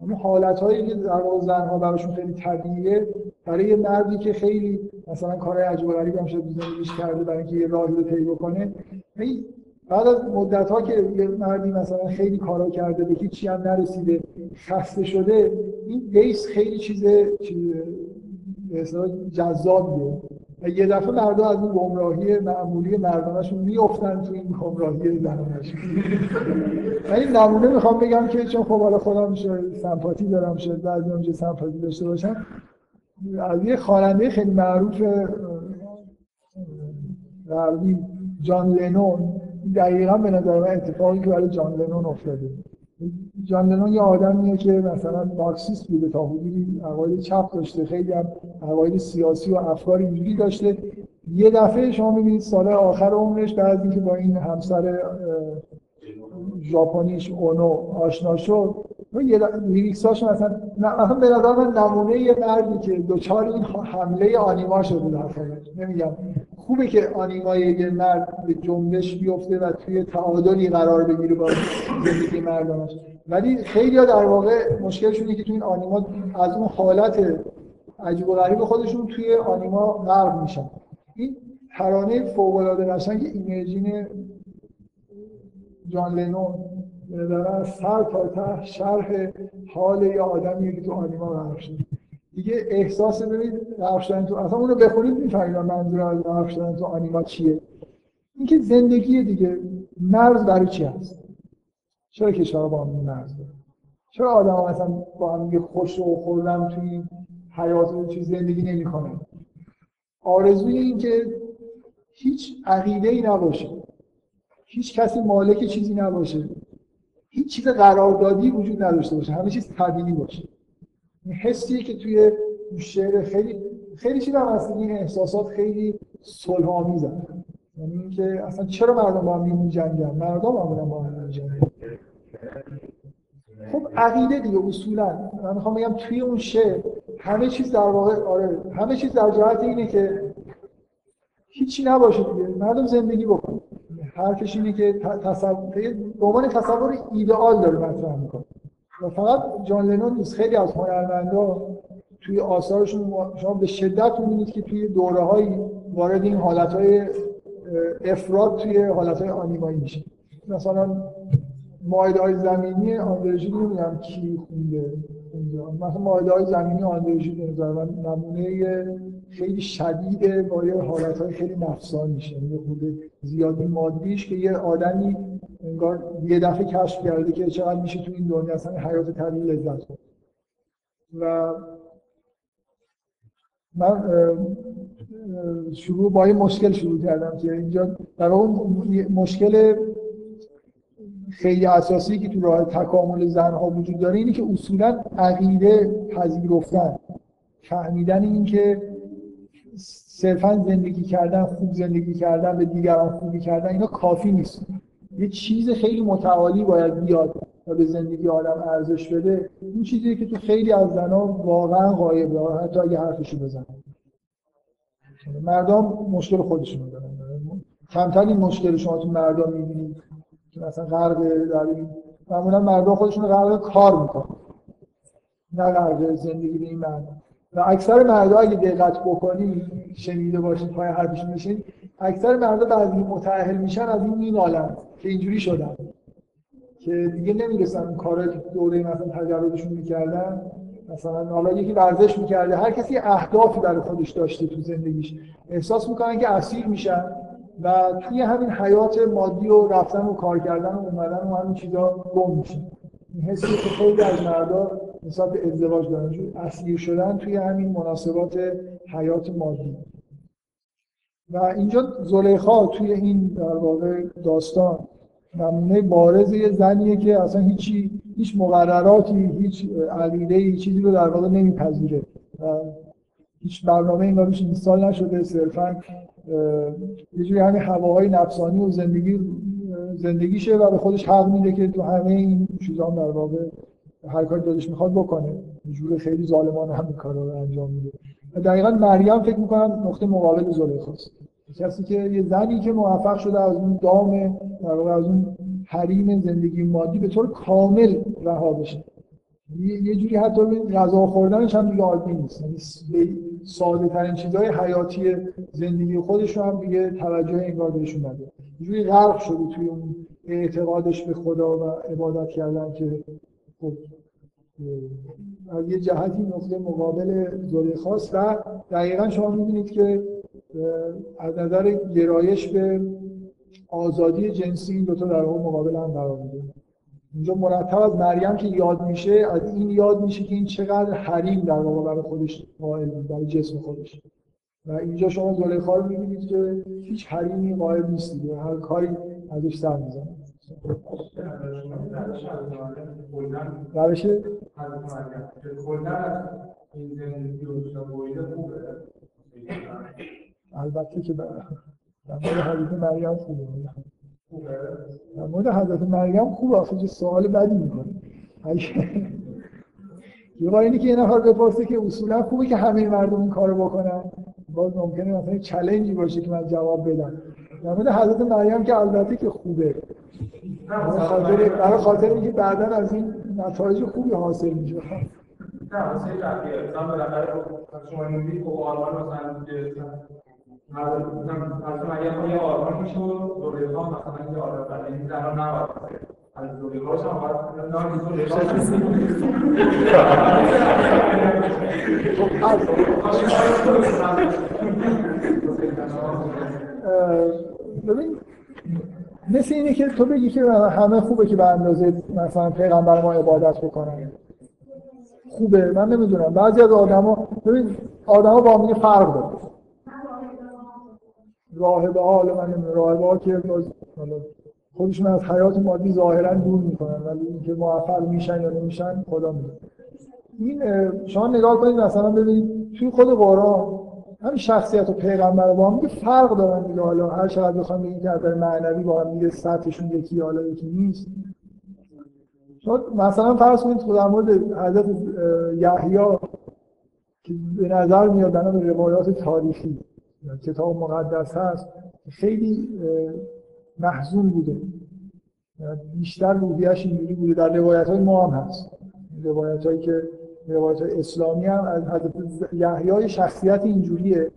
اون حالت هایی که در واقع زنها براشون خیلی طبیعیه برای یه مردی که خیلی مثلا کارهای عجیب و غریب هم شده زندگیش کرده برای اینکه یه راهی رو طی بکنه. بعد از مدت ها که یه مردی مثلا خیلی کارا کرده به هیچی هم نرسیده خسته شده این بیس خیلی چیز چیز جذابیه. و یه دفعه مردم از این گمراهی معمولی مردانشون میافتن تو این گمراهی زنانشون من این نمونه می‌خوام بگم که چون خب حالا خودم میشه سمپاتی دارم شد بعضی هم سمپاتی داشته باشم از یه خواننده خیلی معروف غربی جان لنون. دقیقا به نظر من اتفاقی که برای جان لنون افتاده. جان لنون یه آدمیه که مثلا مارکسیست بوده تا حدودی عقاید چپ داشته خیلی هم عقاید سیاسی و افکار اینجوری داشته. یه دفعه شما می‌بینید سال آخر عمرش بعد اینکه با این همسر ژاپنیش اونو آشنا شد. یه لیریکساش مثلا مثلا به نظر من نمونه یه مردی که دوچار این حمله آنیما شده در نمیگم. خوبه که آنیمای یه مرد به جنبش بیفته و توی تعادلی قرار بگیره با زندگی مردمش ولی خیلی ها در واقع مشکلشون اینه که تو این آنیما از اون حالت عجیب و غریب خودشون توی آنیما غرق میشن. این ترانه فوق العاده ایمیجین جان لنون از سر تا ته شرح حال یه آدمی که تو آنیما شده. دیگه احساس ببینید غرق تو اصلا اونو بخونید می‌فهمید منظور از غرق تو آنیما چیه. اینکه زندگی دیگه مرز برای چی هست؟ چرا کشورها با هم مرز داره چرا آدم ها مثلا با هم خوش و خوردن توی این حیات و چیز زندگی نمی‌کنه آرزوی این که هیچ عقیده ای نباشه. هیچ کسی مالک چیزی نباشه. هیچ چیز قراردادی وجود نداشته باشه. همه چیز طبیعی باشه. این حسیه که توی شعر خیلی خیلی چیز هم هست. این احساسات خیلی صلح آمیزن یعنی اینکه اصلا چرا مردم با هم میمون جنگن؟ مردم معمولا با هم جنگن. خب عقیده دیگه اصولا. من می‌خوام بگم توی اون شعر همه چیز در واقع آره همه چیز در جهت اینه که هیچی نباشه دیگه. مردم زندگی بکنن. حرفش اینه که تصور به عنوان تصور ایدئال داره مطرح می‌کنه. و فقط جان لنون نیست. خیلی از هنرمندا توی آثارشون شما به شدت می‌بینید که توی دوره های وارد این حالت های افراد توی حالت آنیمایی میشه. مثلا مایده های زمینی آندرژی نمی‌دونم کی خونده مثلا مایده های زمینی آندرژی به من نمونه خیلی یه حالت های خیلی نفسانی میشه. یه خود زیادی مادیش که یه آدمی انگار یه دفعه کشف کرده که چقدر میشه تو این دنیا اصلا حیات طبیعی لذت بود و من شروع با این مشکل شروع کردم که اینجا در اون مشکل خیلی اساسی که تو راه تکامل زنها وجود داره اینه که اصولا عقیده پذیرفتن فهمیدن این که صرفا زندگی کردن خوب زندگی کردن به دیگران خوبی کردن اینا کافی نیست. یه چیز خیلی متعالی باید بیاد و به زندگی آدم ارزش بده. این چیزی که تو خیلی از زنها واقعا غایبه. حتی اگه حرفشو بزنن مردم مشکل خودشون دارن. کمتر این مشکل شما تو مردم می‌بینید که مثلا غرق در این معمولا مردم خودشون غرق کار می‌کنن. نه غرق زندگی به این معنی و اکثر مردها اگه دقت بکنی شنیده باشید پای حرفشون بشین اکثر مردها بعضی متأهل میشن از این مینالن که اینجوری شدن. که دیگه نمی‌رسن اون کارا دوره مثلا تجربهشون می‌کردن. مثلا حالا یکی ورزش می‌کرده هر کسی اهدافی برای خودش داشته تو زندگیش. احساس می‌کنن که اسیر میشن و توی همین حیات مادی و رفتن و کار کردن و اومدن و همین چیزا گم میشن. این حسی که خیلی از مردا نسبت به ازدواج دارن اسیر شدن توی همین مناسبات حیات مادی و اینجا زلیخا توی این در واقع داستان نمونه بارز یه زنیه که اصلا هیچی هیچ مقرراتی هیچ عقیده هیچ چیزی رو در واقع نمیپذیره. و هیچ برنامه این روش اینستال نشده صرفا یه جوری همین هواهای نفسانی و زندگی زندگیشه و به خودش حق میده که تو همه این چیزا در واقع هر کاری دلش می‌خواد بکنه. جور خیلی ظالمان هم کارا رو انجام میده. دقیقا مریم فکر می‌کنم نقطه مقابل زلیخاست. کسی که یه زنی که موفق شده از اون دام در از اون حریم زندگی مادی به طور کامل رها بشه. یه جوری حتی غذا خوردنش هم دیگه عادی نیست. یعنی ساده ترین چیزهای حیاتی زندگی خودش رو هم دیگه توجه انگار بهشون نده یه جوری غرق شده توی اون اعتقادش به خدا و عبادت کردن که از یه جهتی نقطه مقابل زلیخاست و دقیقا شما می‌بینید که از نظر گرایش به آزادی جنسی این دوتا در واقع مقابل هم قرار میده. اینجا مرتب از مریم که یاد میشه از این یاد میشه که این چقدر حریم در واقع برای خودش قائل برای جسم خودش. و اینجا شما زلیخا رو می‌بینید که هیچ حریمی قائل نیست هر کاری ازش سر می‌زنه. روش البته که در مورد حضرت مریم خوبه. در مورد حضرت مریم خوبه. آخه سوال بدی می‌کنه. یه بار اینی که یه نفر بپرسه که اصولا خوبه که همه مردم این کارو بکنن. باز ممکنه مثلا چلنجی باشه که من جواب بدم. در مورد حضرت مریم که البته که خوبه برای خاطر برای خاطر اینکه بعدا از این نتایج خوبی حاصل میشه نه مثلا بالاخره خب شما خب مثلا که مثلا اگر یه آلمان میشه و دوره ها مثلا یه آلمان برای این زنان نباید از دوره هاش هم باید نه دوره اه، ببین مثل اینه که تو بگی که همه خوبه که به اندازه مثلا پیغمبر ما عبادت بکنن. خوبه من نمی‌دونم. بعضی از آدما ببین آدما با هم فرق داره راهبه ها حالا من نمی‌دونم. راهبه ها که خودشون از حیات مادی ظاهرا دور می‌کنن. ولی اینکه موفق میشن یا نمیشن خدا می‌دونه. این شما نگاه کنید مثلا ببینید توی خود قرآن همین شخصیت و پیغمبر با هم فرق دارن دیگه. حالا هر چقدر بخوام بگیم که از معنوی با هم دیگه سطحشون یکی حالا یکی نیست. مثلا فرض کنید در مورد حضرت یحیی که به نظر میاد بنا به روایات تاریخی کتاب مقدس هست خیلی محزون بوده. بیشتر روحیش اینجوری بوده. در روایت های ما هم هست. روایت هایی که روایت اسلامی هم از حضرت یحیی شخصیت اینجوریه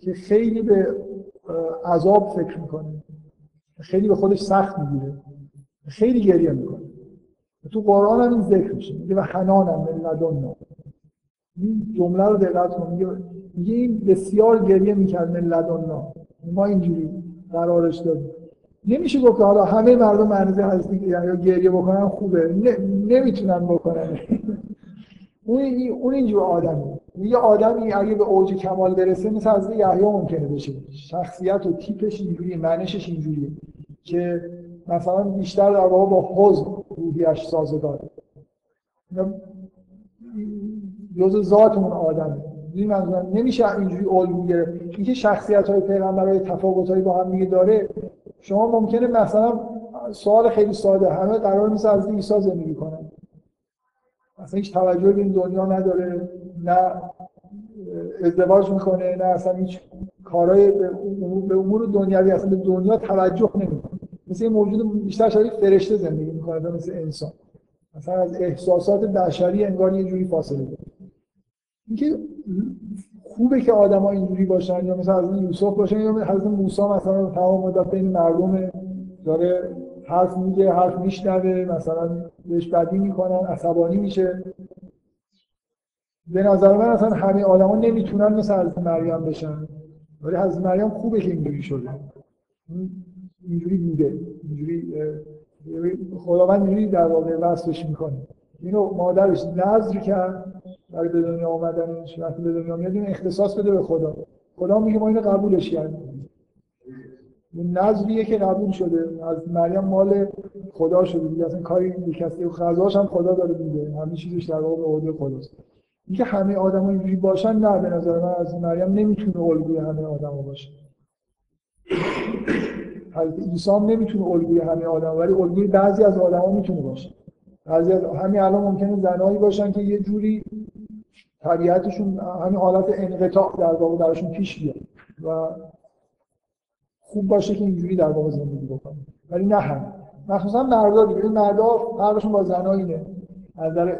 که خیلی به عذاب فکر می‌کنه. خیلی به خودش سخت می‌گیره. خیلی گریه می‌کنه. تو قرآن هم این ذکر میشه. میگه و حنانم من لدنا این جمله رو دقت کن. میگه این بسیار گریه می‌کرد من لدنا ما اینجوری قرارش دادیم. نمیشه گفت حالا همه مردم معنی هستی یعنی گریه بکنن خوبه. نمی‌تونن بکنن. اون اون اینجور آدمه. یه آدمی اگه به اوج کمال برسه مثل از یحیی ممکنه بشه. شخصیت و تیپش اینجوریه معنیش اینجوریه که مثلا بیشتر در واقع با حزن روحیش سازگاره. جز ذات اون آدمه. این نمیشه اینجوری الگو گرفت. اینکه شخصیت های پیغمبرای تفاوت با هم دیگه داره شما ممکنه مثلا سوال خیلی ساده همه قرار نیست از عیسی زندگی کنن. اصلا هیچ توجه به این دنیا نداره نه ازدواج می‌کنه نه اصلا هیچ کارهای به امور دنیوی اصلا به دنیا توجه نمی‌کنه. مثل این موجود بیشتر شبیه فرشته زندگی می‌کنه مثل انسان. مثلا از احساسات بشری انگار یه جوری فاصله داره. اینکه خوبه که آدما اینجوری باشن یا مثلا از یوسف باشن یا حضرت موسی مثلا تمام مدت بین مردم داره حرف میگه حرف میشنوه مثلا بهش بدی می‌کنن عصبانی میشه. به نظر من اصلا همه آدما نمی‌تونن مثل حضرت مریم بشن. ولی حضرت مریم خوبه که اینجوری شده. اینجوری بوده. اینجوری خداوند اینجوری در واقع وصفش می‌کنه. اینو مادرش نظر کرد برای به دنیا آمدنش. وقتی به دنیا میاد اختصاص بده به خدا. خدا میگه ما اینو قبولش کردیم. این نظریه که قبول شده. از مریم مال خدا شده دیگه. اصلا کاری کسی غذاش هم خدا داره میده. همه چیزش در واقع به عهده خداست. اینکه همه آدما اینجوری باشن نه به نظر من از مریم نمی‌تونه الگوی همه آدما باشه. حضرت عیسی نمی‌تونه الگوی همه آدم ولی الگوی بعضی از آدما می‌تونه باشه. بعضی از همین الان ممکنه زنایی باشن که یه جوری طبیعتشون همین حالت انقطاع در واقع درشون پیش بیاد. و خوب باشه که اینجوری در واقع زندگی بکنه ولی نه هم. مخصوصا مردا دیگه. مردا فرقشون با زنا اینه از نظر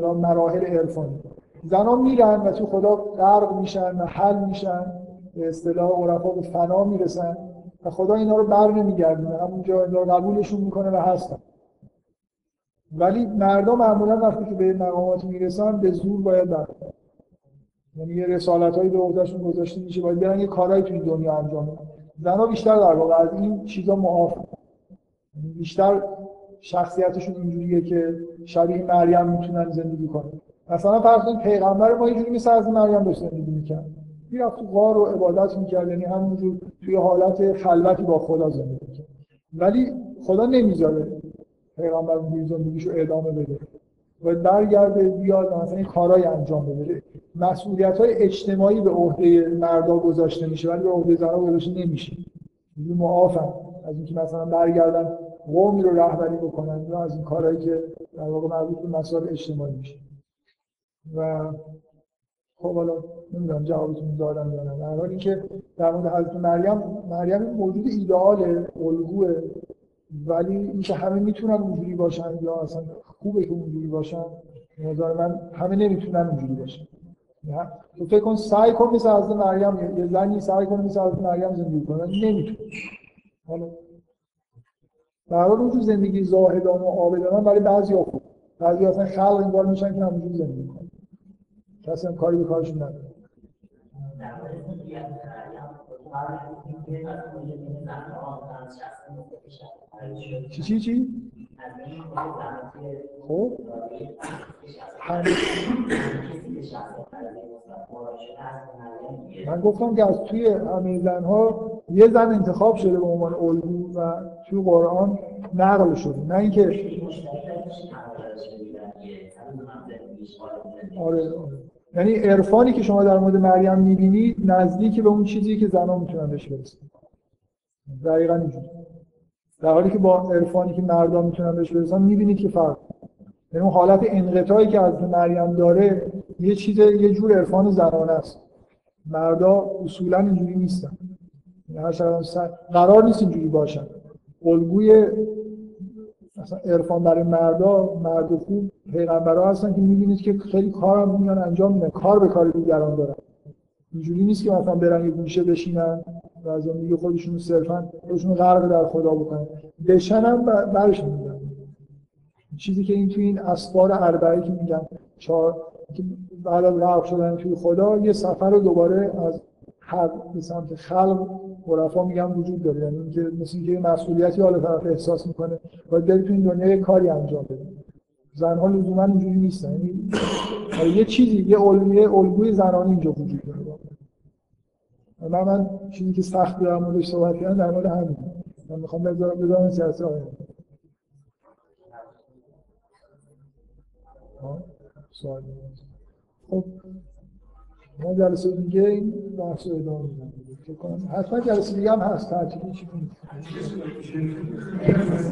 به مراحل عرفانی. زنا میرن و تو خدا غرق میشن و حل میشن. به اصطلاح عرفا به فنا می‌رسن و خدا اینا رو بر نمیگردونه. همونجا اینا رو قبولشون می‌کنه و هستن. ولی مردم معمولا وقتی که به مقامات می‌رسن به زور باید برن یعنی یه رسالت هایی به عهدهشون گذاشته میشه باید برن یه کارهایی توی دنیا انجام بدن. زنها بیشتر در واقع از این چیزا معاف بیشتر شخصیتشون اینجوریه که شبیه مریم می‌تونن زندگی کنن. مثلا فرض کنید پیغمبر ما اینجوری مثل از مریم داشت زندگی می‌کرد. می‌رفت تو غار و عبادت می‌کرد یعنی همونجور توی حالت خلوتی با خدا زندگی می‌کرد. ولی خدا نمی‌ذاره پیغمبر اونجوری زندگیشو ادامه بده. و برگرده بیاد مثلا این کارهای انجام بده. مسئولیت های اجتماعی به عهده مردا گذاشته میشه ولی به عهده زنها گذاشته نمیشه. این معافن از اینکه مثلا برگردن قومی رو رهبری بکنن یا از این کارهایی که در واقع مربوط به مسائل اجتماعی میشه. و خب حالا نمی‌دونم جوابتون دادم یا نه. در حالی که در مورد حضرت مریم مریم موجود ایدئال الگوه. ولی اینکه همه می‌تونن اونجوری باشن یا اصلا خوبه که اونجوری باشن نظر من همه نمی‌تونن اینجوری باشه نه؟ تو فکر کن سعی کن مثل حضرت مریم یه زنی سعی کن مثل حضرت مریم زندگی کنه. نمی‌تونه حالا تو زندگی زاهدان و عابدانه برای بعضی ها خوب. بعضی اصلا خلق انگار میشن که همونجوری زندگی کنن. کسی هم کاری به کارشون نداره. چی چی چی؟ خب. من گفتم که از توی همه زنها یه زن انتخاب شده به عنوان الگو و توی قرآن نقل شده نه اینکه آره آره یعنی عرفانی که شما در مورد مریم می‌بینید نزدیک به اون چیزی که زنان می‌تونن بهش برسن. دقیقا اینجوری. در حالی که با عرفانی که مردان می‌تونن بهش برسن می‌بینید که فرق یعنی اون حالت انقطاعی که از مریم داره یه چیز یه جور عرفان زنانه است. مردا اصولا اینجوری نیستن. یعنی هر قرار نیست اینجوری باشن. الگوی مثلا عرفان برای مردا مرد خوب پیغمبرا هستن که می‌بینید که خیلی کار هم میان انجام میدن. کار به کار دیگران دارن. اینجوری نیست که مثلا برن یه گوشه بشینن و از اون دیگه خودشون صرفا خودشون غرق در خدا بکنن. بشن هم برشون میدن. چیزی که این توی این اسفار اربعه که میگن چهار که بعد از شدن توی خدا یه سفر دوباره از حق به سمت خلق عرفا میگن وجود داره. یعنی اینکه مثل اینکه مسئولیتی حالا طرف احساس می‌کنه باید بری تو این دنیا یه کاری انجام بده. زنها لزوما اینجوری نیستن. یعنی یه چیزی یه الگوی الگوی زنانه اینجا وجود داره من من چیزی که سخت در موردش صحبت کردم در مورد همین. من می‌خوام بذارم بذارم سیاسی آینده. سوال. خب ما جلسه دیگه این بحث رو ادامه میدم حتما جلسه دیگه هم هست تعطیلی چی